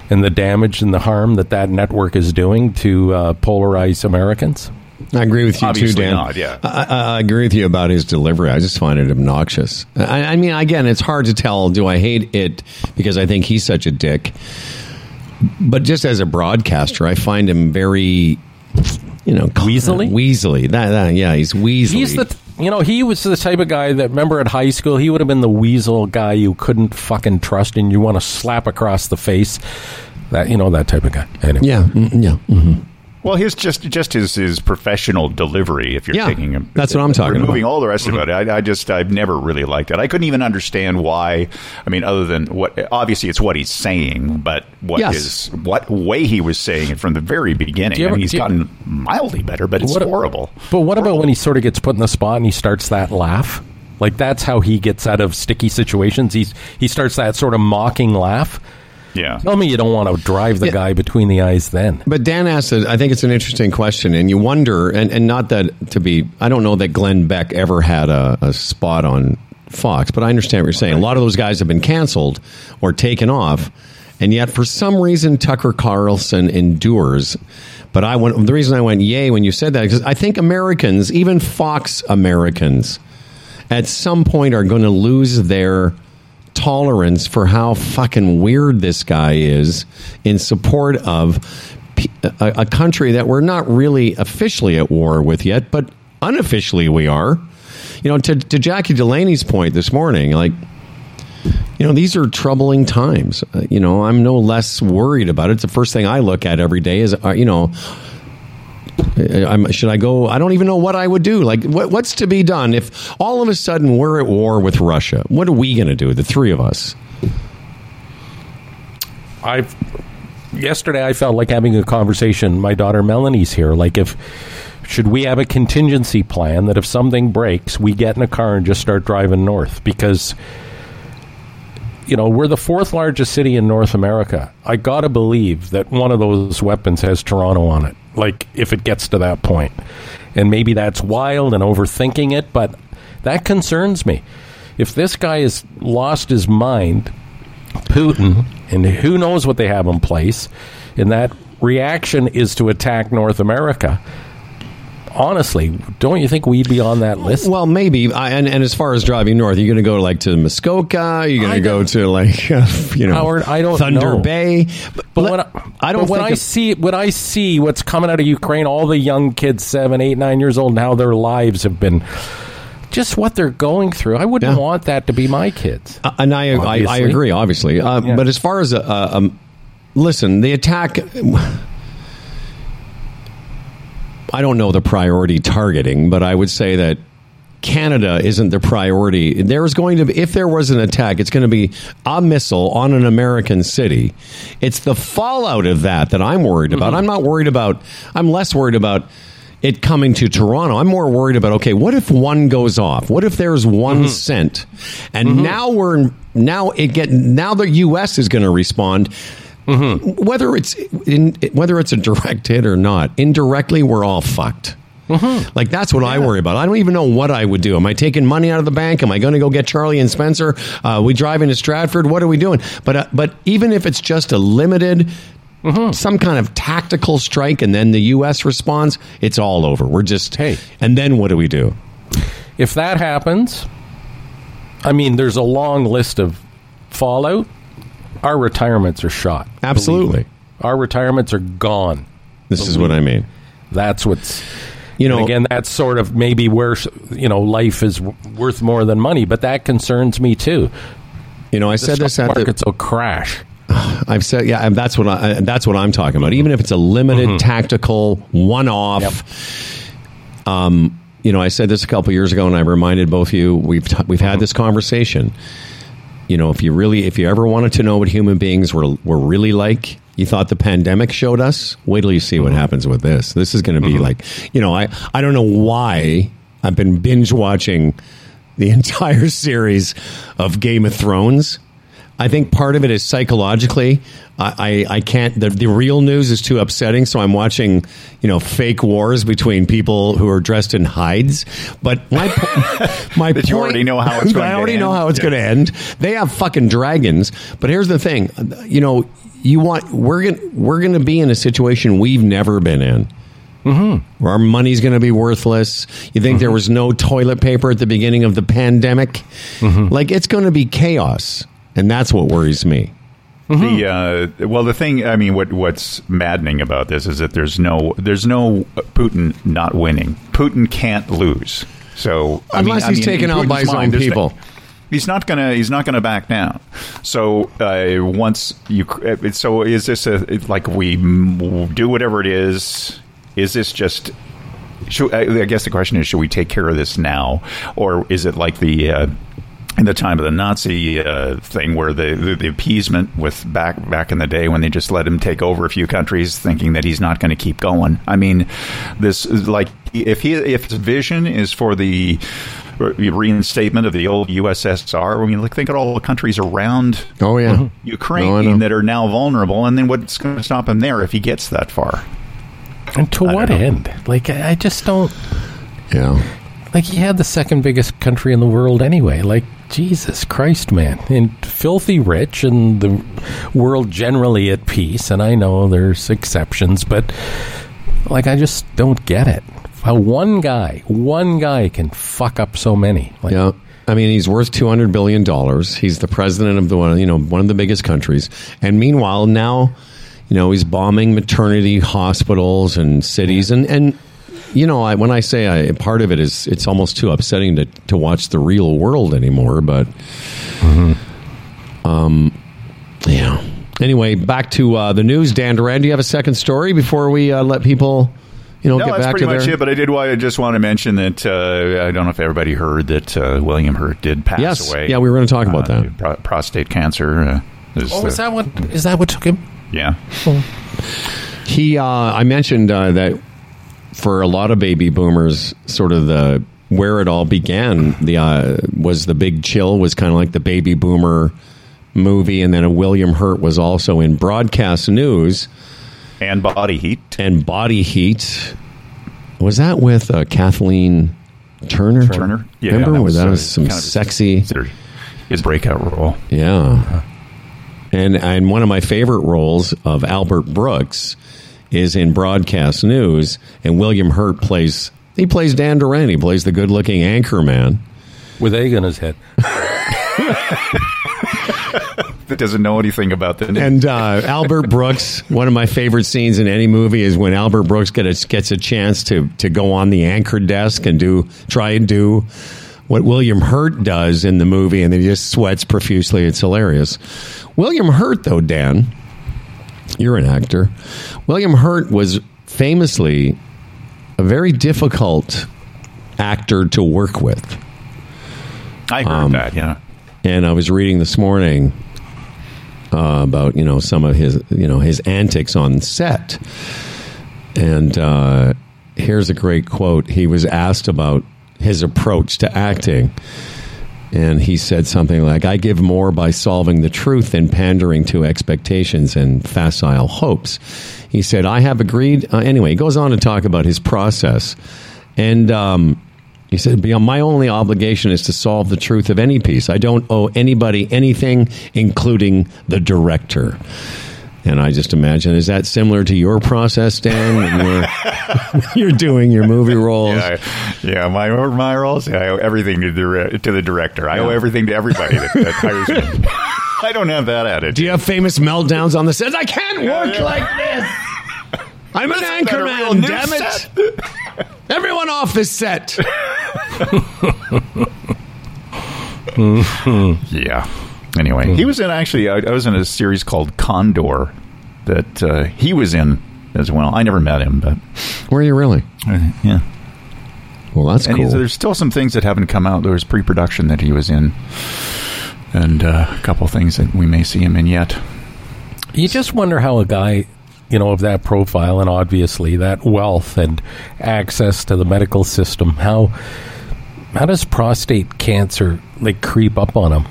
and the damage and the harm that that network is doing to uh, polarize Americans. I agree with you Obviously too, Dan. not, yeah. I, I, I agree with you about his delivery. I just find it obnoxious. I, I mean, again, it's hard to tell. Do I hate it because I think he's such a dick? But just as a broadcaster, I find him very, you know, Weaselly? Weaselly. That, that yeah, he's weaselly. He's the, you know, he was the type of guy that, remember at high school, he would have been the weasel guy you couldn't fucking trust and you want to slap across the face. That, you know, that type of guy. Anyway. yeah, mm, yeah. mhm. Well, his just just his his professional delivery. If you're Yeah, taking him, that's what I'm talking removing about. all the rest of mm-hmm. it, I, I just I've never really liked it. I couldn't even understand why. I mean, other than what obviously it's what he's saying, but what Yes. his what way he was saying it from the very beginning. You I mean, he's do you- gotten mildly better, but it's What- horrible. But what about when he sort of gets put in the spot and he starts that laugh? Like that's how he gets out of sticky situations. He's he starts that sort of mocking laugh. Yeah. Tell me you don't want to drive the Yeah. guy between the eyes then. But Dan asked, it, I think it's an interesting question, and you wonder, and, and not that to be, I don't know that Glenn Beck ever had a, a spot on Fox, but I understand what you're saying. A lot of those guys have been canceled or taken off, and yet for some reason Tucker Carlson endures. But I went, the reason I went yay when you said that because I think Americans, even Fox Americans, at some point are going to lose their tolerance for how fucking weird this guy is in support of a country that we're not really officially at war with yet, but unofficially we are. You know, to, to Jackie Delaney's point this morning, like you know, these are troubling times. Uh, you know, I'm no less worried about it. It's the first thing I look at every day is, uh, you know, Uh, I'm, should I go? I don't even know what I would do. Like, what, what's to be done if all of a sudden we're at war with Russia? What are we going to do, the three of us? I've yesterday I felt like having a conversation. My daughter Melanie's here. Like if should we have a contingency plan that if something breaks, we get in a car and just start driving north because you know, we're the fourth largest city in North America. I got to believe that one of those weapons has Toronto on it. Like if it gets to that point. And maybe that's wild and overthinking it, but that concerns me. If this guy has lost his mind, Putin, and who knows what they have in place, and that reaction is to attack North America. Honestly, don't you think we'd be on that list? Well, maybe. I, and, and as far as driving north, you're going to go like to Muskoka. You're going to go to like *laughs* you know Howard, I don't Thunder know. Bay. But, But let- when I, I don't when I it- see when I see what's coming out of Ukraine, all the young kids, seven, eight, nine years old, and how their lives have been, just what they're going through. I wouldn't Yeah. want that to be my kids. Uh, and I, I, I agree, obviously. Uh, Yeah. But as far as, uh, uh, um, listen, the attack, I don't know the priority targeting, but I would say that Canada isn't the priority. There's going to be, if there was an attack, it's going to be a missile on an American city. It's the fallout of that that I'm worried about. Mm-hmm. I'm not worried about, I'm less worried about it coming to Toronto. I'm more worried about, okay, what if one goes off? What if there's one one cent? And mm-hmm. now we're, now it get, now the U.S. is going to respond. Whether it's in, whether it's a direct hit or not, indirectly we're all fucked. Like that's what I worry about. I don't even know what I would do. Am I taking money out of the bank? Am I going to go get Charlie and Spencer? Uh, we driving to Stratford? What are we doing? But uh, but even if it's just a limited, some kind of tactical strike, and then the U.S. responds, it's all over. We're just Hey. And then what do we do? If that happens, I mean, there's a long list of fallout. Our retirements are shot. Absolutely. Our retirements are gone. This is what I mean. That's what's You know, and again, that's sort of maybe where you know life is w- worth more than money, but that concerns me too. you know, I said this at the will crash. *sighs* I've said, yeah, and that's what I, that's what I'm talking about. Even if it's a limited, Mm-hmm. tactical, one-off. Um, you know, I said this a couple years ago, and I reminded both of you. We've t- we've Mm-hmm. had this conversation. You know, if you really, if you ever wanted to know what human beings were were really like, you thought the pandemic showed us. Wait till you see Mm-hmm. what happens with this. This is going to be like, you know, I I don't know why I've been binge watching the *laughs* entire series of Game of Thrones. I think part of it is psychologically. I, I, I can't. The, the real news is too upsetting, so I'm watching, you know, fake wars between people who are dressed in hides. But my po- *laughs* my That you already know how it's going *laughs* I to already know how it's going to end. They have fucking dragons. But here's the thing, you know, you want we're gonna we're gonna be in a situation we've never been in. Mm-hmm. Where our money's going to be worthless. You think there was no toilet paper at the beginning of the pandemic? Mm-hmm. Like it's going to be chaos, and that's what worries me. The uh, well, the thing I mean, what what's maddening about this is that there's no there's no Putin not winning. Putin can't lose. So I mean- Unless I he's mean, taken out by his own mind, there's no- people. He's not gonna. He's not gonna back down. So uh, once you, uh, so is this a like we do whatever it is? Is this just? Should, I I guess the question is: Should we take care of this now, or is it like the? Uh, in the time of the Nazi uh, thing, where the, the the appeasement with back back in the day when they just let him take over a few countries, thinking that he's not going to keep going. I mean, this is like if he if his vision is for the reinstatement of the old USSR. I mean, like think of all the countries around Oh yeah. Ukraine No, that are now vulnerable, and then what's going to stop him there if he gets that far? And to what end? Like, I I just don't. yeah. Like, he had the second biggest country in the world anyway. Like, Jesus Christ, man. And filthy rich, and the world generally at peace. And I know there's exceptions, but, like, I just don't get it. How one guy, one guy can fuck up so many. Like, Yeah. I mean, he's worth two hundred billion dollars. He's the president of the one, you know, one of the biggest countries. And meanwhile, now, you know, he's bombing maternity hospitals and cities. And and you know, I, when I say I, part of it is, it's almost too upsetting to to watch the real world anymore. But um, Yeah. Anyway, back to uh, the news. Dan Duran, do you have a second story before we uh, let people, you know, No, get that's back pretty to much their... it. But I did. wa- I just want to mention that uh, I don't know if everybody heard that uh, William Hurt did pass Yes. away. Yeah, we were gonna talk about Uh, that. pro- prostate cancer. Uh, is, Oh, is uh, that what is that what took him? Yeah. He, uh, I mentioned uh, that for a lot of baby boomers, sort of the where it all began, the uh, was the Big Chill was kind of like the baby boomer movie, and then a William Hurt was also in broadcast news And body heat. and Body Heat. Was that with uh, Kathleen Turner? Turner. Yeah, remember that that was, was, that uh, was some kind of sexy. His breakout role. Yeah. And and one of my favorite roles of Albert Brooks is in broadcast news, and William Hurt plays he plays Dan Duran. He plays the good looking anchor man. With egg on his head. *laughs* *laughs* That doesn't know anything about the. And uh, Albert Brooks, one of my favorite scenes in any movie is when Albert Brooks gets gets a chance to to go on the anchor desk and do try and do what William Hurt does in the movie, and then he just sweats profusely. It's hilarious. William Hurt, though, Dan, you're an actor. William Hurt was famously a very difficult actor to work with. I heard um, that. Yeah. and I was reading this morning uh, about you know some of his you know his antics on set, and uh, here's a great quote. He was asked about his approach to acting. And he said something like, I give more by solving the truth than pandering to expectations and facile hopes. He said, I have agreed. Uh, anyway, he goes on to talk about his process. And um, he said, "Beyond my only obligation is to solve the truth of any piece. I don't owe anybody anything, including the director." And I just imagine, is that similar to your process, Dan? When you're, *laughs* doing your movie roles. Yeah, yeah. My my roles. Yeah, I owe everything to the to the director. I owe everything to everybody that, that *laughs* hires me. I don't have that attitude. Do you have famous meltdowns on the set? I can't work like this. I'm an anchor man, damn it. *laughs* Everyone off this set. Yeah. Anyway, he was in actually. I, I was in a series called Condor that uh, he was in as well. I never met him, but Were you really? uh, yeah. Well, that's And cool. he's, there's still some things that haven't come out. There was pre-production that he was in, and uh, a couple things that we may see him in yet. You just wonder how a guy, you know, of that profile and obviously that wealth and access to the medical system, how how does prostate cancer like creep up on him?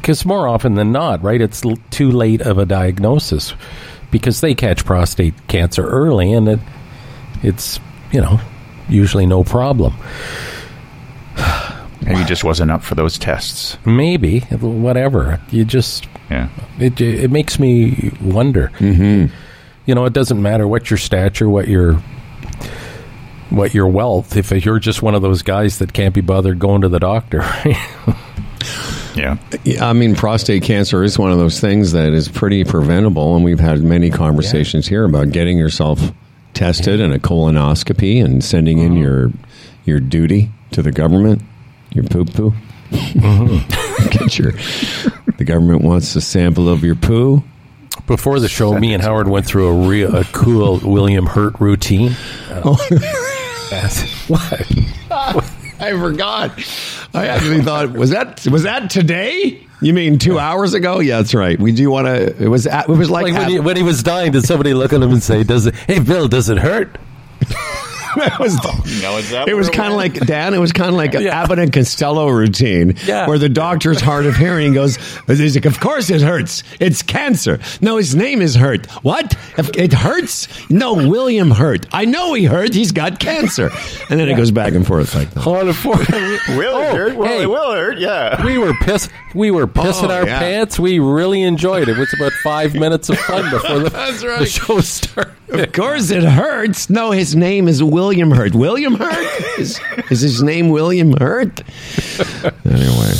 Because more often than not, right, it's l- too late of a diagnosis because they catch prostate cancer early and it it's you know usually no problem. *sighs* Maybe he just wasn't up for those tests. Maybe whatever you just Yeah. it it makes me wonder. Mm-hmm. You know, it doesn't matter what your stature, what your what your wealth. If you're just one of those guys that can't be bothered going to the doctor, *laughs* Yeah. Yeah, I mean, prostate cancer is one of those things that is pretty preventable, and we've had many conversations here about getting yourself tested and a colonoscopy and sending in your your duty to the government, your poo poo. *laughs* Get your the government wants a sample of your poo. before the show, me and Howard went through a real a cool William Hurt routine. *laughs* Uh, *laughs* what? I forgot. I actually thought was that was that today? You mean two hours ago? Yeah, that's right. We do want to. It was. It was like, Like when he, when he was dying, did somebody look at him and say, "Does it? Hey, Bill, does it hurt?" *laughs* it was. Oh, no, is that It was kind of like Dan. It was kind of like an Yeah. Abbott and Costello routine, Yeah. where the doctor's hard of hearing goes. He's like, "Of course it hurts. It's cancer. No, his name is Hurt. What? If it hurts? No, William Hurt. I know he hurt. He's got cancer." And then it goes back and forth like that. On a four- Will Oh, it hurt? Well, hey. it will hurt. Yeah. We were pissed. We were pissing Oh, our yeah. pants. We really enjoyed it. It was about five minutes of fun before the, *laughs* That's right. the show started. Of course it hurts. No, his name is William Hurt. William Hurt? Is, is his name William Hurt? anyway.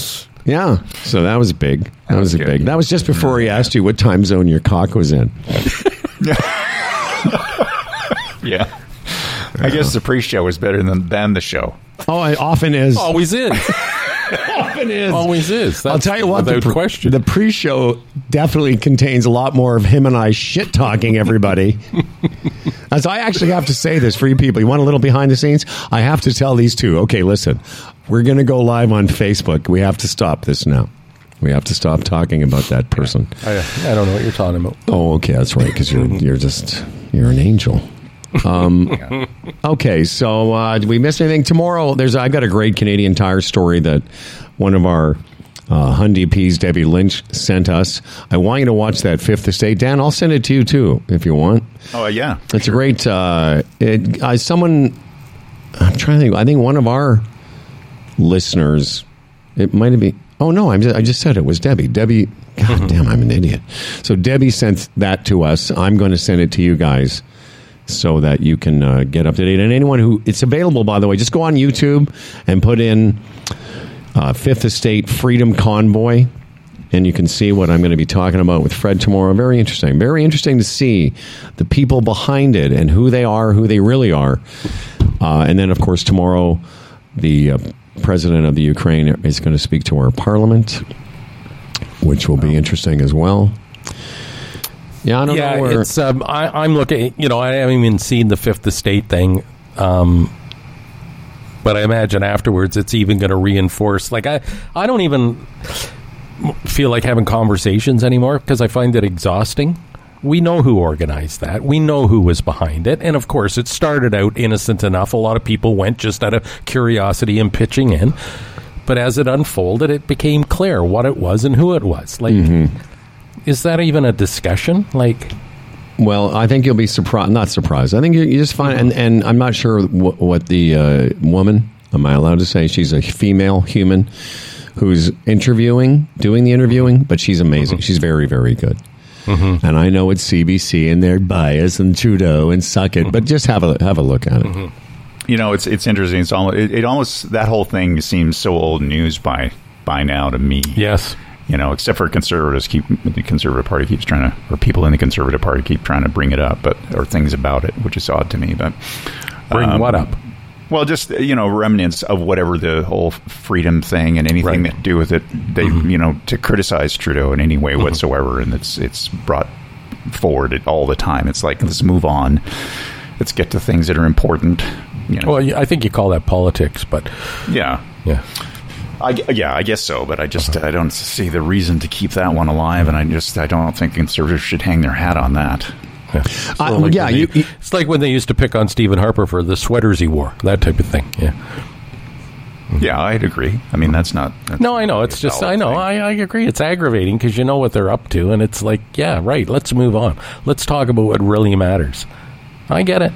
Yeah. So that was big. That, was, was a big. That was just before he asked you what time zone your cock was in. *laughs* Yeah. I guess the pre-show was better than than the show. Oh, it often is. Always in. *laughs* often is. Always is. I'll tell you what, the, pre- question. the pre-show definitely contains a lot more of him and I shit talking everybody. *laughs* so I actually have to say this for you people, you want a little behind the scenes? I have to tell these two. Okay, listen, we're going to go live on Facebook. We have to stop this now. We have to stop talking about that person. I, I don't know what you're talking about. Oh, okay, that's right. Because you're you're just you're an angel. Um, *laughs* okay, so uh, did we miss anything tomorrow? There's I've got a great Canadian Tire story that one of our uh, Hyundai P's Debbie Lynch sent us. I want you to watch that Fifth Estate, Dan. I'll send it to you too if you want. Oh yeah, It's a great. Uh, it, uh, someone, I'm trying to think. I think one of our listeners. It might have been. Oh no, I'm just, I just said it was Debbie. Debbie. God damn, I'm an idiot. So Debbie sent that to us. I'm going to send it to you guys so that you can uh, get up to date. And anyone who it's available, by the way, just go on YouTube and put in uh, Fifth Estate Freedom Convoy, and you can see what I'm going to be talking about with Fred tomorrow. Very interesting. Very interesting to see the people behind it and who they are, who they really are. Uh, and then, of course, tomorrow, the uh, president of the Ukraine is going to speak to our parliament, which will be interesting as well. Yeah, I don't yeah, know. Where, it's. Um, I, I'm looking. You know, I haven't even seen the Fifth Estate thing. Um, but I imagine afterwards it's even going to reinforce. Like I, I don't even feel like having conversations anymore because I find it exhausting. We know who organized that. We know who was behind it, and of course, it started out innocent enough. A lot of people went just out of curiosity and pitching in. But as it unfolded, it became clear what it was and who it was. Like, mm-hmm. is that even a discussion? Like, Well, I think you'll be surprised. Not surprised. I think you, you just find, and, and I'm not sure what, what the uh, woman. Am I allowed to say she's a female human who's interviewing, doing the interviewing? But she's amazing. She's very, very good. Mm-hmm. And I know it's CBC and their bias and Trudeau and suck it, but mm-hmm. just have a have a look at it. Mm-hmm. you know it's it's interesting. It's almost it, it almost that whole thing seems so old news by by now to me. yes, you know, except for conservatives keep the conservative party keeps trying to, or people in the conservative party keep trying to bring it up, but or things about it, which is odd to me. But bring um, what up? Well, just you know, remnants of whatever the whole freedom thing and anything Right. that do with it. They, you know, to criticize Trudeau in any way whatsoever, and it's it's brought forward it all the time. It's like let's move on. Let's get to things that are important. You know, Well, I think you call that politics, but yeah. yeah. I, yeah, I guess so, but I just I don't see the reason to keep that one alive, and I just I don't think conservatives should hang their hat on that. Yeah, I- So like yeah, when they- you- you- it's like when they used to pick on Stephen Harper for the sweaters he wore, that type of thing. Yeah. Yeah, I'd agree. I mean, that's not. That's No, I know. It's just, I know. I, I agree. It's aggravating because you know what they're up to. And it's like, yeah, right. Let's move on. Let's talk about what really matters. I get it.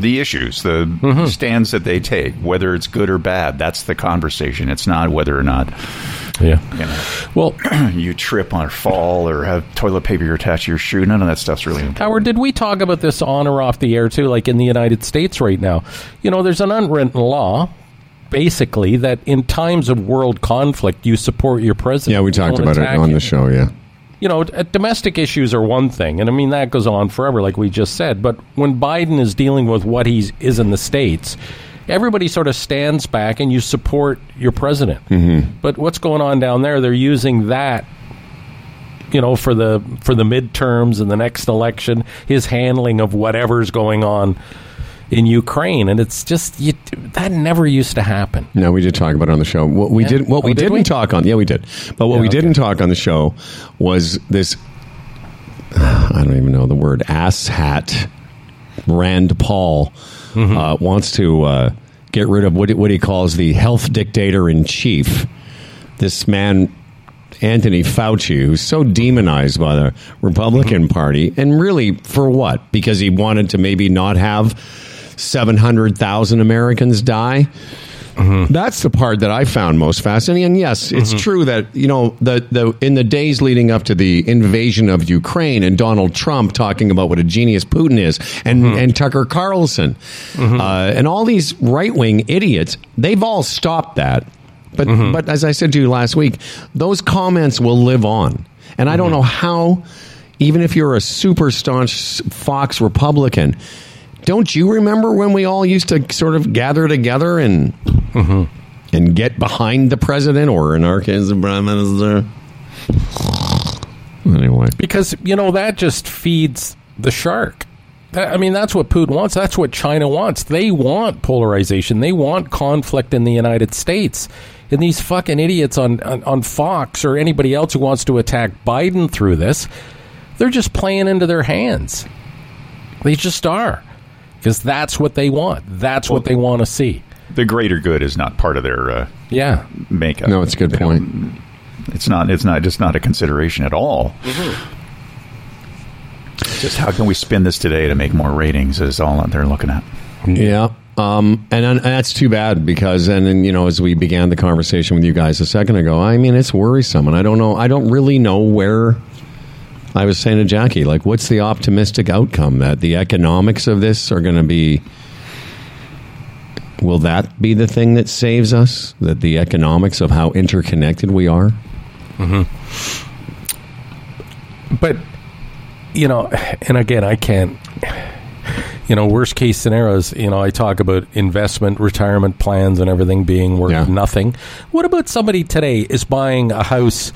The issues, the Mm-hmm. stands that they take, whether it's good or bad. That's the conversation. It's not whether or not Yeah. you know Well, *clears throat* you trip or fall or have toilet paper attached to your shoe. None of that stuff's really important. Howard, did we talk about this on or off the air too? Like in the United States right now, you know, there's an unwritten law, basically, that in times of world conflict, you support your president. Yeah, we talked about it on him. the show. Yeah. You know, uh, domestic issues are one thing, and I mean that goes on forever, like we just said. But when Biden is dealing with what he is in the states. Everybody sort of stands back and you support your president. Mm-hmm. But what's going on down there? They're using that you know, for the for the midterms and the next election, his handling of whatever's going on in Ukraine, and it's just you, that never used to happen. No, we did talk about it on the show. What we Yeah. did, what Oh, we did didn't we? talk on, yeah, we did. But what Yeah, we okay. didn't talk on the show was this. *sighs* I don't even know the word. Ass hat. Rand Paul Mm-hmm. uh, wants to uh, get rid of what he, what he calls the health dictator in chief. This man. Anthony Fauci, who's so demonized by the Republican Mm-hmm. Party, and really for what? Because he wanted to maybe not have 700,000 Americans die? Mm-hmm. That's the part that I found most fascinating. And yes, it's mm-hmm. true that you know the the in the days leading up to the invasion of Ukraine and Donald Trump talking about what a genius Putin is, and mm-hmm. and Tucker Carlson, uh, and all these right wing idiots, they've all stopped that. But but as I said to you last week, those comments will live on, and I don't know how. Even if you're a super staunch Fox Republican, don't you remember when we all used to sort of gather together and mm-hmm. and get behind the president, or in our case, the prime minister. Anyway, because you know that just feeds the shark. I mean, that's what Putin wants. That's what China wants. They want polarization. They want conflict in the United States. And these fucking idiots on, on, on Fox or anybody else who wants to attack Biden through this, they're just playing into their hands. They just are. Because that's what they want. That's well, what they want to see. The greater good is not part of their uh, yeah makeup. No, it's a good point. It's not. It's not just not a consideration at all. Mm-hmm. Just how can we spin this today to make more ratings is all that they're looking at. Yeah. Um, and, and, that's too bad because, and, and, you know, as we began the conversation with you guys a second ago, I mean, it's worrisome. And I don't know, I don't really know where. I was saying to Jackie, like, what's the optimistic outcome? That the economics of this are going to be. Will that be the thing that saves us? That the economics of how interconnected we are? Mm-hmm. But you know, and again, I can't. You know, worst case scenarios. You know, I talk about investment, retirement plans, and everything being worth yeah. nothing. What about somebody today is buying a house?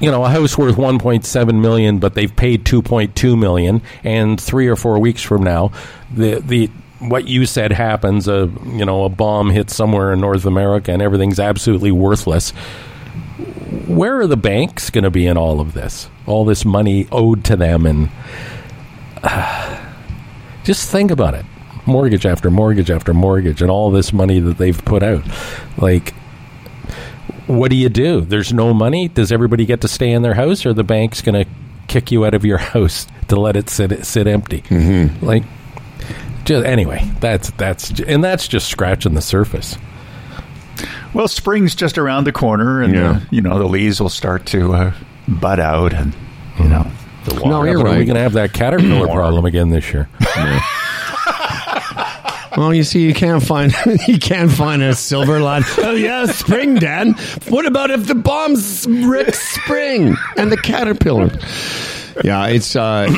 You know, a house worth 1.7 million, but they've paid 2.2 million, and three or four weeks from now, the the what you said happens. A you know, a bomb hits somewhere in North America, and everything's absolutely worthless where are the banks going to be in all of this? All this money owed to them, and uh, *sighs* just think about it: mortgage after mortgage after mortgage, and all this money that they've put out. Like, what do you do? There's no money. Does everybody get to stay in their house, or the bank's going to kick you out of your *laughs* house to let it sit sit empty? Mm-hmm. Like, just anyway, that's that's and that's just scratching the surface. Well, spring's just around the corner, and yeah. uh, you know the leaves will start to uh, bud out, and you know the water. No, you're right. We're going to have that caterpillar *clears throat* problem again this year. *laughs* Yeah. Well, you see, you can't find *laughs* you can't find a silver line. Oh yeah, spring, Dan. What about if the bombs wreck spring and the caterpillar? Yeah, it's uh,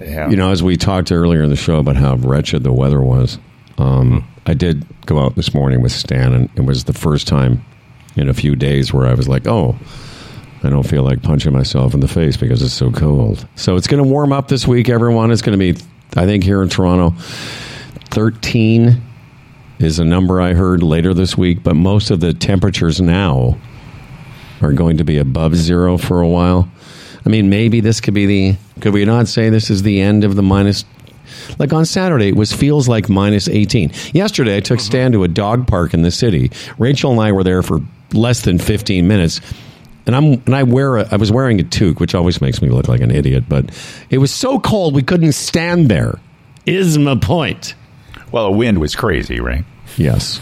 yeah. you know as we talked earlier in the show about how wretched the weather was. Um, I did go out this morning with Stan, and it was the first time in a few days where I was like, oh, I don't feel like punching myself in the face because it's so cold. So it's going to warm up this week, everyone. It's going to be, I think, here in Toronto, 13 is a number I heard later this week, but most of the temperatures now are going to be above zero for a while. I mean, maybe this could be the, could we not say this is the end of the minus like on Saturday, it was feels like minus 18. Yesterday, I took mm-hmm. Stan to a dog park in the city. Rachel and I were there for less than 15 minutes. And I'm and I wear a, I was wearing a toque, which always makes me look like an idiot. But it was so cold we couldn't stand there. Is my point? Well, the wind was crazy, right? Yes,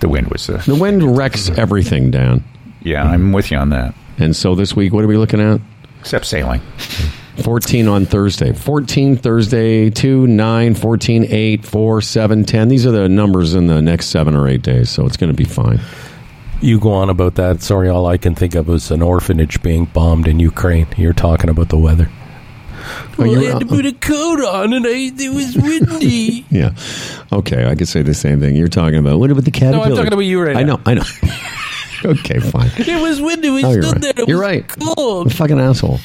the wind was uh, the wind wrecks everything, Dan. Yeah, I'm with you on that. And so this week, what are we looking at? Except sailing. 14 on Thursday. 14 Thursday, 2, 9, 14, 8, 4, 7, 10. These are the numbers in the next seven or eight days, so it's going to be fine. You go on about that. Sorry, all I can think of is an orphanage being bombed in Ukraine. You're talking about the weather. Well, well I had to uh, put a coat on, and I, it was windy. *laughs* yeah. Okay, I could say the same thing. You're talking about what about the caterpillar? No, I'm talking about you right now. I now. know. I know. *laughs* okay, fine. It was windy. We oh, stood right. there. It you're right. Cold. fucking asshole.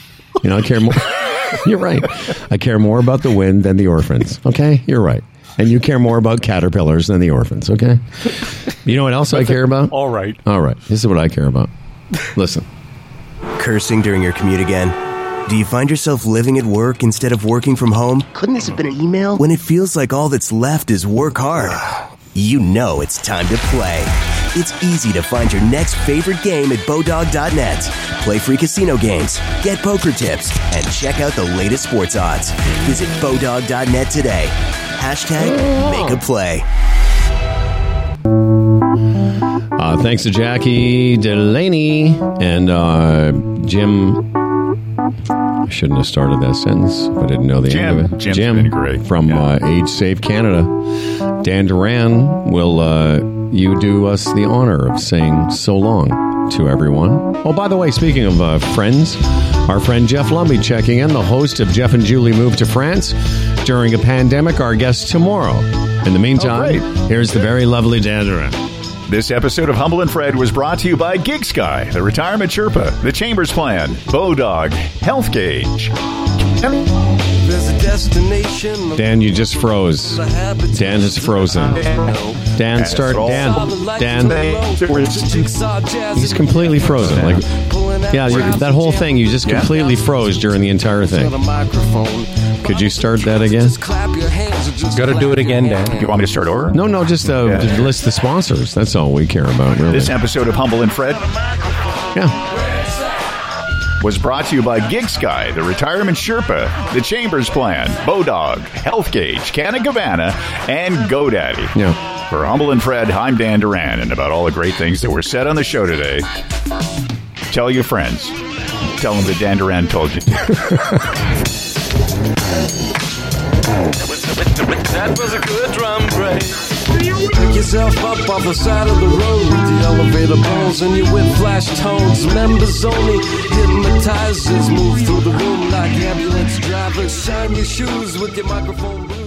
You know, I care more. *laughs* you're right. I care more about the wind than the orphans. Okay, you're right. And you care more about caterpillars than the orphans. Okay. You know what else I care about? All right. All right. This is what I care about. Listen. Cursing during your commute again. Do you find yourself living at work instead of working from home? Couldn't this have been an email? When it feels like all that's left is work hard, you know it's time to play. It's easy to find your next favorite game at Bodog.net. Play free casino games, get poker tips, and check out the latest sports odds. Visit Bodog.net today. Hashtag make a play. Uh, thanks to Jackie Delaney and uh, Jim. I shouldn't have started that sentence, but I didn't know the Jim, end of it. Jim's Jim great. from yeah. uh, Age Save Canada. Dan Duran will uh, you do us the honor of saying so long to everyone. Oh, by the way, speaking of uh, friends, our friend Jeff Lumby checking in, the host of Jeff and Julie Move to France during a pandemic, our guest tomorrow. In the meantime, oh, here's the very lovely Dan Duran. This episode of Humble and Fred was brought to you by GigSky, the Retirement Sherpa, the Chambers Plan, Bodog, Health Gauge. There's a destination. Dan, you just froze. Dan is frozen. Dan, start. Dan, Dan, he's completely frozen. Like, yeah, you, that whole thing, you just completely froze during the entire thing. Could you start that again? Got to do it again, Dan. You want me to start over? No, no, just uh, just list the sponsors. That's all we care about, really. This episode of Humble and Fred Yeah. Was brought to you by GigSky, the Retirement Sherpa, the Chambers Plan, Bodog, Health Gauge, Canna Cabana, and GoDaddy. Yeah. For Humble and Fred, I'm Dan Duran, and about all the great things that were said on the show today, tell your friends. Tell them that Dan Duran told you. *laughs* That was a good drum break. Pick yourself up off the side of the road with the elevator bones and your with flash tones. Members only, hypnotizers move through the room like ambulance drivers. Shine your shoes with your microphone.